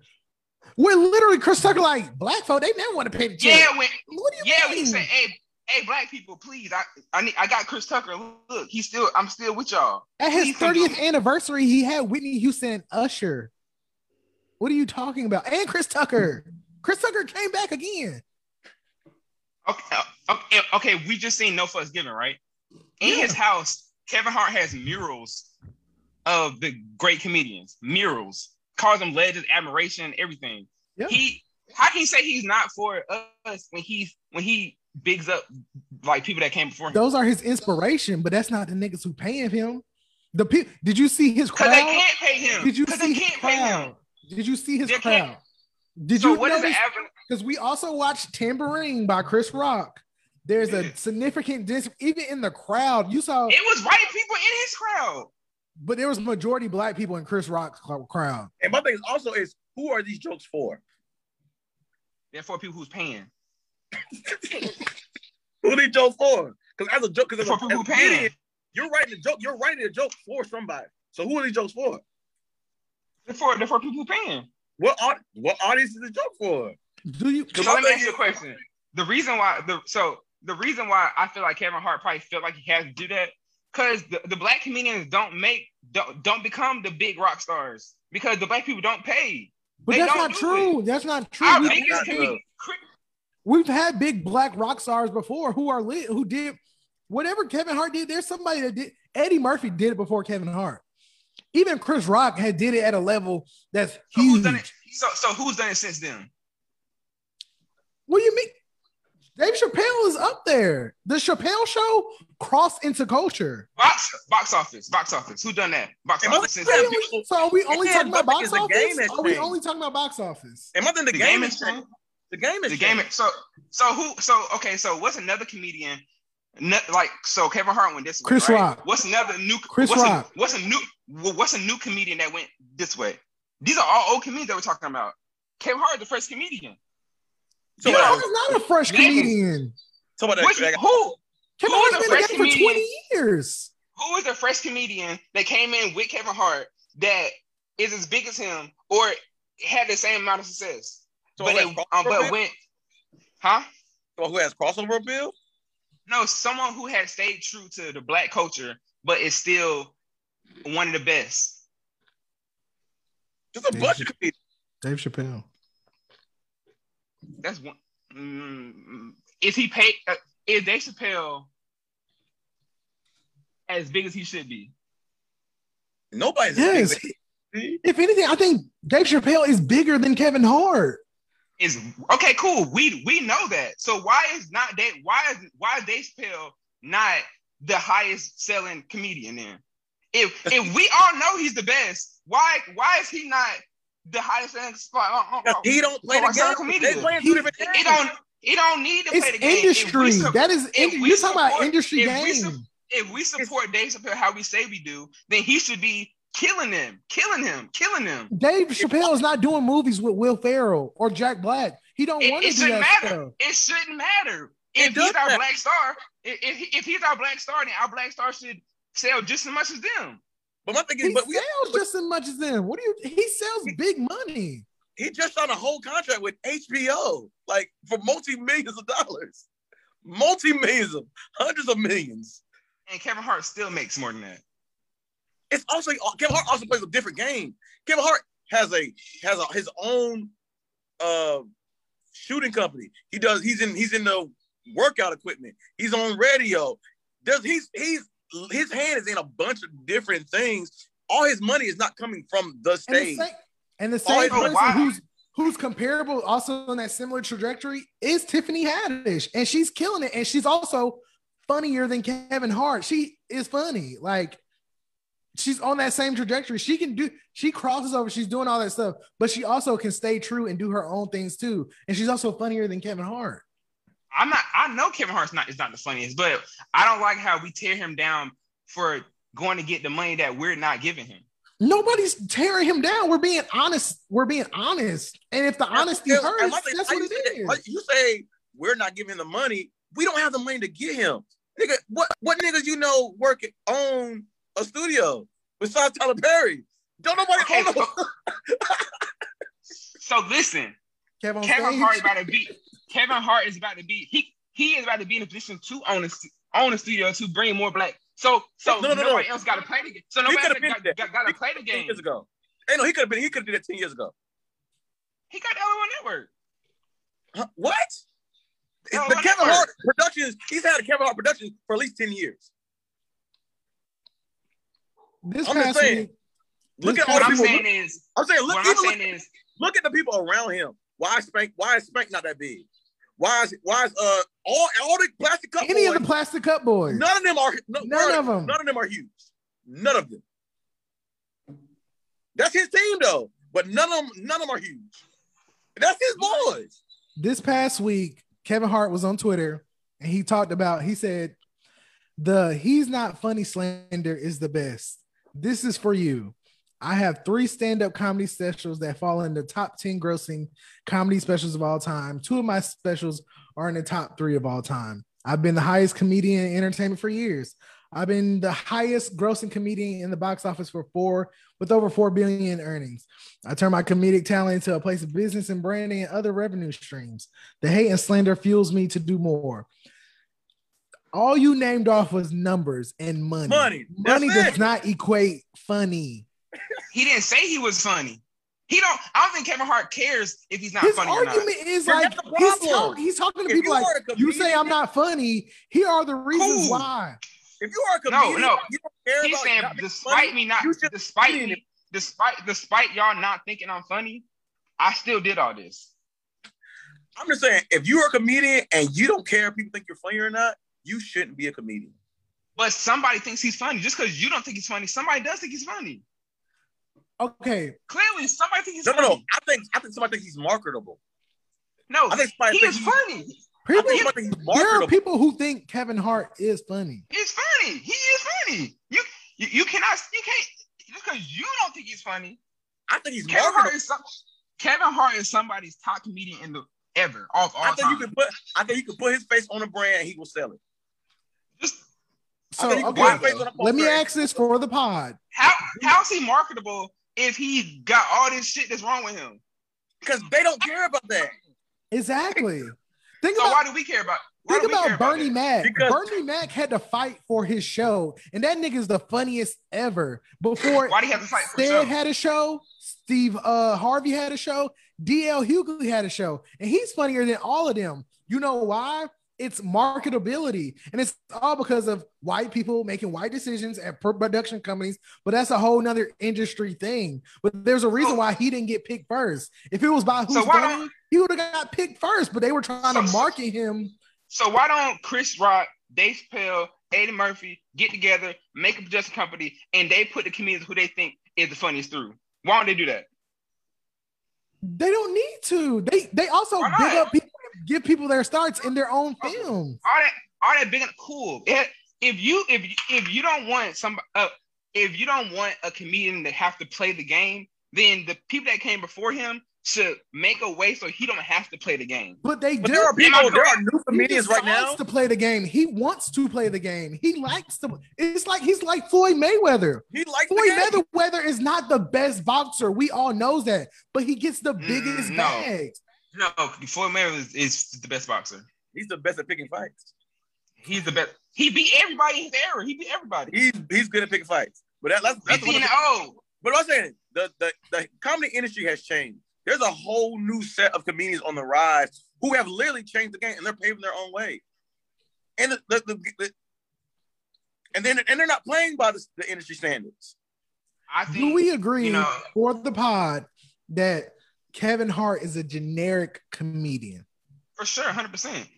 [SPEAKER 3] where literally Chris Tucker like black folk. They never want to pay the check.
[SPEAKER 2] Yeah, when
[SPEAKER 3] What do you
[SPEAKER 2] yeah, when
[SPEAKER 3] mean?
[SPEAKER 2] he said, "Hey, hey, black people, please, I I need, I got Chris Tucker. Look, he's still, I'm still with y'all."
[SPEAKER 3] At his
[SPEAKER 2] Please come do
[SPEAKER 3] 30th anniversary, he had Whitney Houston and Usher. What are you talking about? And Chris Tucker. Chris Tucker came back again.
[SPEAKER 2] Okay, okay, okay, we just seen No Fuss Given, right? In
[SPEAKER 3] Yeah.
[SPEAKER 2] his house, Kevin Hart has murals of the great comedians. Murals calls them legends, admiration, everything.
[SPEAKER 3] Yeah.
[SPEAKER 2] He, how can you say he's not for us when he's when he bigs up like people that came before him?
[SPEAKER 3] Those are his inspiration, but that's not the niggas who paying him. The pe- did you see his
[SPEAKER 2] Because
[SPEAKER 3] crowd?
[SPEAKER 2] they can't pay him.
[SPEAKER 3] Did you see
[SPEAKER 2] they can't pay him?
[SPEAKER 3] Crowd? Did you see his
[SPEAKER 2] They can't-
[SPEAKER 3] crowd? Did
[SPEAKER 2] So
[SPEAKER 3] you
[SPEAKER 2] what is the
[SPEAKER 3] notice?
[SPEAKER 2] average?
[SPEAKER 3] Because we also watched Tamborine by Chris Rock. There's a significant dis- even in the crowd. You saw,
[SPEAKER 2] It was white people in his crowd.
[SPEAKER 3] but there was majority black people in Chris Rock's cl- crowd.
[SPEAKER 1] And my thing is also is who are these jokes for?
[SPEAKER 2] They're for people who's paying. [LAUGHS]
[SPEAKER 1] Who are these jokes for? Because as a joke, because as,
[SPEAKER 2] For people
[SPEAKER 1] as
[SPEAKER 2] who paying.
[SPEAKER 1] you're writing a joke. You're writing a joke for somebody. So who are these jokes for?
[SPEAKER 2] Therefore, therefore, people paying.
[SPEAKER 1] What au- what audience is the joke for?
[SPEAKER 3] Do you?
[SPEAKER 2] So let me ask you a question. The reason why the so the reason why I feel like Kevin Hart probably felt like he has to do that because the, the black comedians don't make don't, don't become the big rock stars because the black people don't pay.
[SPEAKER 3] But
[SPEAKER 2] They
[SPEAKER 3] that's
[SPEAKER 2] don't
[SPEAKER 3] not
[SPEAKER 2] do
[SPEAKER 3] true. That's not true.
[SPEAKER 2] Our
[SPEAKER 3] We-
[SPEAKER 2] biggest
[SPEAKER 1] not
[SPEAKER 2] comedian,
[SPEAKER 3] We've had big black rock stars before who are lit, who did whatever Kevin Hart did. There's somebody that did. Eddie Murphy did it before Kevin Hart. Even Chris Rock had did it at a level that's
[SPEAKER 2] so who's
[SPEAKER 3] huge.
[SPEAKER 2] done it? So so who's done it since then?
[SPEAKER 3] What do you mean? Dave Chappelle is up there. The Chappelle Show crossed into culture.
[SPEAKER 2] Box box office, box office. Who done that? Box
[SPEAKER 1] Am
[SPEAKER 2] office since
[SPEAKER 1] Yeah,
[SPEAKER 2] then.
[SPEAKER 1] people-
[SPEAKER 3] So are we only talking about box
[SPEAKER 1] it's the
[SPEAKER 3] office?
[SPEAKER 1] game has
[SPEAKER 3] Are we
[SPEAKER 1] changed.
[SPEAKER 3] only talking about box office?
[SPEAKER 1] And my thing, the,
[SPEAKER 2] The
[SPEAKER 1] game,
[SPEAKER 2] game
[SPEAKER 1] is
[SPEAKER 2] is
[SPEAKER 1] changed. The game is
[SPEAKER 2] The game. So so who? So okay. So what's another comedian? No, like so, Kevin Hart went this way.
[SPEAKER 3] Chris
[SPEAKER 2] right?
[SPEAKER 3] Rock.
[SPEAKER 2] What's another new?
[SPEAKER 3] Chris
[SPEAKER 2] what's
[SPEAKER 3] Rock.
[SPEAKER 2] A, what's a new? What's a new comedian that went this way? These are all old comedians that we're talking about. Kevin Hart, the first comedian.
[SPEAKER 1] So,
[SPEAKER 3] Kevin Hart is not a fresh
[SPEAKER 2] Yeah.
[SPEAKER 3] comedian.
[SPEAKER 1] so about that,
[SPEAKER 2] Which, who?
[SPEAKER 3] Kevin
[SPEAKER 2] Who is
[SPEAKER 3] Hart's
[SPEAKER 2] the
[SPEAKER 3] been in the
[SPEAKER 2] fresh
[SPEAKER 3] game for
[SPEAKER 2] comedian?
[SPEAKER 3] 20 years.
[SPEAKER 2] Who is the fresh comedian that came in with Kevin Hart that is as big as him or had the same amount of success?
[SPEAKER 1] so
[SPEAKER 2] but
[SPEAKER 1] who
[SPEAKER 2] it, um, but went, huh?
[SPEAKER 1] So who has crossover appeal?
[SPEAKER 2] No, someone who had stayed true to the black culture, but is still one of the best.
[SPEAKER 1] Just a bunch of comedians.
[SPEAKER 3] Dave Chappelle.
[SPEAKER 2] That's one. Mm, is he paid? Uh, is Dave Chappelle as big as he should be?
[SPEAKER 1] Nobody's
[SPEAKER 3] Yes.
[SPEAKER 1] as big as he-
[SPEAKER 3] If anything, I think Dave Chappelle is bigger than Kevin Hart.
[SPEAKER 2] Is okay, cool. We we know that. So why is not Dave? Why is why is Dave Chappelle not the highest selling comedian? Then, if if we all know he's the best, why why is he not the highest selling spot? Uh, uh,
[SPEAKER 1] Because he don't play
[SPEAKER 2] So
[SPEAKER 1] the
[SPEAKER 2] I sound
[SPEAKER 1] game.
[SPEAKER 2] comedian.
[SPEAKER 1] They playing
[SPEAKER 3] He-
[SPEAKER 1] two
[SPEAKER 2] It don't it don't need to
[SPEAKER 3] It's
[SPEAKER 2] play the game. If
[SPEAKER 3] industry.
[SPEAKER 2] sup-
[SPEAKER 3] That is,
[SPEAKER 2] if
[SPEAKER 3] industry. you're talking about industry
[SPEAKER 2] if we
[SPEAKER 3] game.
[SPEAKER 2] su- if we support Dave Chappelle how we say we do, then he should be killing him, killing him, killing him.
[SPEAKER 3] Dave Chappelle is not doing movies with Will Ferrell or Jack Black. He don't
[SPEAKER 2] It,
[SPEAKER 3] want
[SPEAKER 2] it
[SPEAKER 3] to do that.
[SPEAKER 2] It shouldn't matter.
[SPEAKER 3] stuff.
[SPEAKER 2] It shouldn't matter. If
[SPEAKER 1] does
[SPEAKER 2] he's our
[SPEAKER 1] matter.
[SPEAKER 2] black star, if, if, if he's our black star, then our black star should sell just as much as them.
[SPEAKER 1] But my thing
[SPEAKER 3] He
[SPEAKER 1] is, but we,
[SPEAKER 3] sells just as much as them. What do you? He sells big money.
[SPEAKER 1] he just signed a whole contract with HBO, like for multi millions of dollars, multi millions of hundreds of millions.
[SPEAKER 2] And Kevin Hart still makes more than that.
[SPEAKER 1] It's also Kevin Hart also plays a different game. Kevin Hart has a has a, his own uh shooting company. He does. He's in. He's in the workout equipment. He's on radio. There's he's he's his hand is in a bunch of different things. All his money is not coming from the
[SPEAKER 3] And the
[SPEAKER 1] stage.
[SPEAKER 3] same, and the same person who's who's comparable, also on that similar trajectory, is Tiffany Haddish, and she's killing it. And she's also funnier than Kevin Hart. She is funny, like. She's on that same trajectory. She can do, she crosses over, she's doing all that stuff, but she also can stay true and do her own things too. And she's also funnier than Kevin Hart.
[SPEAKER 2] I'm not. I know Kevin Hart's not is not the funniest, but I don't like how we tear him down for going to get the money that we're not giving him.
[SPEAKER 3] Nobody's tearing him down. We're being honest. We're being honest. And if the honesty
[SPEAKER 1] And
[SPEAKER 3] hurts,
[SPEAKER 1] my thing-
[SPEAKER 3] that's what
[SPEAKER 1] you say
[SPEAKER 3] it
[SPEAKER 1] that?
[SPEAKER 3] is.
[SPEAKER 1] You say we're not giving the money. We don't have the money to get him. Nigga, what what niggas you know work at- own a studio besides Tyler Perry? Don't nobody
[SPEAKER 2] Okay,
[SPEAKER 1] own
[SPEAKER 2] so- So listen,
[SPEAKER 3] Kevin,
[SPEAKER 2] Kevin Hart is about to be. Kevin Hart is about to be. He he is about to be in a position to own a own a studio to bring more black. So so
[SPEAKER 1] No, no, no, no.
[SPEAKER 2] else got to play the game. So
[SPEAKER 1] He
[SPEAKER 2] nobody
[SPEAKER 1] could've
[SPEAKER 2] else got, got, got to play the
[SPEAKER 1] 10
[SPEAKER 2] game.
[SPEAKER 1] years ago. Hey, no, he could have been. He could have did it ten years ago.
[SPEAKER 2] He got the LOL network.
[SPEAKER 1] Huh? What?
[SPEAKER 2] No,
[SPEAKER 1] the
[SPEAKER 2] what
[SPEAKER 1] Kevin
[SPEAKER 2] network?
[SPEAKER 1] Hart Productions. He's had a Kevin Hart Productions for at least ten years.
[SPEAKER 3] This
[SPEAKER 1] I'm just saying.
[SPEAKER 3] week,
[SPEAKER 1] Look at all
[SPEAKER 2] What
[SPEAKER 1] the
[SPEAKER 2] I'm
[SPEAKER 1] people.
[SPEAKER 2] saying is,
[SPEAKER 1] I'm saying, look,
[SPEAKER 2] I'm
[SPEAKER 1] look,
[SPEAKER 2] is,
[SPEAKER 1] look at the people around him. Why is Spank? Why is Spank not that big? Why is why is uh all all the plastic cup
[SPEAKER 3] any
[SPEAKER 1] boys?
[SPEAKER 3] of the plastic cup boys,
[SPEAKER 1] none of them are no,
[SPEAKER 3] None of 'em.
[SPEAKER 1] None of them are huge. None of them. That's his team though, but none of them none of them are huge. That's his boys.
[SPEAKER 3] this past week, Kevin Hart was on Twitter and he talked about, he said, the he's not funny slander is the best. This is for you. I have three stand-up comedy specials that fall in the top 10 grossing comedy specials of all time. Two of my specials are in the top three of all time. I've been the highest comedian in entertainment for years. I've been the highest grossing comedian in the box office for four with over 4 billion in earnings. I turn my comedic talent into a place of business and branding and other revenue streams. The hate and slander fuels me to do more. All you named off was numbers and money.
[SPEAKER 1] Money. That's
[SPEAKER 3] Money
[SPEAKER 1] it.
[SPEAKER 3] does not equate funny.
[SPEAKER 2] he didn't say he was funny. He don't. I don't think Kevin Hart cares if he's not
[SPEAKER 3] His
[SPEAKER 2] funny or not.
[SPEAKER 3] argument is
[SPEAKER 1] But
[SPEAKER 3] like
[SPEAKER 1] the
[SPEAKER 3] he's,
[SPEAKER 1] problem.
[SPEAKER 3] talk- he's talking to
[SPEAKER 1] If
[SPEAKER 3] people
[SPEAKER 1] you
[SPEAKER 3] like
[SPEAKER 1] are
[SPEAKER 3] you say I'm not funny. Here are the reasons
[SPEAKER 1] Cool.
[SPEAKER 3] why.
[SPEAKER 1] If you are a
[SPEAKER 2] No,
[SPEAKER 1] comedian,
[SPEAKER 2] no.
[SPEAKER 1] you don't care
[SPEAKER 2] He's
[SPEAKER 1] about
[SPEAKER 2] saying,
[SPEAKER 1] not
[SPEAKER 2] despite
[SPEAKER 1] funny,
[SPEAKER 2] me not, despite
[SPEAKER 1] be in
[SPEAKER 2] me, despite despite y'all not thinking I'm funny, I still did all this.
[SPEAKER 1] I'm just saying, if you are a comedian and you don't care if people think you're funny or not, you shouldn't be a comedian.
[SPEAKER 2] But somebody thinks he's funny. Just because you don't think he's funny, somebody does think he's funny.
[SPEAKER 3] Okay,
[SPEAKER 2] Clearly, somebody thinks he's
[SPEAKER 1] No, no,
[SPEAKER 2] funny.
[SPEAKER 1] no. I think I think somebody thinks he's marketable.
[SPEAKER 2] No,
[SPEAKER 1] I think somebody
[SPEAKER 2] he
[SPEAKER 1] thinks
[SPEAKER 2] is
[SPEAKER 1] he's,
[SPEAKER 2] funny.
[SPEAKER 1] I
[SPEAKER 3] people,
[SPEAKER 1] think he's
[SPEAKER 3] there are people who think Kevin Hart is funny.
[SPEAKER 2] He's funny. He is funny. You you, you cannot you can't just because you don't think he's funny.
[SPEAKER 1] I think he's
[SPEAKER 2] Kevin Hart
[SPEAKER 1] marketable.
[SPEAKER 2] is some, Kevin Hart is somebody's top comedian in the ever of all
[SPEAKER 1] I think
[SPEAKER 2] time.
[SPEAKER 1] you can put I think you can put his face on a brand and he will sell it.
[SPEAKER 2] Just
[SPEAKER 1] I
[SPEAKER 3] So
[SPEAKER 1] think you can
[SPEAKER 3] okay,
[SPEAKER 1] put his face on a
[SPEAKER 3] let me ask this for the pod.
[SPEAKER 2] how how is he marketable if he got all this shit that's wrong with him?
[SPEAKER 1] because they don't care about that.
[SPEAKER 3] Exactly. [LAUGHS] Think
[SPEAKER 2] So
[SPEAKER 3] about
[SPEAKER 2] why do we care about? Why
[SPEAKER 3] Think
[SPEAKER 2] do
[SPEAKER 3] about Bernie
[SPEAKER 2] that?
[SPEAKER 3] Mac.
[SPEAKER 1] Because-
[SPEAKER 3] Bernie Mac had to fight for his show, and that nigga's the funniest ever. Before
[SPEAKER 2] Why do you have to fight for
[SPEAKER 3] Stead
[SPEAKER 2] yourself?
[SPEAKER 3] had a show, Steve uh, Harvey had a show, DL Hughley had a show, and he's funnier than all of them. You know why? It's marketability, and it's all because of white people making white decisions at production companies. But that's a whole nother industry thing. But there's a reason why he didn't get picked first. If it was by who's
[SPEAKER 2] So
[SPEAKER 3] he would have got picked first. But they were trying to market him.
[SPEAKER 2] So why don't Chris Rock, Dave Chappelle, Eddie Murphy get together, make a production company, and they put the comedians who they think is the funniest through? Why don't they do that?
[SPEAKER 3] They don't need to. They they also big up people, give people their starts in their own films.
[SPEAKER 2] All that, all that big and cool. It, if you if if you don't want some uh, if you don't want a comedian to have to play the game, then the people that came before him should make a way so he don't have to play the game.
[SPEAKER 3] But they
[SPEAKER 1] But
[SPEAKER 3] do.
[SPEAKER 1] there are people,
[SPEAKER 2] Am
[SPEAKER 1] there are new comedians right
[SPEAKER 3] decides
[SPEAKER 1] now.
[SPEAKER 3] to play the game. He wants to play the game. He likes to. It's like he's like Floyd Mayweather.
[SPEAKER 1] He likes
[SPEAKER 3] Floyd
[SPEAKER 1] the game.
[SPEAKER 3] Mayweather is not the best boxer. We all knows that, but he gets the
[SPEAKER 2] Mm,
[SPEAKER 3] biggest
[SPEAKER 2] no.
[SPEAKER 3] bags.
[SPEAKER 2] No, Floyd Mayweather is, is the best boxer.
[SPEAKER 1] He's the best at picking fights.
[SPEAKER 2] He's the best. He beat everybody in his era. He beat everybody.
[SPEAKER 1] He's he's good at picking fights. But that, that's that's
[SPEAKER 2] 50
[SPEAKER 1] what
[SPEAKER 2] oh.
[SPEAKER 1] But I'm saying the, the the comedy industry has changed. There's a whole new set of comedians on the rise who have literally changed the game and they're paving their own way. And the, the, the, the- and then and they're not playing by the, the industry standards.
[SPEAKER 2] I think
[SPEAKER 3] Do we agree
[SPEAKER 2] you know-
[SPEAKER 3] for the pod that Kevin Hart is a generic comedian?
[SPEAKER 2] for sure, hundred percent.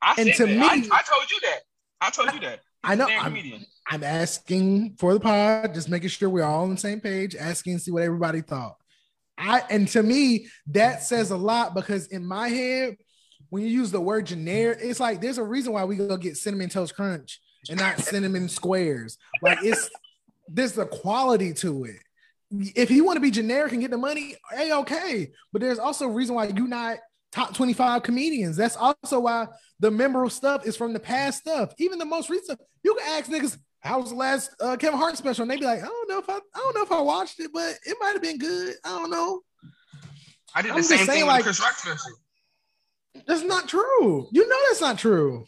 [SPEAKER 2] I
[SPEAKER 3] And to
[SPEAKER 2] that.
[SPEAKER 3] me-
[SPEAKER 2] I, I told you that. I told you that.
[SPEAKER 3] I know. I'm. I'm asking for the pod, just making sure we're all on the same page, asking to see what everybody thought. I and to me, that says a lot because in my head, when you use the word generic, it's like there's a reason why we go get cinnamon toast crunch and not cinnamon squares. Like it's there's a quality to it. If you want to be generic and get the money, hey, okay. But there's also a reason why you not top 25 comedians. That's also why the memorable stuff is from the past stuff. Even the most recent, you can ask niggas, how was the last uh, Kevin Hart special? And they'd be like, I don't know if I, I don't know if I watched it, but it might have been good. I don't know.
[SPEAKER 2] I did
[SPEAKER 3] I'm
[SPEAKER 2] the same thing
[SPEAKER 3] like-
[SPEAKER 2] Chris Rock special.
[SPEAKER 3] That's not true. You know that's not true.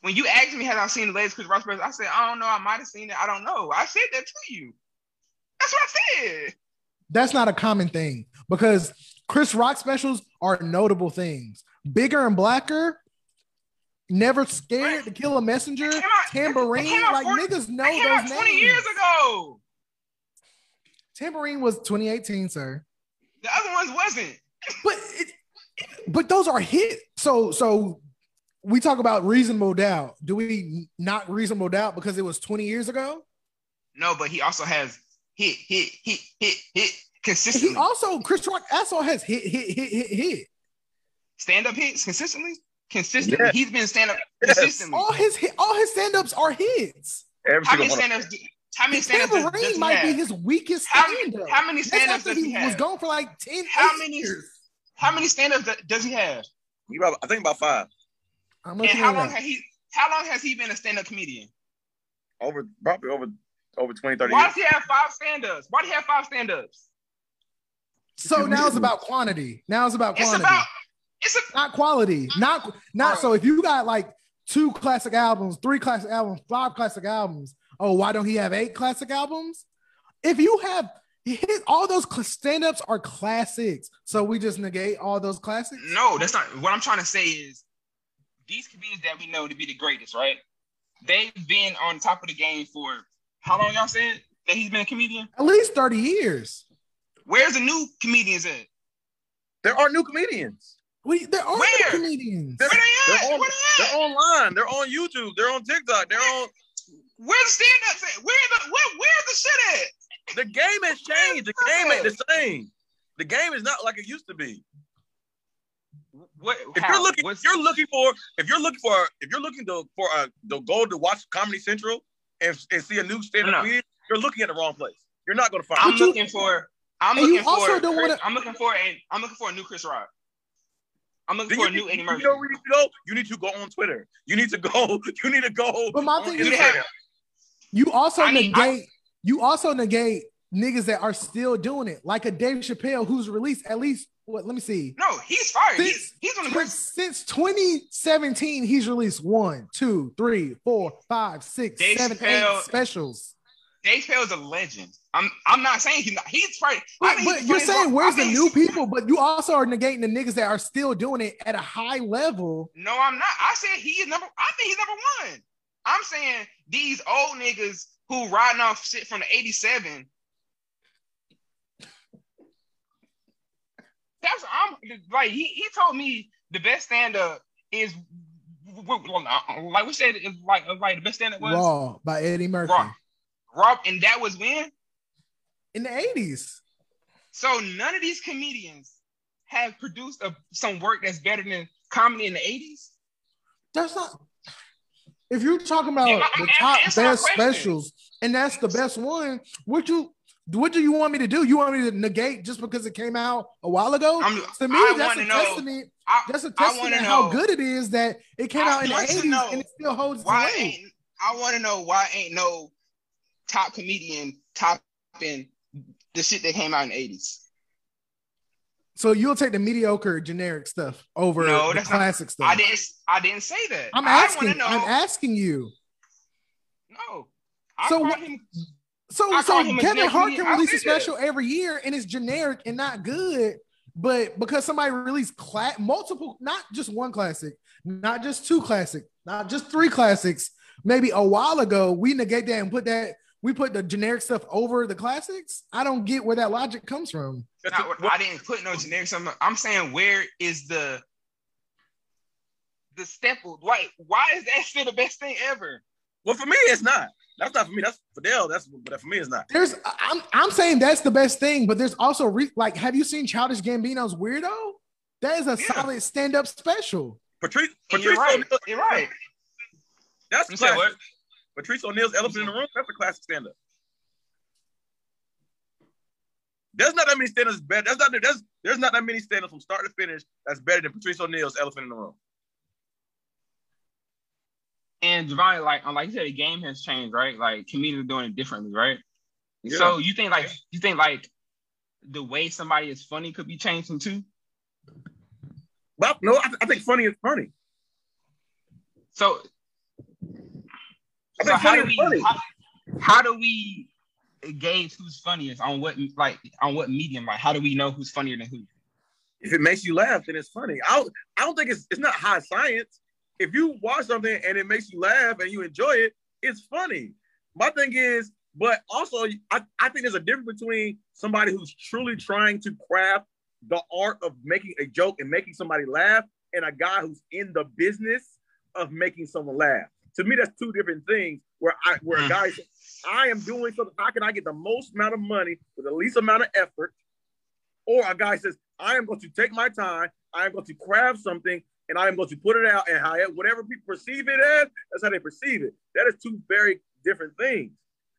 [SPEAKER 2] When you asked me had I seen the latest Chris Rock special, I said I don't know. I might have seen it. I don't know. I said that to you. That's what I said.
[SPEAKER 3] That's not a common thing because Chris Rock specials are notable things. Bigger and blacker, never scared to kill a messenger,
[SPEAKER 2] out- tamborine.
[SPEAKER 3] Like
[SPEAKER 2] 40
[SPEAKER 3] niggas know
[SPEAKER 2] That came out
[SPEAKER 3] those
[SPEAKER 2] 20
[SPEAKER 3] names.
[SPEAKER 2] years ago.
[SPEAKER 3] Tamborine was 2018, sir.
[SPEAKER 2] The other ones wasn't. [LAUGHS]
[SPEAKER 3] But it, but those are hit. So so we talk about reasonable doubt. Do we not reasonable doubt because it was 20 years ago?
[SPEAKER 2] No, but he also has hit, hit, hit, hit, hit
[SPEAKER 3] He
[SPEAKER 2] consistently.
[SPEAKER 3] also Chris Rock also has hit hit hit hit hit.
[SPEAKER 2] stand up hits consistently. Consistently,
[SPEAKER 1] Yes.
[SPEAKER 2] he's been stand up
[SPEAKER 1] Yes.
[SPEAKER 2] consistently.
[SPEAKER 3] All his all his stand-ups are hits.
[SPEAKER 1] Every
[SPEAKER 2] How many stand ups? How many stand ups does, does
[SPEAKER 3] Tamborine
[SPEAKER 2] he
[SPEAKER 3] might be his weakest
[SPEAKER 2] How,
[SPEAKER 3] stand-up.
[SPEAKER 2] how many stand ups does
[SPEAKER 3] he
[SPEAKER 2] he
[SPEAKER 3] was
[SPEAKER 2] have?
[SPEAKER 3] gone for like 10
[SPEAKER 2] How many-
[SPEAKER 3] years.
[SPEAKER 2] How many stand ups does he have?
[SPEAKER 1] He about- I think about five.
[SPEAKER 3] I'm
[SPEAKER 2] And how long
[SPEAKER 3] up.
[SPEAKER 2] has he? How long has he been a stand up comedian?
[SPEAKER 1] Over probably over over 20, 30
[SPEAKER 2] Why
[SPEAKER 1] years.
[SPEAKER 2] does he have five stand ups? Why do he have five stand ups?
[SPEAKER 3] So now it's about quantity. Now it's about
[SPEAKER 2] It's
[SPEAKER 3] quantity.
[SPEAKER 2] about. It's a.
[SPEAKER 3] not quality. Not not so if you got like two classic albums, three classic albums, five classic albums, oh, why don't he have eight classic albums? If you have hit all those cl- stand-ups are classics. So we just negate all those classics.
[SPEAKER 2] No, that's not what I'm trying to say. Is these comedians that we know to be the greatest, right? They've been on top of the game for how long? Y'all said that he's been a comedian.
[SPEAKER 3] At least 30 years.
[SPEAKER 2] Where's the new comedians at?
[SPEAKER 1] There are new comedians.
[SPEAKER 3] We, there are
[SPEAKER 2] Where?
[SPEAKER 3] no comedians.
[SPEAKER 1] They're,
[SPEAKER 2] Where they at?
[SPEAKER 1] they're on,
[SPEAKER 2] Where they at?
[SPEAKER 1] they're online. They're on YouTube. They're on TikTok. They're on.
[SPEAKER 2] Where the stand-ups at? Where the where where's the shit at?
[SPEAKER 1] The game has changed. The game ain't the same. The game is not like it used to be.
[SPEAKER 2] What?
[SPEAKER 1] If
[SPEAKER 2] how?
[SPEAKER 1] you're looking,
[SPEAKER 2] What's-
[SPEAKER 1] if you're looking for, if you're looking for, if you're looking to for a to go to watch Comedy Central and, and see a new stand-up
[SPEAKER 2] No.
[SPEAKER 1] comedian, you're looking at the wrong place. You're not going to find.
[SPEAKER 2] I'm
[SPEAKER 3] you-
[SPEAKER 2] looking for. I'm looking for.
[SPEAKER 3] also don't
[SPEAKER 2] Chris-
[SPEAKER 3] wanna-
[SPEAKER 2] I'm looking for a. I'm looking for a new Chris Rock. I'm looking
[SPEAKER 1] Then
[SPEAKER 2] for a new Eddie
[SPEAKER 1] you
[SPEAKER 2] Murphy.
[SPEAKER 1] know where you need to go? You need to go on Twitter. You need to go. [LAUGHS] You need to go.
[SPEAKER 3] But my
[SPEAKER 1] on
[SPEAKER 3] thing is-
[SPEAKER 1] Instagram.
[SPEAKER 2] have?
[SPEAKER 3] You also
[SPEAKER 2] I need- I-
[SPEAKER 3] negate you also negate niggas that are still doing it, like a Dave Chappelle who's released at least what let me see.
[SPEAKER 2] No, he's fired.
[SPEAKER 3] Since-
[SPEAKER 2] He's he's on the great.
[SPEAKER 3] Since, since 2017, he's released one, two, three, four, five, six,
[SPEAKER 2] Dave
[SPEAKER 3] seven,
[SPEAKER 2] Chappelle-
[SPEAKER 3] eight specials.
[SPEAKER 2] Dave Chappelle's a legend. I'm I'm not saying he's not. He's probably. I
[SPEAKER 3] But, but
[SPEAKER 2] he's
[SPEAKER 3] you're saying where's
[SPEAKER 2] I
[SPEAKER 3] the new people? But you also are negating the niggas that are still doing it at a high level.
[SPEAKER 2] No, I'm not. I said he is number. I think he's number one. I'm saying these old niggas who riding off shit from the '87. That's I'm like he, he told me the best stand up is uh, like we said is like uh, like the best stand up was
[SPEAKER 3] Raw by Eddie Murphy
[SPEAKER 2] Raw. Rob, and that was when.
[SPEAKER 3] in the 80s.
[SPEAKER 2] So none of these comedians have produced a, some work that's better than comedy in the '80s.
[SPEAKER 3] That's not if you're talking about
[SPEAKER 2] Yeah,
[SPEAKER 3] the top best specials, and that's the best one, would you what do you want me to do? You want me to negate just because it came out a while ago?
[SPEAKER 2] I'm,
[SPEAKER 3] to me,
[SPEAKER 2] I
[SPEAKER 3] that's a
[SPEAKER 2] know.
[SPEAKER 3] testament.
[SPEAKER 2] I,
[SPEAKER 3] That's a testament
[SPEAKER 2] wanna
[SPEAKER 3] how good it is that it came
[SPEAKER 2] I
[SPEAKER 3] out in the 80s and it still holds
[SPEAKER 2] why ain't I want to know why ain't no top comedian topping the shit that came out in the eighties?
[SPEAKER 3] So you'll take the mediocre generic stuff over
[SPEAKER 2] No,
[SPEAKER 3] the
[SPEAKER 2] that's not-
[SPEAKER 3] classic stuff.
[SPEAKER 2] I didn't. I didn't say that.
[SPEAKER 3] I'm asking. I'm asking you.
[SPEAKER 2] no. I
[SPEAKER 3] So what-
[SPEAKER 2] him.
[SPEAKER 3] So,
[SPEAKER 2] I
[SPEAKER 3] so
[SPEAKER 2] call him a
[SPEAKER 3] Kevin
[SPEAKER 2] generic
[SPEAKER 3] Hart can release a
[SPEAKER 2] say that.
[SPEAKER 3] special every year and it's generic and not good. But because somebody released cla- multiple, not just one classic, not just two classic, not just three classics, maybe a while ago, we negate that and put that we put the generic stuff over the classics. I don't get where that logic comes from.
[SPEAKER 1] That's
[SPEAKER 2] Not, I didn't put no generic. Something. I'm saying where is the the staple? Why? Why is that still the best thing ever?
[SPEAKER 1] well, for me, it's not. That's not for me. That's for Dale. That's but for me, it's not.
[SPEAKER 3] There's I'm I'm saying that's the best thing, but there's also re- like, have you seen Childish Gambino's Weirdo? That is a
[SPEAKER 2] Yeah.
[SPEAKER 3] solid stand-up special.
[SPEAKER 1] Patrice,
[SPEAKER 2] And
[SPEAKER 1] Patrice
[SPEAKER 2] you're right.
[SPEAKER 1] O'Neal,
[SPEAKER 2] You're right.
[SPEAKER 1] that's
[SPEAKER 2] You
[SPEAKER 1] classic. Patrice O'Neal's Elephant in the Room. That's a classic stand-up. There's not that many stand-ups better. There's not there's there's not that many stand-ups from start to finish that's better than Patrice O'Neal's Elephant in the Room.
[SPEAKER 2] And Javon, like, um, like you said, the game has changed, right? Like comedians are doing it differently, right?
[SPEAKER 1] Yeah.
[SPEAKER 2] So you think like you think like the way somebody is funny could be changing too?
[SPEAKER 1] Well, no, I, I think funny is funny.
[SPEAKER 2] So, so how do we how, how do we gauge who's funniest on what like on what medium? Like how do we know who's funnier than who?
[SPEAKER 1] If it makes you laugh, then it's funny. I don't, I don't think it's it's not high science. If you watch something and it makes you laugh and you enjoy it, it's funny. My thing is, but also I, I think there's a difference between somebody who's truly trying to craft the art of making a joke and making somebody laugh and a guy who's in the business of making someone laugh. To me, that's two different things where I where a
[SPEAKER 2] Mm.
[SPEAKER 1] guy says, I am doing something, how can I get the most amount of money with the least amount of effort? Or a guy says, I am going to take my time, I am going to craft something, and I am going to put it out, and how whatever people perceive it as, that's how they perceive it. That is two very different things.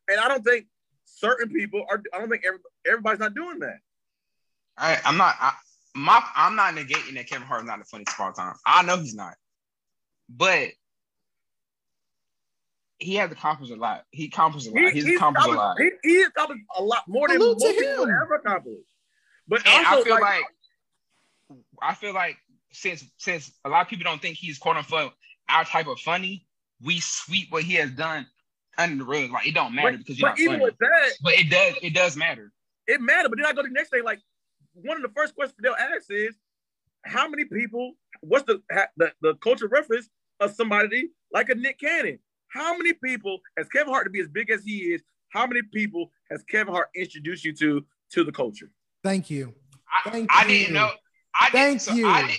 [SPEAKER 1] And I don't think certain people are. I don't think every, everybody's not doing that.
[SPEAKER 2] I, I'm not. I, my I'm not negating that Kevin Hart is not the funniest of all time. I know he's not, but he has accomplished a lot. He accomplished a lot. He's accomplished a lot.
[SPEAKER 1] He, he accomplished a lot more than
[SPEAKER 3] Salute
[SPEAKER 1] most people
[SPEAKER 3] him.
[SPEAKER 1] ever accomplished. But also,
[SPEAKER 2] I feel
[SPEAKER 1] like,
[SPEAKER 2] like, I feel like since since a lot of people don't think he's quote unquote our type of funny, we sweep what he has done under the rug. Like it don't matter
[SPEAKER 1] but,
[SPEAKER 2] because you're
[SPEAKER 1] but
[SPEAKER 2] not
[SPEAKER 1] even
[SPEAKER 2] funny.
[SPEAKER 1] with that,
[SPEAKER 2] but it does it does matter.
[SPEAKER 1] it mattered. But then I go to the next day, like one of the first questions they'll ask is, how many people? What's the ha- the, the culture reference of somebody like a Nick Cannon? How many people has Kevin Hart to be as big as he is? How many people has Kevin Hart introduced you to to the culture?
[SPEAKER 3] Thank you.
[SPEAKER 2] I,
[SPEAKER 3] Thank
[SPEAKER 2] I
[SPEAKER 3] you.
[SPEAKER 2] didn't know. I
[SPEAKER 3] Thank
[SPEAKER 2] didn't, so
[SPEAKER 3] you.
[SPEAKER 2] I, did,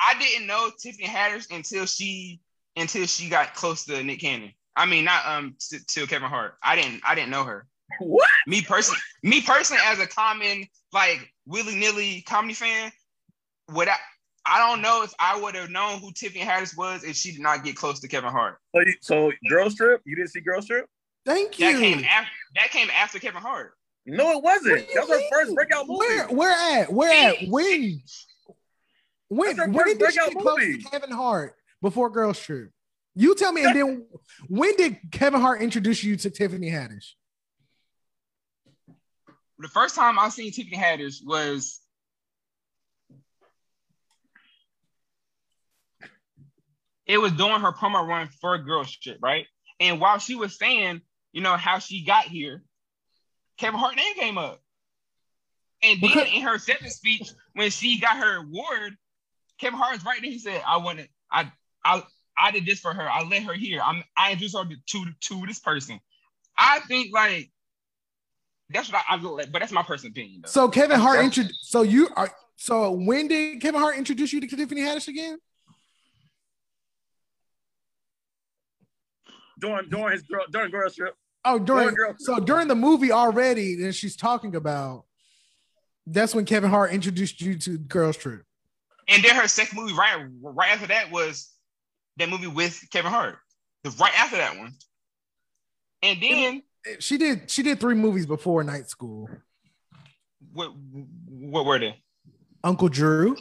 [SPEAKER 2] I didn't know Tiffany Haddish until she until she got close to Nick Cannon. I mean, not um to, to Kevin Hart. I didn't I didn't know her.
[SPEAKER 1] What?
[SPEAKER 2] Me personally, me personally, as a common like willy nilly comedy fan, what I I don't know if I would have known who Tiffany Haddish was if she did not get close to Kevin Hart.
[SPEAKER 1] So, you, so Girls Trip, you didn't see Girls Trip?
[SPEAKER 3] Thank you.
[SPEAKER 2] That came after that came after Kevin Hart.
[SPEAKER 1] No, it wasn't. That was her first breakout movie.
[SPEAKER 3] Where where at? Where at? When? When when did she
[SPEAKER 1] breakout
[SPEAKER 3] get close to Kevin Hart before Girls Trip? You tell me, and then when did Kevin Hart introduce you to Tiffany Haddish?
[SPEAKER 2] The first time I seen Tiffany Haddish was it was during her promo run for Girls Trip, right? And while she was saying, you know, how she got here, Kevin Hart name came up. And then
[SPEAKER 3] Because-
[SPEAKER 2] in her second speech, when she got her award, Kevin Hart was right there. He said, "I wanted, I, I, I did this for her. I let her here. I'm, I introduced her to to, to this person." I think like that's what I, I look like, but that's my personal opinion. Though.
[SPEAKER 3] So Kevin Hart
[SPEAKER 2] That's-
[SPEAKER 3] intro. So you are. So when did Kevin Hart introduce you to Tiffany Haddish again?
[SPEAKER 1] During during his girl during Girls Trip.
[SPEAKER 3] Oh, during
[SPEAKER 1] During Girls
[SPEAKER 3] so during the movie already that she's talking about. That's when Kevin Hart introduced you to Girls Trip.
[SPEAKER 2] And then her second movie right right after that was that movie with Kevin Hart, The right after that one. And then
[SPEAKER 3] She did. She did three movies before Night School.
[SPEAKER 2] what what were they?
[SPEAKER 3] Uncle Drew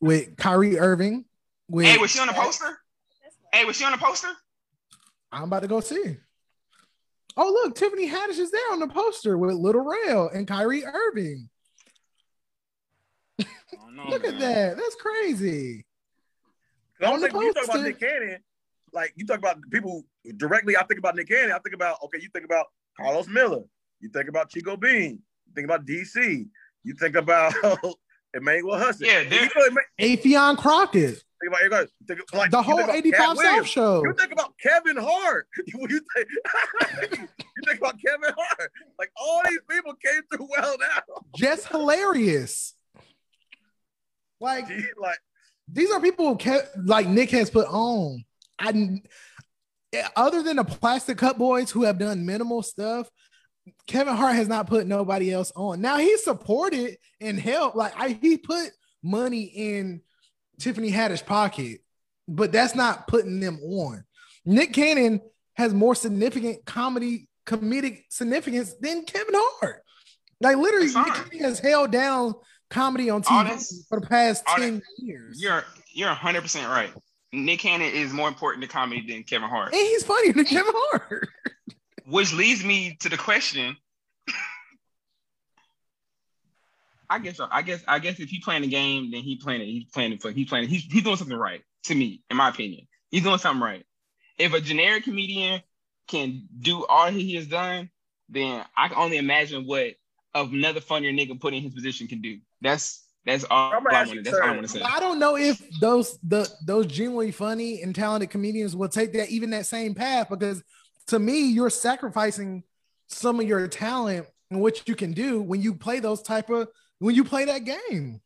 [SPEAKER 3] with Kyrie Irving. With
[SPEAKER 2] Hey, was she on the poster? Hey, was she on the poster?
[SPEAKER 3] I'm about to go see. Oh, look, Tiffany Haddish is there on the poster with Lil Rel and Kyrie Irving.
[SPEAKER 2] I don't know,
[SPEAKER 3] Look at that. That's crazy.
[SPEAKER 1] I don't think when you talk about. Nick Cannon, like you talk about people directly. I think about Nick Cannon. I think about okay. You think about Karlous Miller. You think about Chico Bean. You think about DC. You think about [LAUGHS] Emmanuel Hudson.
[SPEAKER 2] Yeah,
[SPEAKER 1] you
[SPEAKER 2] they're-
[SPEAKER 1] know,
[SPEAKER 3] Afion Crockett,
[SPEAKER 1] think about you guys. Think, like,
[SPEAKER 3] the whole 85
[SPEAKER 1] Cat
[SPEAKER 3] South
[SPEAKER 1] Williams.
[SPEAKER 3] show.
[SPEAKER 1] You think about Kevin Hart. You, [LAUGHS] you think, [LAUGHS] you think about Kevin Hart. Like all these people came through well now.
[SPEAKER 3] Just hilarious. Like
[SPEAKER 1] like
[SPEAKER 3] these are people who kept, like Nick has put on. I other than the Plastic Cup Boyz who have done minimal stuff, Kevin Hart has not put nobody else on. Now he supported and helped. Like I, he put money in Tiffany Haddish pocket, but that's not putting them on. Nick Cannon has more significant comedy comedic significance than Kevin Hart. Like literally, Nick. Cannon has held down comedy on TV
[SPEAKER 2] this-
[SPEAKER 3] for the past
[SPEAKER 2] all
[SPEAKER 3] 10 years.
[SPEAKER 2] You're you're 100 percent right. Nick Cannon is more important to comedy than Kevin Hart,
[SPEAKER 3] and he's funnier than Kevin Hart. [LAUGHS]
[SPEAKER 2] which leads me to the question. I guess I guess I guess if he playing the game, then he playing it. He's playing it for he's playing. it. He's he's doing something right to me, in my opinion. He's doing something right. If a generic comedian can do all he has done, then I can only imagine what another funnier nigga put in his position can do. That's that's all,
[SPEAKER 1] I'm gonna
[SPEAKER 2] I
[SPEAKER 1] ask
[SPEAKER 2] want
[SPEAKER 1] you,
[SPEAKER 2] to. That's all I
[SPEAKER 1] sir.
[SPEAKER 2] want to say.
[SPEAKER 3] I don't know if those the those genuinely funny and talented comedians will take that even that same path because to me you're sacrificing some of your talent and what you can do when you play those type of when you play that game.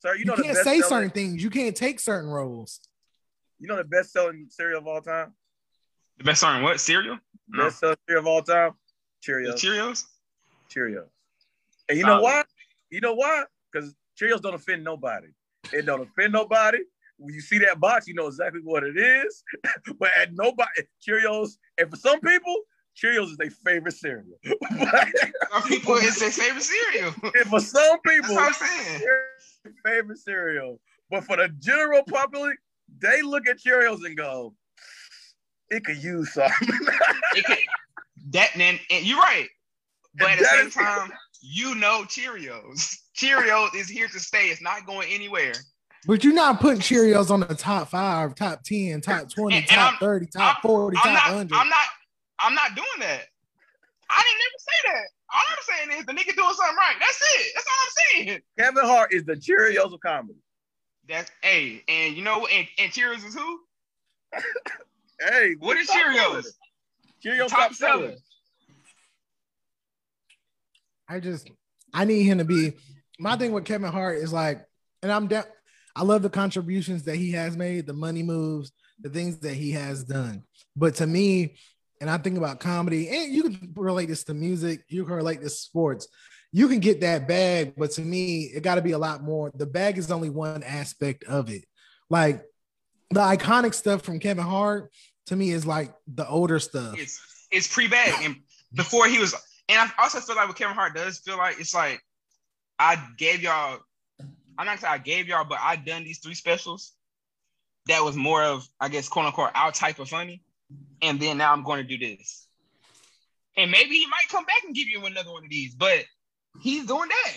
[SPEAKER 1] sir, you
[SPEAKER 3] You,
[SPEAKER 1] know the
[SPEAKER 3] can't
[SPEAKER 1] best
[SPEAKER 3] say certain things. You can't take certain roles.
[SPEAKER 1] You know the best selling cereal of all time.
[SPEAKER 2] The best selling what cereal? No.
[SPEAKER 1] Best selling cereal of all time.
[SPEAKER 2] The
[SPEAKER 1] Cheerios.
[SPEAKER 2] Cheerios.
[SPEAKER 1] Cheerios. And you know
[SPEAKER 2] Solid.
[SPEAKER 1] why? You know why? Because Cheerios don't offend nobody. It don't offend nobody. When you see that box, you know exactly what it is. [LAUGHS] but at nobody, Cheerios, and for some people, Cheerios is their favorite cereal. [LAUGHS]
[SPEAKER 2] Some people, it's their favorite cereal.
[SPEAKER 1] and for some
[SPEAKER 2] That's
[SPEAKER 1] people,
[SPEAKER 2] what I'm saying.
[SPEAKER 1] Cheerios is their favorite cereal. But for the general public, they look at Cheerios and go, it could use something. [LAUGHS]
[SPEAKER 2] It could, that then, and you're right. But at the same time, you know Cheerios. [LAUGHS] Cheerios is here to stay. It's not going anywhere.
[SPEAKER 3] But you're not putting Cheerios on the top five, top 10, top 20,
[SPEAKER 2] And- and
[SPEAKER 3] top
[SPEAKER 2] I'm-
[SPEAKER 3] 30, top
[SPEAKER 2] I'm-
[SPEAKER 3] 40,
[SPEAKER 2] I'm
[SPEAKER 3] top
[SPEAKER 2] not.
[SPEAKER 3] 100.
[SPEAKER 2] I'm not. I'm not doing that. I didn't ever say that. All I'm saying is the nigga doing something right. That's it. That's all I'm saying.
[SPEAKER 1] Kevin Hart is the Cheerios of comedy.
[SPEAKER 2] That's hey, and you know, and, and Cheerios is who? [LAUGHS]
[SPEAKER 1] Hey,
[SPEAKER 2] What is Cheerios?
[SPEAKER 1] seller. Cheerios
[SPEAKER 2] Top
[SPEAKER 1] top seller.
[SPEAKER 2] sellers.
[SPEAKER 3] I just I need him to be my thing with Kevin Hart is like, and I'm down. I love the contributions that he has made, the money moves, the things that he has done. But to me, and I think about comedy, and you can relate this to music, you can relate this to sports. You can get that bag, but to me, it got to be a lot more. The bag is only one aspect of it. Like the iconic stuff from Kevin Hart to me is like the older stuff.
[SPEAKER 2] It's it's pre-bag and before he was. And I also feel like what Kevin Hart does feel like it's like I gave y'all. I'm not saying I gave y'all, but I done these three specials. That was more of, I guess, quote unquote, our type of funny. And then now I'm going to do this. And maybe he might come back and give you another one of these, but he's doing that.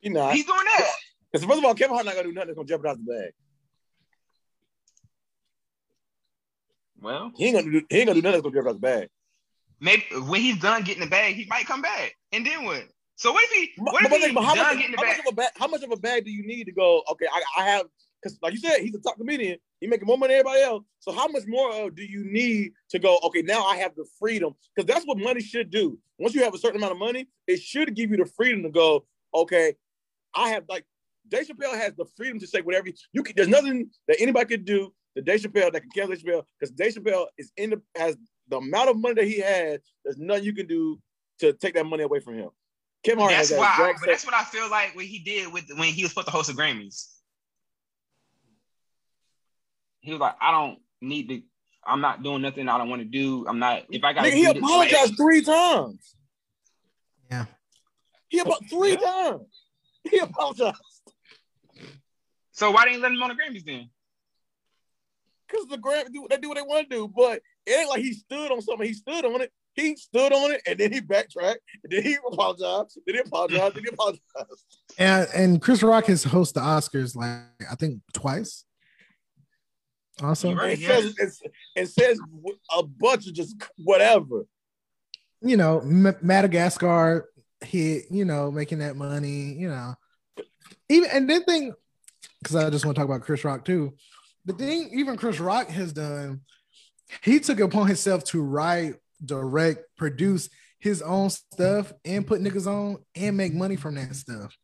[SPEAKER 1] He not.
[SPEAKER 2] He's doing that.
[SPEAKER 1] Because first of all, Kevin Hart not gonna do nothing that's gonna jeopardize the bag.
[SPEAKER 2] Well,
[SPEAKER 1] He ain't gonna do. He ain't gonna do nothing that's gonna jeopardize the bag.
[SPEAKER 2] Maybe when he's done getting the bag, he might come back. And then what? So what if he? What if
[SPEAKER 1] but,
[SPEAKER 2] he
[SPEAKER 1] but how,
[SPEAKER 2] done
[SPEAKER 1] much,
[SPEAKER 2] getting the
[SPEAKER 1] how
[SPEAKER 2] bag?
[SPEAKER 1] much of a bag? How much of a bag do you need to go? Okay, I, I have because like you said, he's a top comedian. He making more money than everybody else. So how much more uh, do you need to go? Okay, now I have the freedom because that's what money should do. Once you have a certain amount of money, it should give you the freedom to go. Okay, I have like Dave Chappelle has the freedom to say whatever you can. There's nothing that anybody could do that Dave Chappelle that can cancel Dave Chappelle because Dave Chappelle is in the has the amount of money that he has. There's nothing you can do to take that money away from him. Kevin Hart
[SPEAKER 2] That's
[SPEAKER 1] has that
[SPEAKER 2] why. but that's what I feel like what he did with when he was supposed to host the Grammys. he was like, I don't need to. I'm not doing nothing I don't want to do. I'm not. If I got,
[SPEAKER 1] Nigga, he apologized three times.
[SPEAKER 3] Yeah.
[SPEAKER 1] He about three
[SPEAKER 2] Yeah.
[SPEAKER 1] times. He apologized
[SPEAKER 2] So why didn't you let him on the Grammys then?
[SPEAKER 1] because the Grammy do they do what they want to do, but it ain't like he stood on something. He stood on it. He stood on it, and then he backtracked, and then he apologized. Then he apologized. Then he apologized. [LAUGHS]
[SPEAKER 3] And and Chris Rock has hosted the Oscars like I think twice. Also,
[SPEAKER 2] You're right.
[SPEAKER 1] And
[SPEAKER 2] yeah.
[SPEAKER 1] says it's, and says a bunch of just whatever.
[SPEAKER 3] you know, M- Madagascar hit, you know, making that money, you know. Even and then thing, because I just want to talk about Chris Rock too. The thing even Chris Rock has done, he took it upon himself to write, direct, produce his own stuff and put niggas on and make money from that stuff.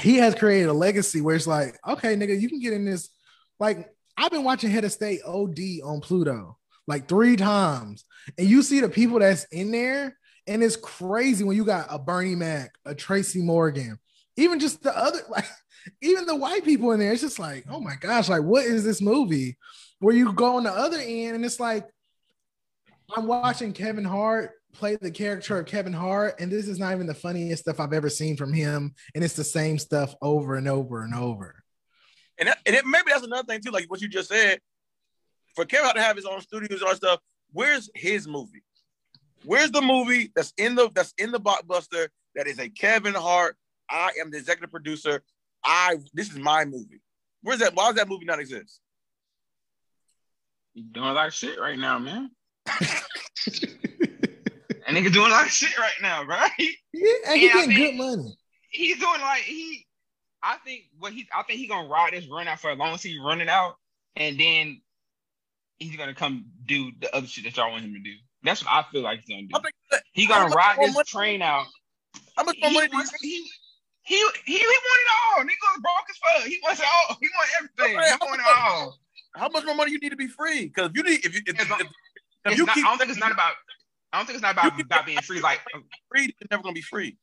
[SPEAKER 3] He has created a legacy where it's like, okay, nigga, you can get in this. Like, I've been watching Head of State OD on Pluto like three times and you see the people that's in there, and it's crazy when you got a Bernie Mac, a Tracy Morgan, even just the other, [LAUGHS] like even the white people in there. It's just like, oh my gosh, like what is this movie? Where you go on the other end, and it's like I'm watching Kevin Hart play the character of Kevin Hart, and this is not even the funniest stuff I've ever seen from him, and it's the same stuff over and over and over.
[SPEAKER 1] And, that, and it, maybe that's another thing too, like what you just said. For Kevin Hart to have his own studios or stuff, where's his movie? Where's the movie that's in the that's in the blockbuster that is a Kevin Hart? I am the executive producer. I this is my movie. Where's that? Why does that movie not exist?
[SPEAKER 2] He doing a lot of shit right now, man. [LAUGHS] And nigga doing a lot of shit right now, right?
[SPEAKER 3] Yeah, and he
[SPEAKER 2] Yeah,
[SPEAKER 3] getting good money.
[SPEAKER 2] He's doing like he. I think what he. I think he gonna ride this run out for as long as he's running out, and then he's gonna come do the other shit that y'all want him to do. That's what I feel like he's gonna do.
[SPEAKER 1] I think
[SPEAKER 2] He gonna
[SPEAKER 1] much
[SPEAKER 2] ride
[SPEAKER 1] more
[SPEAKER 2] this
[SPEAKER 1] money-
[SPEAKER 2] train out.
[SPEAKER 1] How much
[SPEAKER 2] He,
[SPEAKER 1] more money do you
[SPEAKER 2] wants- he, he, he, he want it all. Nigga broke as fuck. He wants it all. He wants everything.
[SPEAKER 1] Okay,
[SPEAKER 2] He
[SPEAKER 1] how
[SPEAKER 2] want it all.
[SPEAKER 1] How much more money you need to be free? Because if you need if you if, if, if
[SPEAKER 2] It's
[SPEAKER 1] you
[SPEAKER 2] not,
[SPEAKER 1] keep
[SPEAKER 2] I don't think it's not about. I don't think it's not about,
[SPEAKER 1] keep-
[SPEAKER 2] about being free. Like
[SPEAKER 1] free, you're never gonna be free.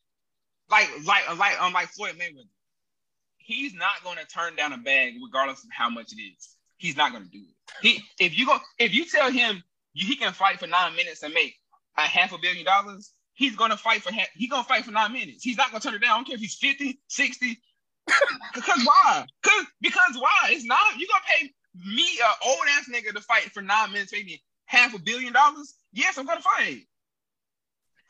[SPEAKER 2] like like like um like Floyd Mayweather. He's not going to turn down a bag regardless of how much it is. He's not going to do it. He if you go if you tell him he can fight for nine minutes and make a half a billion dollars, he's going to fight for ha- he's going to fight for nine minutes. He's not going to turn it down. I don't care if he's 50, 60. [LAUGHS] because why? Because because why? It's not you're gonna pay me a old ass nigga to fight for nine minutes, maybe half a billion dollars. Yes, I'm gonna fight.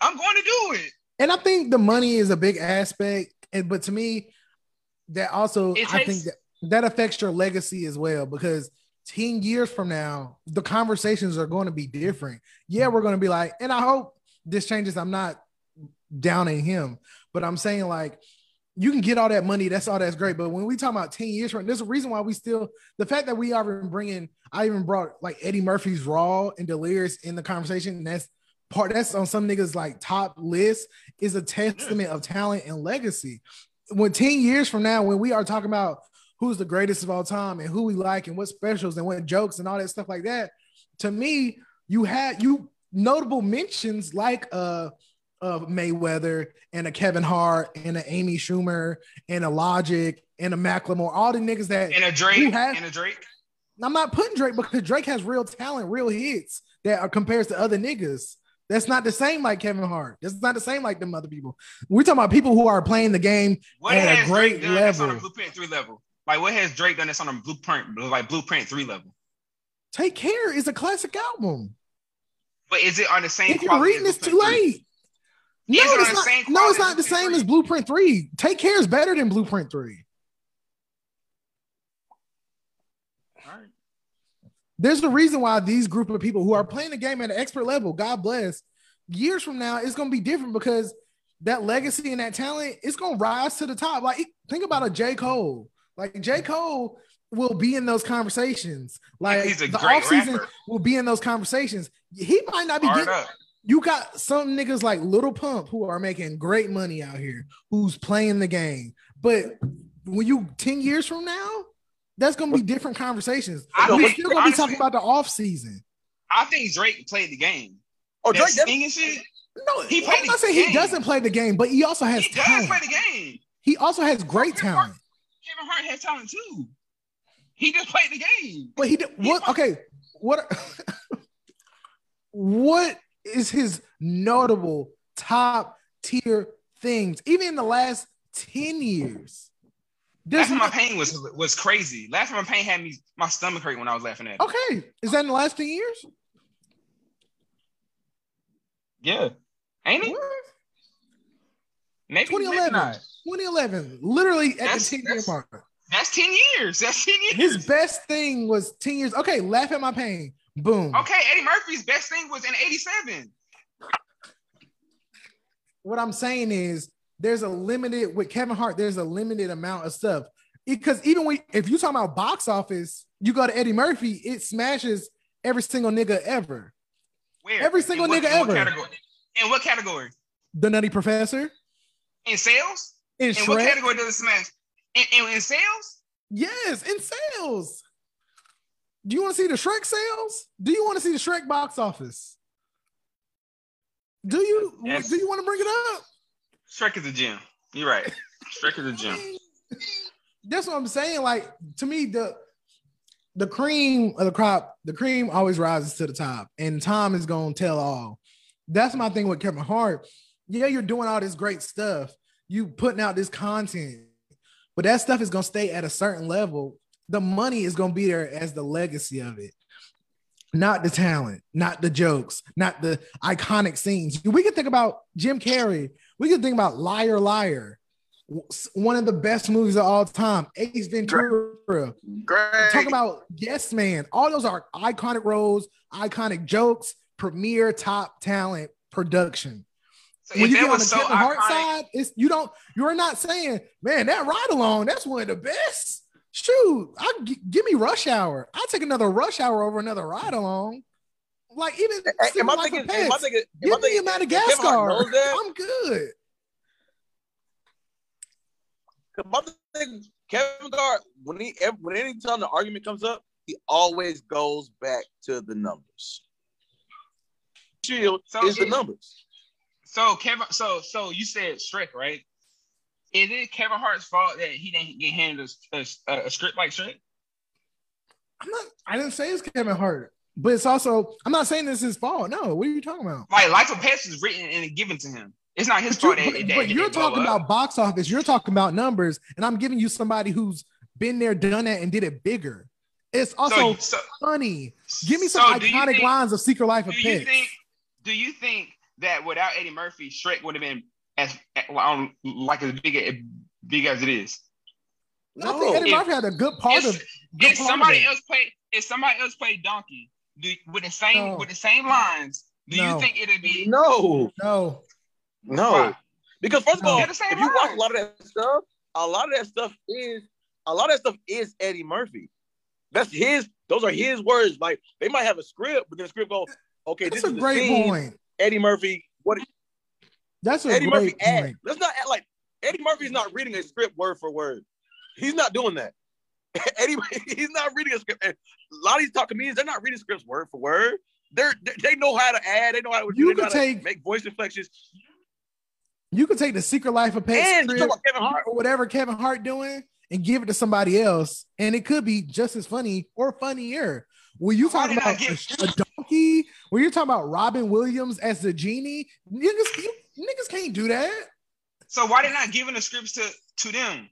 [SPEAKER 2] I'm going to do it.
[SPEAKER 3] And I think the money is a big aspect, and but to me, that also
[SPEAKER 2] It
[SPEAKER 3] I think that that affects your legacy as well because 10 years from now, the conversations are going to be different. Yeah, we're going to be like, and I hope this changes. I'm not downing him, but I'm saying like you can get all that money. That's all that's great. But when we talk about 10 years from there's a reason why we still the fact that we are bringing, I even brought like Eddie Murphy's Raw and Delirious in the conversation. And that's part that's on some niggas like top list is a testament of talent and legacy. When 10 years from now, when we are talking about who's the greatest of all time and who we like and what specials and what jokes and all that stuff like that, to me, you had you notable mentions like uh of Mayweather and a Kevin Hart and a Amy Schumer and a Logic and a Macklemore, all the niggas that
[SPEAKER 2] And a Drake.
[SPEAKER 3] Has-
[SPEAKER 2] and a Drake.
[SPEAKER 3] I'm not putting Drake because Drake has real talent, real hits that are compares to other niggas. That's not the same like Kevin Hart. That's not the same like them other people. We're talking about people who are playing the game
[SPEAKER 2] What
[SPEAKER 3] at a great
[SPEAKER 2] Drake done on a
[SPEAKER 3] level.
[SPEAKER 2] Blueprint three level? Like what has Drake done that's on a Blueprint like Blueprint three level?
[SPEAKER 3] Take Care is a classic album.
[SPEAKER 2] But is it on the same?
[SPEAKER 3] If you're reading this too
[SPEAKER 2] Blueprint 3?
[SPEAKER 3] No,
[SPEAKER 2] Is
[SPEAKER 3] it's not, no, it's not the same
[SPEAKER 2] Blueprint
[SPEAKER 3] as Blueprint 3. Take Care is better than Blueprint 3.
[SPEAKER 2] All right.
[SPEAKER 3] There's a reason why these group of people who are playing the game at an expert level, God bless, years from now, it's going to be different because that legacy and that talent is going to rise to the top. Like, think about a J. Cole. Like, J. Cole will be in those conversations. Like,
[SPEAKER 2] He's a
[SPEAKER 3] the
[SPEAKER 2] great
[SPEAKER 3] offseason
[SPEAKER 2] rapper.
[SPEAKER 3] will be in those conversations. He might not be
[SPEAKER 2] Hard
[SPEAKER 3] getting
[SPEAKER 2] up.
[SPEAKER 3] You got some niggas like Lil Pump who are making great money out here, who's playing the game. But when you 10 years from now, that's gonna be different conversations.
[SPEAKER 2] I
[SPEAKER 3] We're still gonna be talking about the off season.
[SPEAKER 2] I think Drake played the game.
[SPEAKER 1] Oh,
[SPEAKER 2] That
[SPEAKER 1] Drake, that,
[SPEAKER 2] shit.
[SPEAKER 3] No,
[SPEAKER 2] He
[SPEAKER 3] he
[SPEAKER 2] played
[SPEAKER 3] I'm not
[SPEAKER 2] the
[SPEAKER 3] saying he
[SPEAKER 2] game.
[SPEAKER 3] doesn't play the game, but he also has
[SPEAKER 2] He does
[SPEAKER 3] talent.
[SPEAKER 2] play the game.
[SPEAKER 3] He also has great
[SPEAKER 2] Kevin Hart-
[SPEAKER 3] talent.
[SPEAKER 2] Kevin Hart has talent too. He just played the game.
[SPEAKER 3] But he did what? Okay, what? [LAUGHS] what is his notable top tier things? Even in the last ten years,
[SPEAKER 2] Last my pain was was crazy. Last time my pain had me my stomach hurt when I was laughing at it.
[SPEAKER 3] Okay, is that in the last ten years?
[SPEAKER 2] Yeah, ain't it? What? Maybe
[SPEAKER 3] 2011. Maybe 2011, literally at that's, the 10 year mark.
[SPEAKER 2] That's 10 years. That's 10 years.
[SPEAKER 3] His best thing was 10 years. Okay, laugh at my pain. Boom.
[SPEAKER 2] Okay, Eddie Murphy's best thing was in 87.
[SPEAKER 3] What I'm saying is there's a limited with Kevin Hart, there's a limited amount of stuff. Because even when if you talk about box office, you go to Eddie Murphy, it smashes every single nigga ever.
[SPEAKER 2] Where?
[SPEAKER 3] Every single what, nigga
[SPEAKER 2] in
[SPEAKER 3] ever.
[SPEAKER 2] Category? In what category?
[SPEAKER 3] The Nutty Professor.
[SPEAKER 2] In sales?
[SPEAKER 3] In,
[SPEAKER 2] in what category does it smash? In, in, in sales?
[SPEAKER 3] Yes, in sales. Do you want to see the Shrek sales? Do you want to see the Shrek box office? Do you yes. do you want to bring it up?
[SPEAKER 2] Shrek is a gem. You're right. Shrek is a gem.
[SPEAKER 3] That's what I'm saying. Like to me, the the cream of the crop, the cream always rises to the top, and Tom is gonna tell all. That's my thing with Kevin Hart. Yeah, you're doing all this great stuff. You putting out this content, but that stuff is gonna stay at a certain level. The money is gonna be there as the legacy of it, not the talent, not the jokes, not the iconic scenes. We can think about Jim Carrey. We can think about Liar Liar, one of the best movies of all time. Ace Ventura.
[SPEAKER 1] Great.
[SPEAKER 3] Talk about Yes Man. All those are iconic roles, iconic jokes, premiere top talent production. So when you get on the so Kevin Hart side, it's you don't you're not saying, man, that ride along, that's one of the best. Shoot, I give me rush hour. I take another rush hour over another ride along. Like even
[SPEAKER 1] am I thinking, am I thinking,
[SPEAKER 3] give am me a Madagascar. I'm good.
[SPEAKER 1] Kevin Hart, when he when anytime the argument comes up, he always goes back to the numbers. Shield so is the numbers.
[SPEAKER 2] So Kevin, so so you said Shrek, right? Is it Kevin Hart's fault that he didn't get handed a, a, a script like Shrek?
[SPEAKER 3] I'm not. I didn't say it's Kevin Hart, but it's also. I'm not saying this is his fault. No, what are you talking about?
[SPEAKER 2] Like Life of Pets is written and given to him. It's not his
[SPEAKER 3] but
[SPEAKER 2] fault.
[SPEAKER 3] You,
[SPEAKER 2] that,
[SPEAKER 3] but, but you're talking about box office. You're talking about numbers, and I'm giving you somebody who's been there, done that, and did it bigger. It's also so, so, funny. Give me some so iconic think, lines of Secret Life of Pets.
[SPEAKER 2] Think, do you think that without Eddie Murphy, Shrek would have been as like as big as big as it is?
[SPEAKER 3] No, I think Eddie if, Murphy had a good part of.
[SPEAKER 2] Good if part somebody of else played, if somebody else played Donkey, do, with the same no. with the same lines, do no. you think it'd be
[SPEAKER 1] no,
[SPEAKER 3] no,
[SPEAKER 1] no? Why? Because first of all, if you watch a lot of that stuff, a lot of that stuff is a lot of that stuff is Eddie Murphy. That's his. Those are his words. Like they might have a script, but the script go, okay, That's this is a great scene. point. Eddie Murphy, what?
[SPEAKER 3] That's a Eddie Murphy. Add,
[SPEAKER 1] let's not act like Eddie Murphy's not reading a script word for word. He's not doing that. [LAUGHS] Eddie, he's not reading a script. A lot of these talk comedians, they're not reading scripts word for word. They're they know how to add. They know how to.
[SPEAKER 3] You can take
[SPEAKER 1] make voice inflections.
[SPEAKER 3] You could take the Secret Life of Pets
[SPEAKER 1] Kevin Hart
[SPEAKER 3] or whatever Kevin Hart doing and give it to somebody else, and it could be just as funny or funnier. Were you talking about get- a donkey? Were you talking about Robin Williams as the genie? Niggas, you, niggas can't do that.
[SPEAKER 2] So why they not giving the scripts to to them?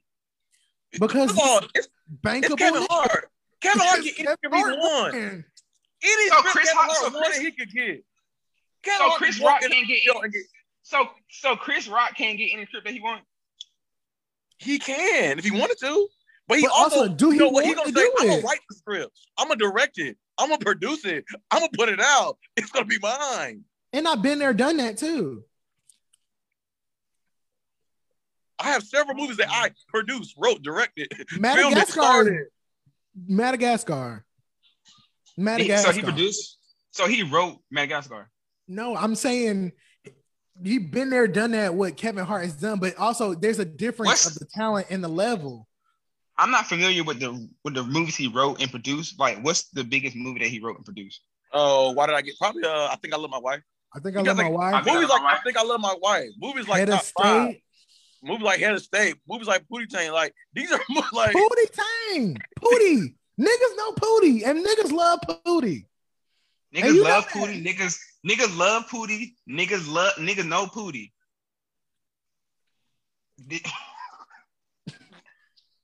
[SPEAKER 3] Because Come on, it's, bankable. It's
[SPEAKER 1] Kevin Hart. Kevin Hart can get any script he want. Any so Chris Kevin Hart so Chris, he could get.
[SPEAKER 2] Kevin so Chris Rock can't get, any, get. So so Chris Rock can't get any script that he wants.
[SPEAKER 1] He can if he wanted to. But he
[SPEAKER 3] but
[SPEAKER 1] also,
[SPEAKER 3] also, do he
[SPEAKER 1] you know,
[SPEAKER 3] want
[SPEAKER 1] he gonna
[SPEAKER 3] to
[SPEAKER 1] say,
[SPEAKER 3] do
[SPEAKER 1] I'm gonna write the script. I'm gonna direct it. I'm gonna produce it. I'm gonna put it out. It's gonna be mine.
[SPEAKER 3] And I've been there, done that too.
[SPEAKER 1] I have several movies that I produced, wrote, directed, [LAUGHS]
[SPEAKER 3] Madagascar. Madagascar. Madagascar.
[SPEAKER 2] So he produced. So he wrote Madagascar.
[SPEAKER 3] No, I'm saying you've been there, done that. What Kevin Hart has done, but also there's a difference What's, of the talent and the level.
[SPEAKER 2] I'm not familiar with the with the movies he wrote and produced. Like, what's the biggest movie that he wrote and produced?
[SPEAKER 1] Oh, why did I get? Probably. Uh, I think I love my wife.
[SPEAKER 3] I think I love my wife.
[SPEAKER 1] Movies like I think I love my wife. Movies like Head top five. Movies like Head of State. Movies like Pootie Tang. Like these are [LAUGHS] like
[SPEAKER 3] Pootie Tang. Pootie. Niggas know Pootie, and niggas love Pootie.
[SPEAKER 2] Niggas
[SPEAKER 3] you know
[SPEAKER 2] love. Pootie. Niggas niggas love Pootie. Niggas love niggas know Pootie. Di-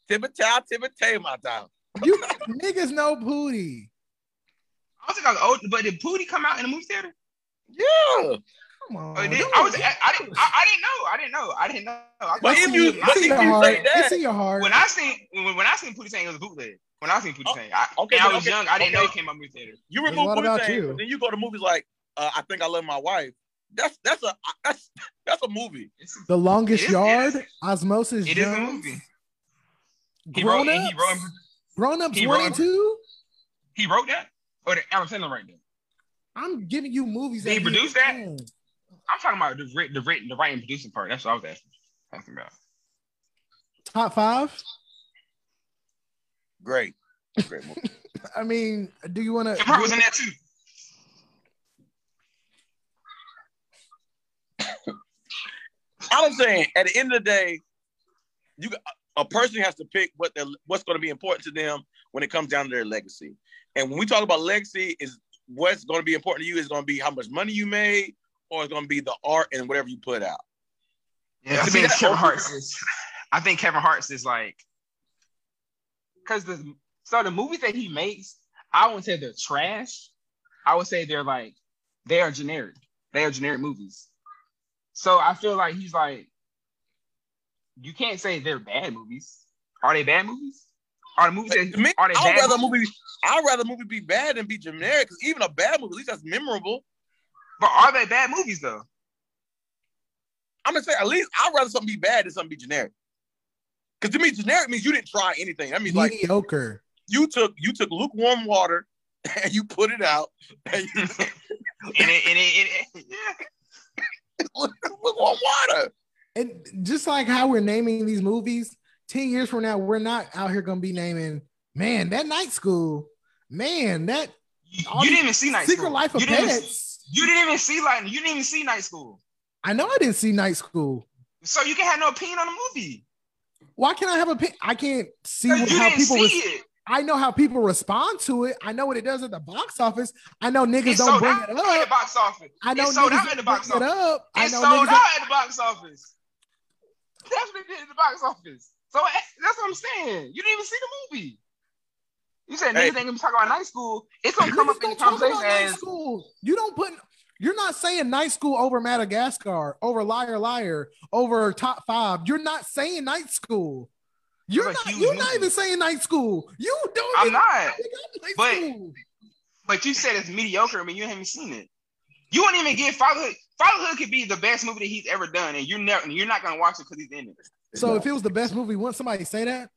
[SPEAKER 1] Timothy, Timothy, my time.
[SPEAKER 3] You niggas know Pootie.
[SPEAKER 2] I was like, oh, but did Pootie come out in the movie theater?
[SPEAKER 1] Yeah.
[SPEAKER 3] Come on.
[SPEAKER 2] Oh, did?
[SPEAKER 3] don't-
[SPEAKER 2] I was, I, I didn't, I, I didn't know. I didn't know. I didn't know. I
[SPEAKER 1] But
[SPEAKER 2] thought
[SPEAKER 1] if you-
[SPEAKER 2] was-
[SPEAKER 1] but
[SPEAKER 3] it's in
[SPEAKER 1] if
[SPEAKER 3] your
[SPEAKER 1] you
[SPEAKER 3] heart.
[SPEAKER 1] say that-
[SPEAKER 3] It's in your heart.
[SPEAKER 2] when I seen when, when I seen Pootie saying it was a bootleg. When I seen Pootie
[SPEAKER 1] Oh,
[SPEAKER 2] saying, I,
[SPEAKER 1] okay,
[SPEAKER 2] and I was
[SPEAKER 1] okay,
[SPEAKER 2] young, I didn't know
[SPEAKER 1] okay.
[SPEAKER 2] it came out movie theater.
[SPEAKER 1] You
[SPEAKER 3] But
[SPEAKER 1] remove
[SPEAKER 3] what
[SPEAKER 1] Pootie Tang,
[SPEAKER 3] you?
[SPEAKER 1] then you go to movies like uh, I think I love my wife. That's that's a that's that's a movie.
[SPEAKER 3] The longest
[SPEAKER 2] It is-
[SPEAKER 3] yard,
[SPEAKER 2] it is-
[SPEAKER 3] Osmosis
[SPEAKER 2] it is a
[SPEAKER 3] Jones,
[SPEAKER 2] movie. He wrote,
[SPEAKER 3] Grown
[SPEAKER 2] and he wrote,
[SPEAKER 3] ups, grown ups
[SPEAKER 2] he
[SPEAKER 3] one and two.
[SPEAKER 2] he wrote that, or the Adam Sandler right there.
[SPEAKER 3] I'm giving you movies.
[SPEAKER 2] Did he
[SPEAKER 3] that
[SPEAKER 2] produce that?
[SPEAKER 3] Own.
[SPEAKER 2] I'm talking about the writ, the written, the writing, producing part. That's what I was asking, asking about.
[SPEAKER 3] Top five.
[SPEAKER 1] Great, great [LAUGHS] movie.
[SPEAKER 3] I mean, do you want
[SPEAKER 2] Kevin Hart was
[SPEAKER 3] to?
[SPEAKER 2] in that too.
[SPEAKER 1] I'm saying at the end of the day, you a person has to pick what their what's going to be important to them when it comes down to their legacy. And when we talk about legacy, is what's going to be important to you is going to be how much money you made, or it's going to be the art and whatever you put out.
[SPEAKER 2] Yeah, I think
[SPEAKER 1] that-
[SPEAKER 2] Kevin Hart's is. I think Kevin Hart's is like, because the so the movies that he makes, I wouldn't say they're trash. I would say they're like they are generic. They are generic movies. So I feel like he's like, you can't say they're bad movies. Are they bad movies? Are the movies that
[SPEAKER 1] me,
[SPEAKER 2] are they
[SPEAKER 1] I'd
[SPEAKER 2] bad?
[SPEAKER 1] rather
[SPEAKER 2] movies?
[SPEAKER 1] movie. I'd rather a movie be bad than be generic. Because even a bad movie, at least that's memorable.
[SPEAKER 2] But are they bad movies though?
[SPEAKER 1] I'm gonna say at least I'd rather something be bad than something be generic. Because to me, generic means you didn't try anything. That means like
[SPEAKER 3] Mediocre.
[SPEAKER 1] you took you took lukewarm water [LAUGHS] and you put it out and you [LAUGHS] [LAUGHS]
[SPEAKER 2] And it, and it, and it, yeah.
[SPEAKER 1] lukewarm water.
[SPEAKER 3] And just like how we're naming these movies, 10 years from now, we're not out here gonna be naming, man, that night school, man, that
[SPEAKER 2] You, you didn't even see Night
[SPEAKER 3] Secret
[SPEAKER 2] School.
[SPEAKER 3] Life of
[SPEAKER 2] you didn't, even-
[SPEAKER 3] Pets.
[SPEAKER 2] You didn't even see Lightning. you didn't even see Night School.
[SPEAKER 3] I know I didn't see night school.
[SPEAKER 2] So you can have no opinion on the movie.
[SPEAKER 3] Why can't I have a pi- I can't see what, how people
[SPEAKER 2] see
[SPEAKER 3] res-
[SPEAKER 2] it.
[SPEAKER 3] I know how people respond to it. I know what it does at the box office. I know niggas don't bring it up.
[SPEAKER 2] box office.
[SPEAKER 3] I know
[SPEAKER 2] it sold
[SPEAKER 3] niggas
[SPEAKER 2] out at the box
[SPEAKER 3] bring it
[SPEAKER 2] office.
[SPEAKER 3] up. I know
[SPEAKER 2] sold out
[SPEAKER 3] don't-
[SPEAKER 2] at the box office. That's what it did at the box office. So eh, that's what I'm saying. You didn't even see the movie. You said
[SPEAKER 1] Hey.
[SPEAKER 2] niggas ain't gonna be talking about night school. It's gonna come
[SPEAKER 3] Niggas
[SPEAKER 2] up in the
[SPEAKER 3] don't about
[SPEAKER 2] conversation
[SPEAKER 3] night
[SPEAKER 2] as
[SPEAKER 3] school. You don't put. You're not saying night school over Madagascar, over Liar Liar, over Top Five. You're not saying night school. You're not. You're not even saying night school. You don't.
[SPEAKER 2] I'm not.
[SPEAKER 3] pick up night
[SPEAKER 2] But-
[SPEAKER 3] school.
[SPEAKER 2] But you said it's mediocre. I mean, you haven't seen it. You won't even give Fatherhood. Fatherhood could be the best movie that he's ever done, and you're never, you're not gonna watch it because he's in it.
[SPEAKER 3] So if it was the best movie, wouldn't somebody say that?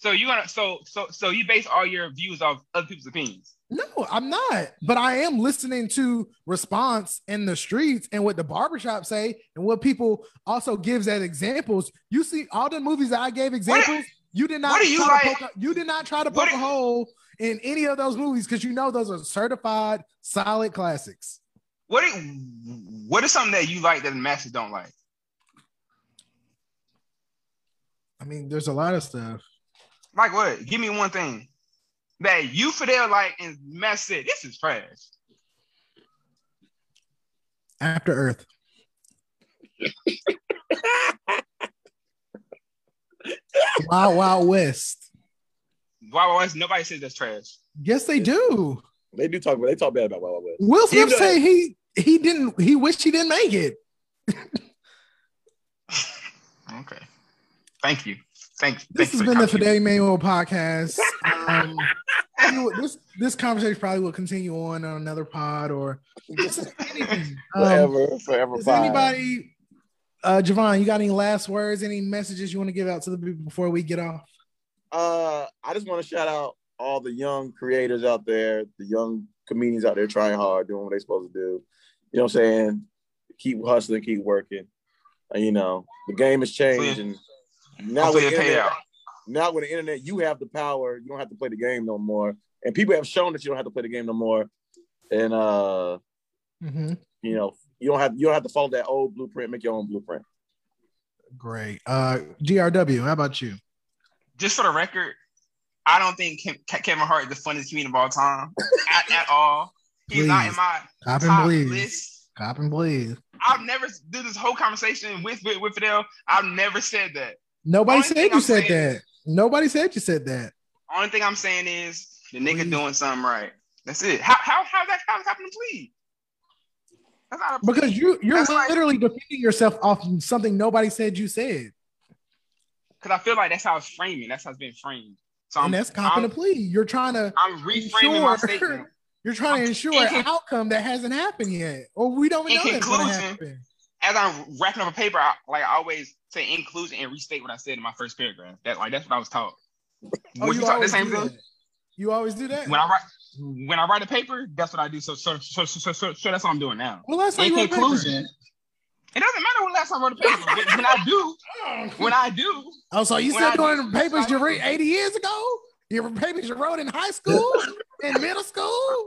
[SPEAKER 2] So you gonna, so, so, so you base all your views off other people's opinions.
[SPEAKER 3] No, I'm not. But I am listening to response in the streets and what the barbershop say and what people also gives as examples. You see all the movies that I gave examples. you did not.
[SPEAKER 2] what you like-
[SPEAKER 3] poke you did not try to
[SPEAKER 2] what
[SPEAKER 3] poke a hole in any of those movies because you know those are certified solid classics.
[SPEAKER 2] What, what is something that you like that the masses don't like?
[SPEAKER 3] I mean, there's a lot of stuff.
[SPEAKER 2] Like what? Give me one thing that you Fidel like and Matt said this is trash.
[SPEAKER 3] After Earth. [LAUGHS] Wild Wild West.
[SPEAKER 2] Why? Why? Nobody says that's trash.
[SPEAKER 3] Yes, they do.
[SPEAKER 1] They do talk about they talk bad about Wild Wild West.
[SPEAKER 3] Will Smith
[SPEAKER 1] Even-
[SPEAKER 3] say he he didn't he wished he didn't make it. [LAUGHS]
[SPEAKER 2] Okay. Thank you. Thank.
[SPEAKER 3] This
[SPEAKER 2] thank
[SPEAKER 3] has been the
[SPEAKER 2] contribution.
[SPEAKER 3] Today Manual podcast. [LAUGHS] Um, this this conversation probably will continue on on another pod or just anything. [LAUGHS] Um,
[SPEAKER 1] Forever, forever.
[SPEAKER 3] does
[SPEAKER 1] fine.
[SPEAKER 3] anybody, uh, Javon, you got any last words, any messages you want to give out to the people before we get off?
[SPEAKER 1] Uh, I just want to shout out all the young creators out there, the young comedians out there trying hard, doing what they're supposed to do. You know what I'm saying? Keep hustling, keep working. And, you know, the game has changed, and now with the internet, now with the internet, you have the power. You don't have to play the game no more. And people have shown that you don't have to play the game no more. And uh,
[SPEAKER 3] Mhm.
[SPEAKER 1] you know, you don't have you don't have to follow that old blueprint. Make your own blueprint.
[SPEAKER 3] Great. Uh, GRW, how about you?
[SPEAKER 2] Just for the record, I don't think Ke- Kevin Hart is the funniest comedian of all time [LAUGHS] at, at all. He's not in
[SPEAKER 3] Please.
[SPEAKER 2] my
[SPEAKER 3] Cop and
[SPEAKER 2] top
[SPEAKER 3] bleed.
[SPEAKER 2] list.
[SPEAKER 3] Cop and bleed.
[SPEAKER 2] I've never did this whole conversation with, with with Fidel. I've never said that.
[SPEAKER 3] Nobody said you
[SPEAKER 2] I'm
[SPEAKER 3] said that. Nobody said you said that.
[SPEAKER 2] Only thing I'm saying is the nigga
[SPEAKER 3] Please.
[SPEAKER 2] doing something right. That's it. How how how's that that happening to plead? That's not a plea.
[SPEAKER 3] Because you you're
[SPEAKER 2] That's like-
[SPEAKER 3] literally defending yourself off of something nobody said you said.
[SPEAKER 2] because I feel like that's how it's framing. That's how it's been framed. So I'm
[SPEAKER 3] and that's copping a
[SPEAKER 2] I'm,
[SPEAKER 3] plea. You're trying to
[SPEAKER 2] I'm reframing my statement. [LAUGHS]
[SPEAKER 3] you're trying to
[SPEAKER 2] I'm-
[SPEAKER 3] ensure an outcome that hasn't happened yet. Or we don't know that's gonna
[SPEAKER 2] conclusion,
[SPEAKER 3] happen.
[SPEAKER 2] As I'm wrapping up a paper, I, like I always say inclusion and restate what I said in my first paragraph. That like that's what I was taught.
[SPEAKER 3] Oh,
[SPEAKER 2] Would you talk the same thing?
[SPEAKER 3] You always do that.
[SPEAKER 2] When I write when I write a paper, that's what I do. So so so so, so, so, that's what I'm doing now.
[SPEAKER 3] well, last time
[SPEAKER 2] In
[SPEAKER 3] you wrote a paper.
[SPEAKER 2] conclusion, it doesn't matter when last time I wrote a paper. when, I do, [LAUGHS] when I do,
[SPEAKER 3] Oh, so you said
[SPEAKER 2] I do-
[SPEAKER 3] papers you read 80 years ago? Your papers you wrote in high school, [LAUGHS] in middle school?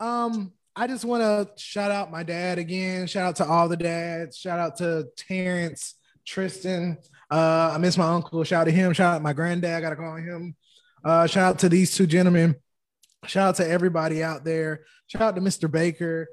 [SPEAKER 3] Um, I just want to shout out my dad again. Shout out to all the dads. Shout out to Terrence, Tristan. Uh, I miss my uncle. Shout out to him. Shout out to my granddad. I gotta call him. Uh, shout out to these two gentlemen. Shout out to everybody out there. Shout out to Mr. Baker.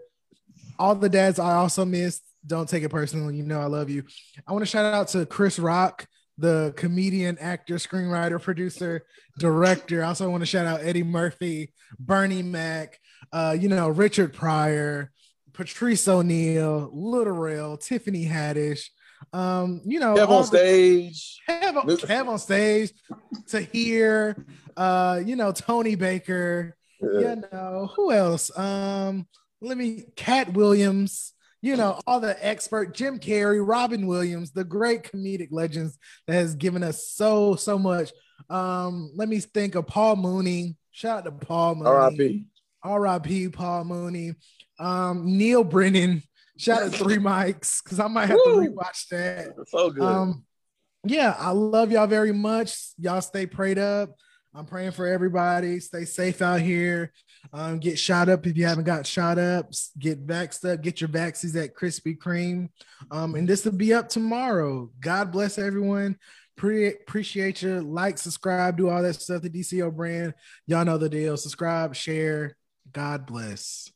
[SPEAKER 3] All the dads I also missed. Don't take it personally. You know I love you. I want to shout out to Chris Rock, the comedian, actor, screenwriter, producer, director. I also want to shout out Eddie Murphy, Bernie Mac, uh, you know, Richard Pryor, Patrice O'Neal, Lil Rel, Tiffany Haddish. Um, you know,
[SPEAKER 1] Kev
[SPEAKER 3] all
[SPEAKER 1] on
[SPEAKER 3] the-
[SPEAKER 1] stage.
[SPEAKER 3] Kev, on- Kev on stage to hear, uh, you know, Tony Baker, you know, who else? Um, let me Katt Williams, you know, all the expert Jim Carrey, Robin Williams, the great comedic legends that has given us so so much. Um, let me think of Paul Mooney. Shout out to Paul Mooney.
[SPEAKER 1] R.I.P.
[SPEAKER 3] R.I.P. Paul Mooney. Um, Neal Brennan. Shout out to Three [LAUGHS] Mics because I might have
[SPEAKER 1] Woo.
[SPEAKER 3] to rewatch that.
[SPEAKER 1] So good.
[SPEAKER 3] Um, yeah, I love y'all very much. Y'all stay prayed up. I'm praying for everybody. Stay safe out here. Um, get shot up if you haven't got shot up. Get vaxxed up. Get your vaccines at Krispy Kreme. Um, and this will be up tomorrow. God bless everyone. Pre- appreciate you. Like, subscribe, do all that stuff. The DCO brand. Y'all know the deal. Subscribe, share. God bless.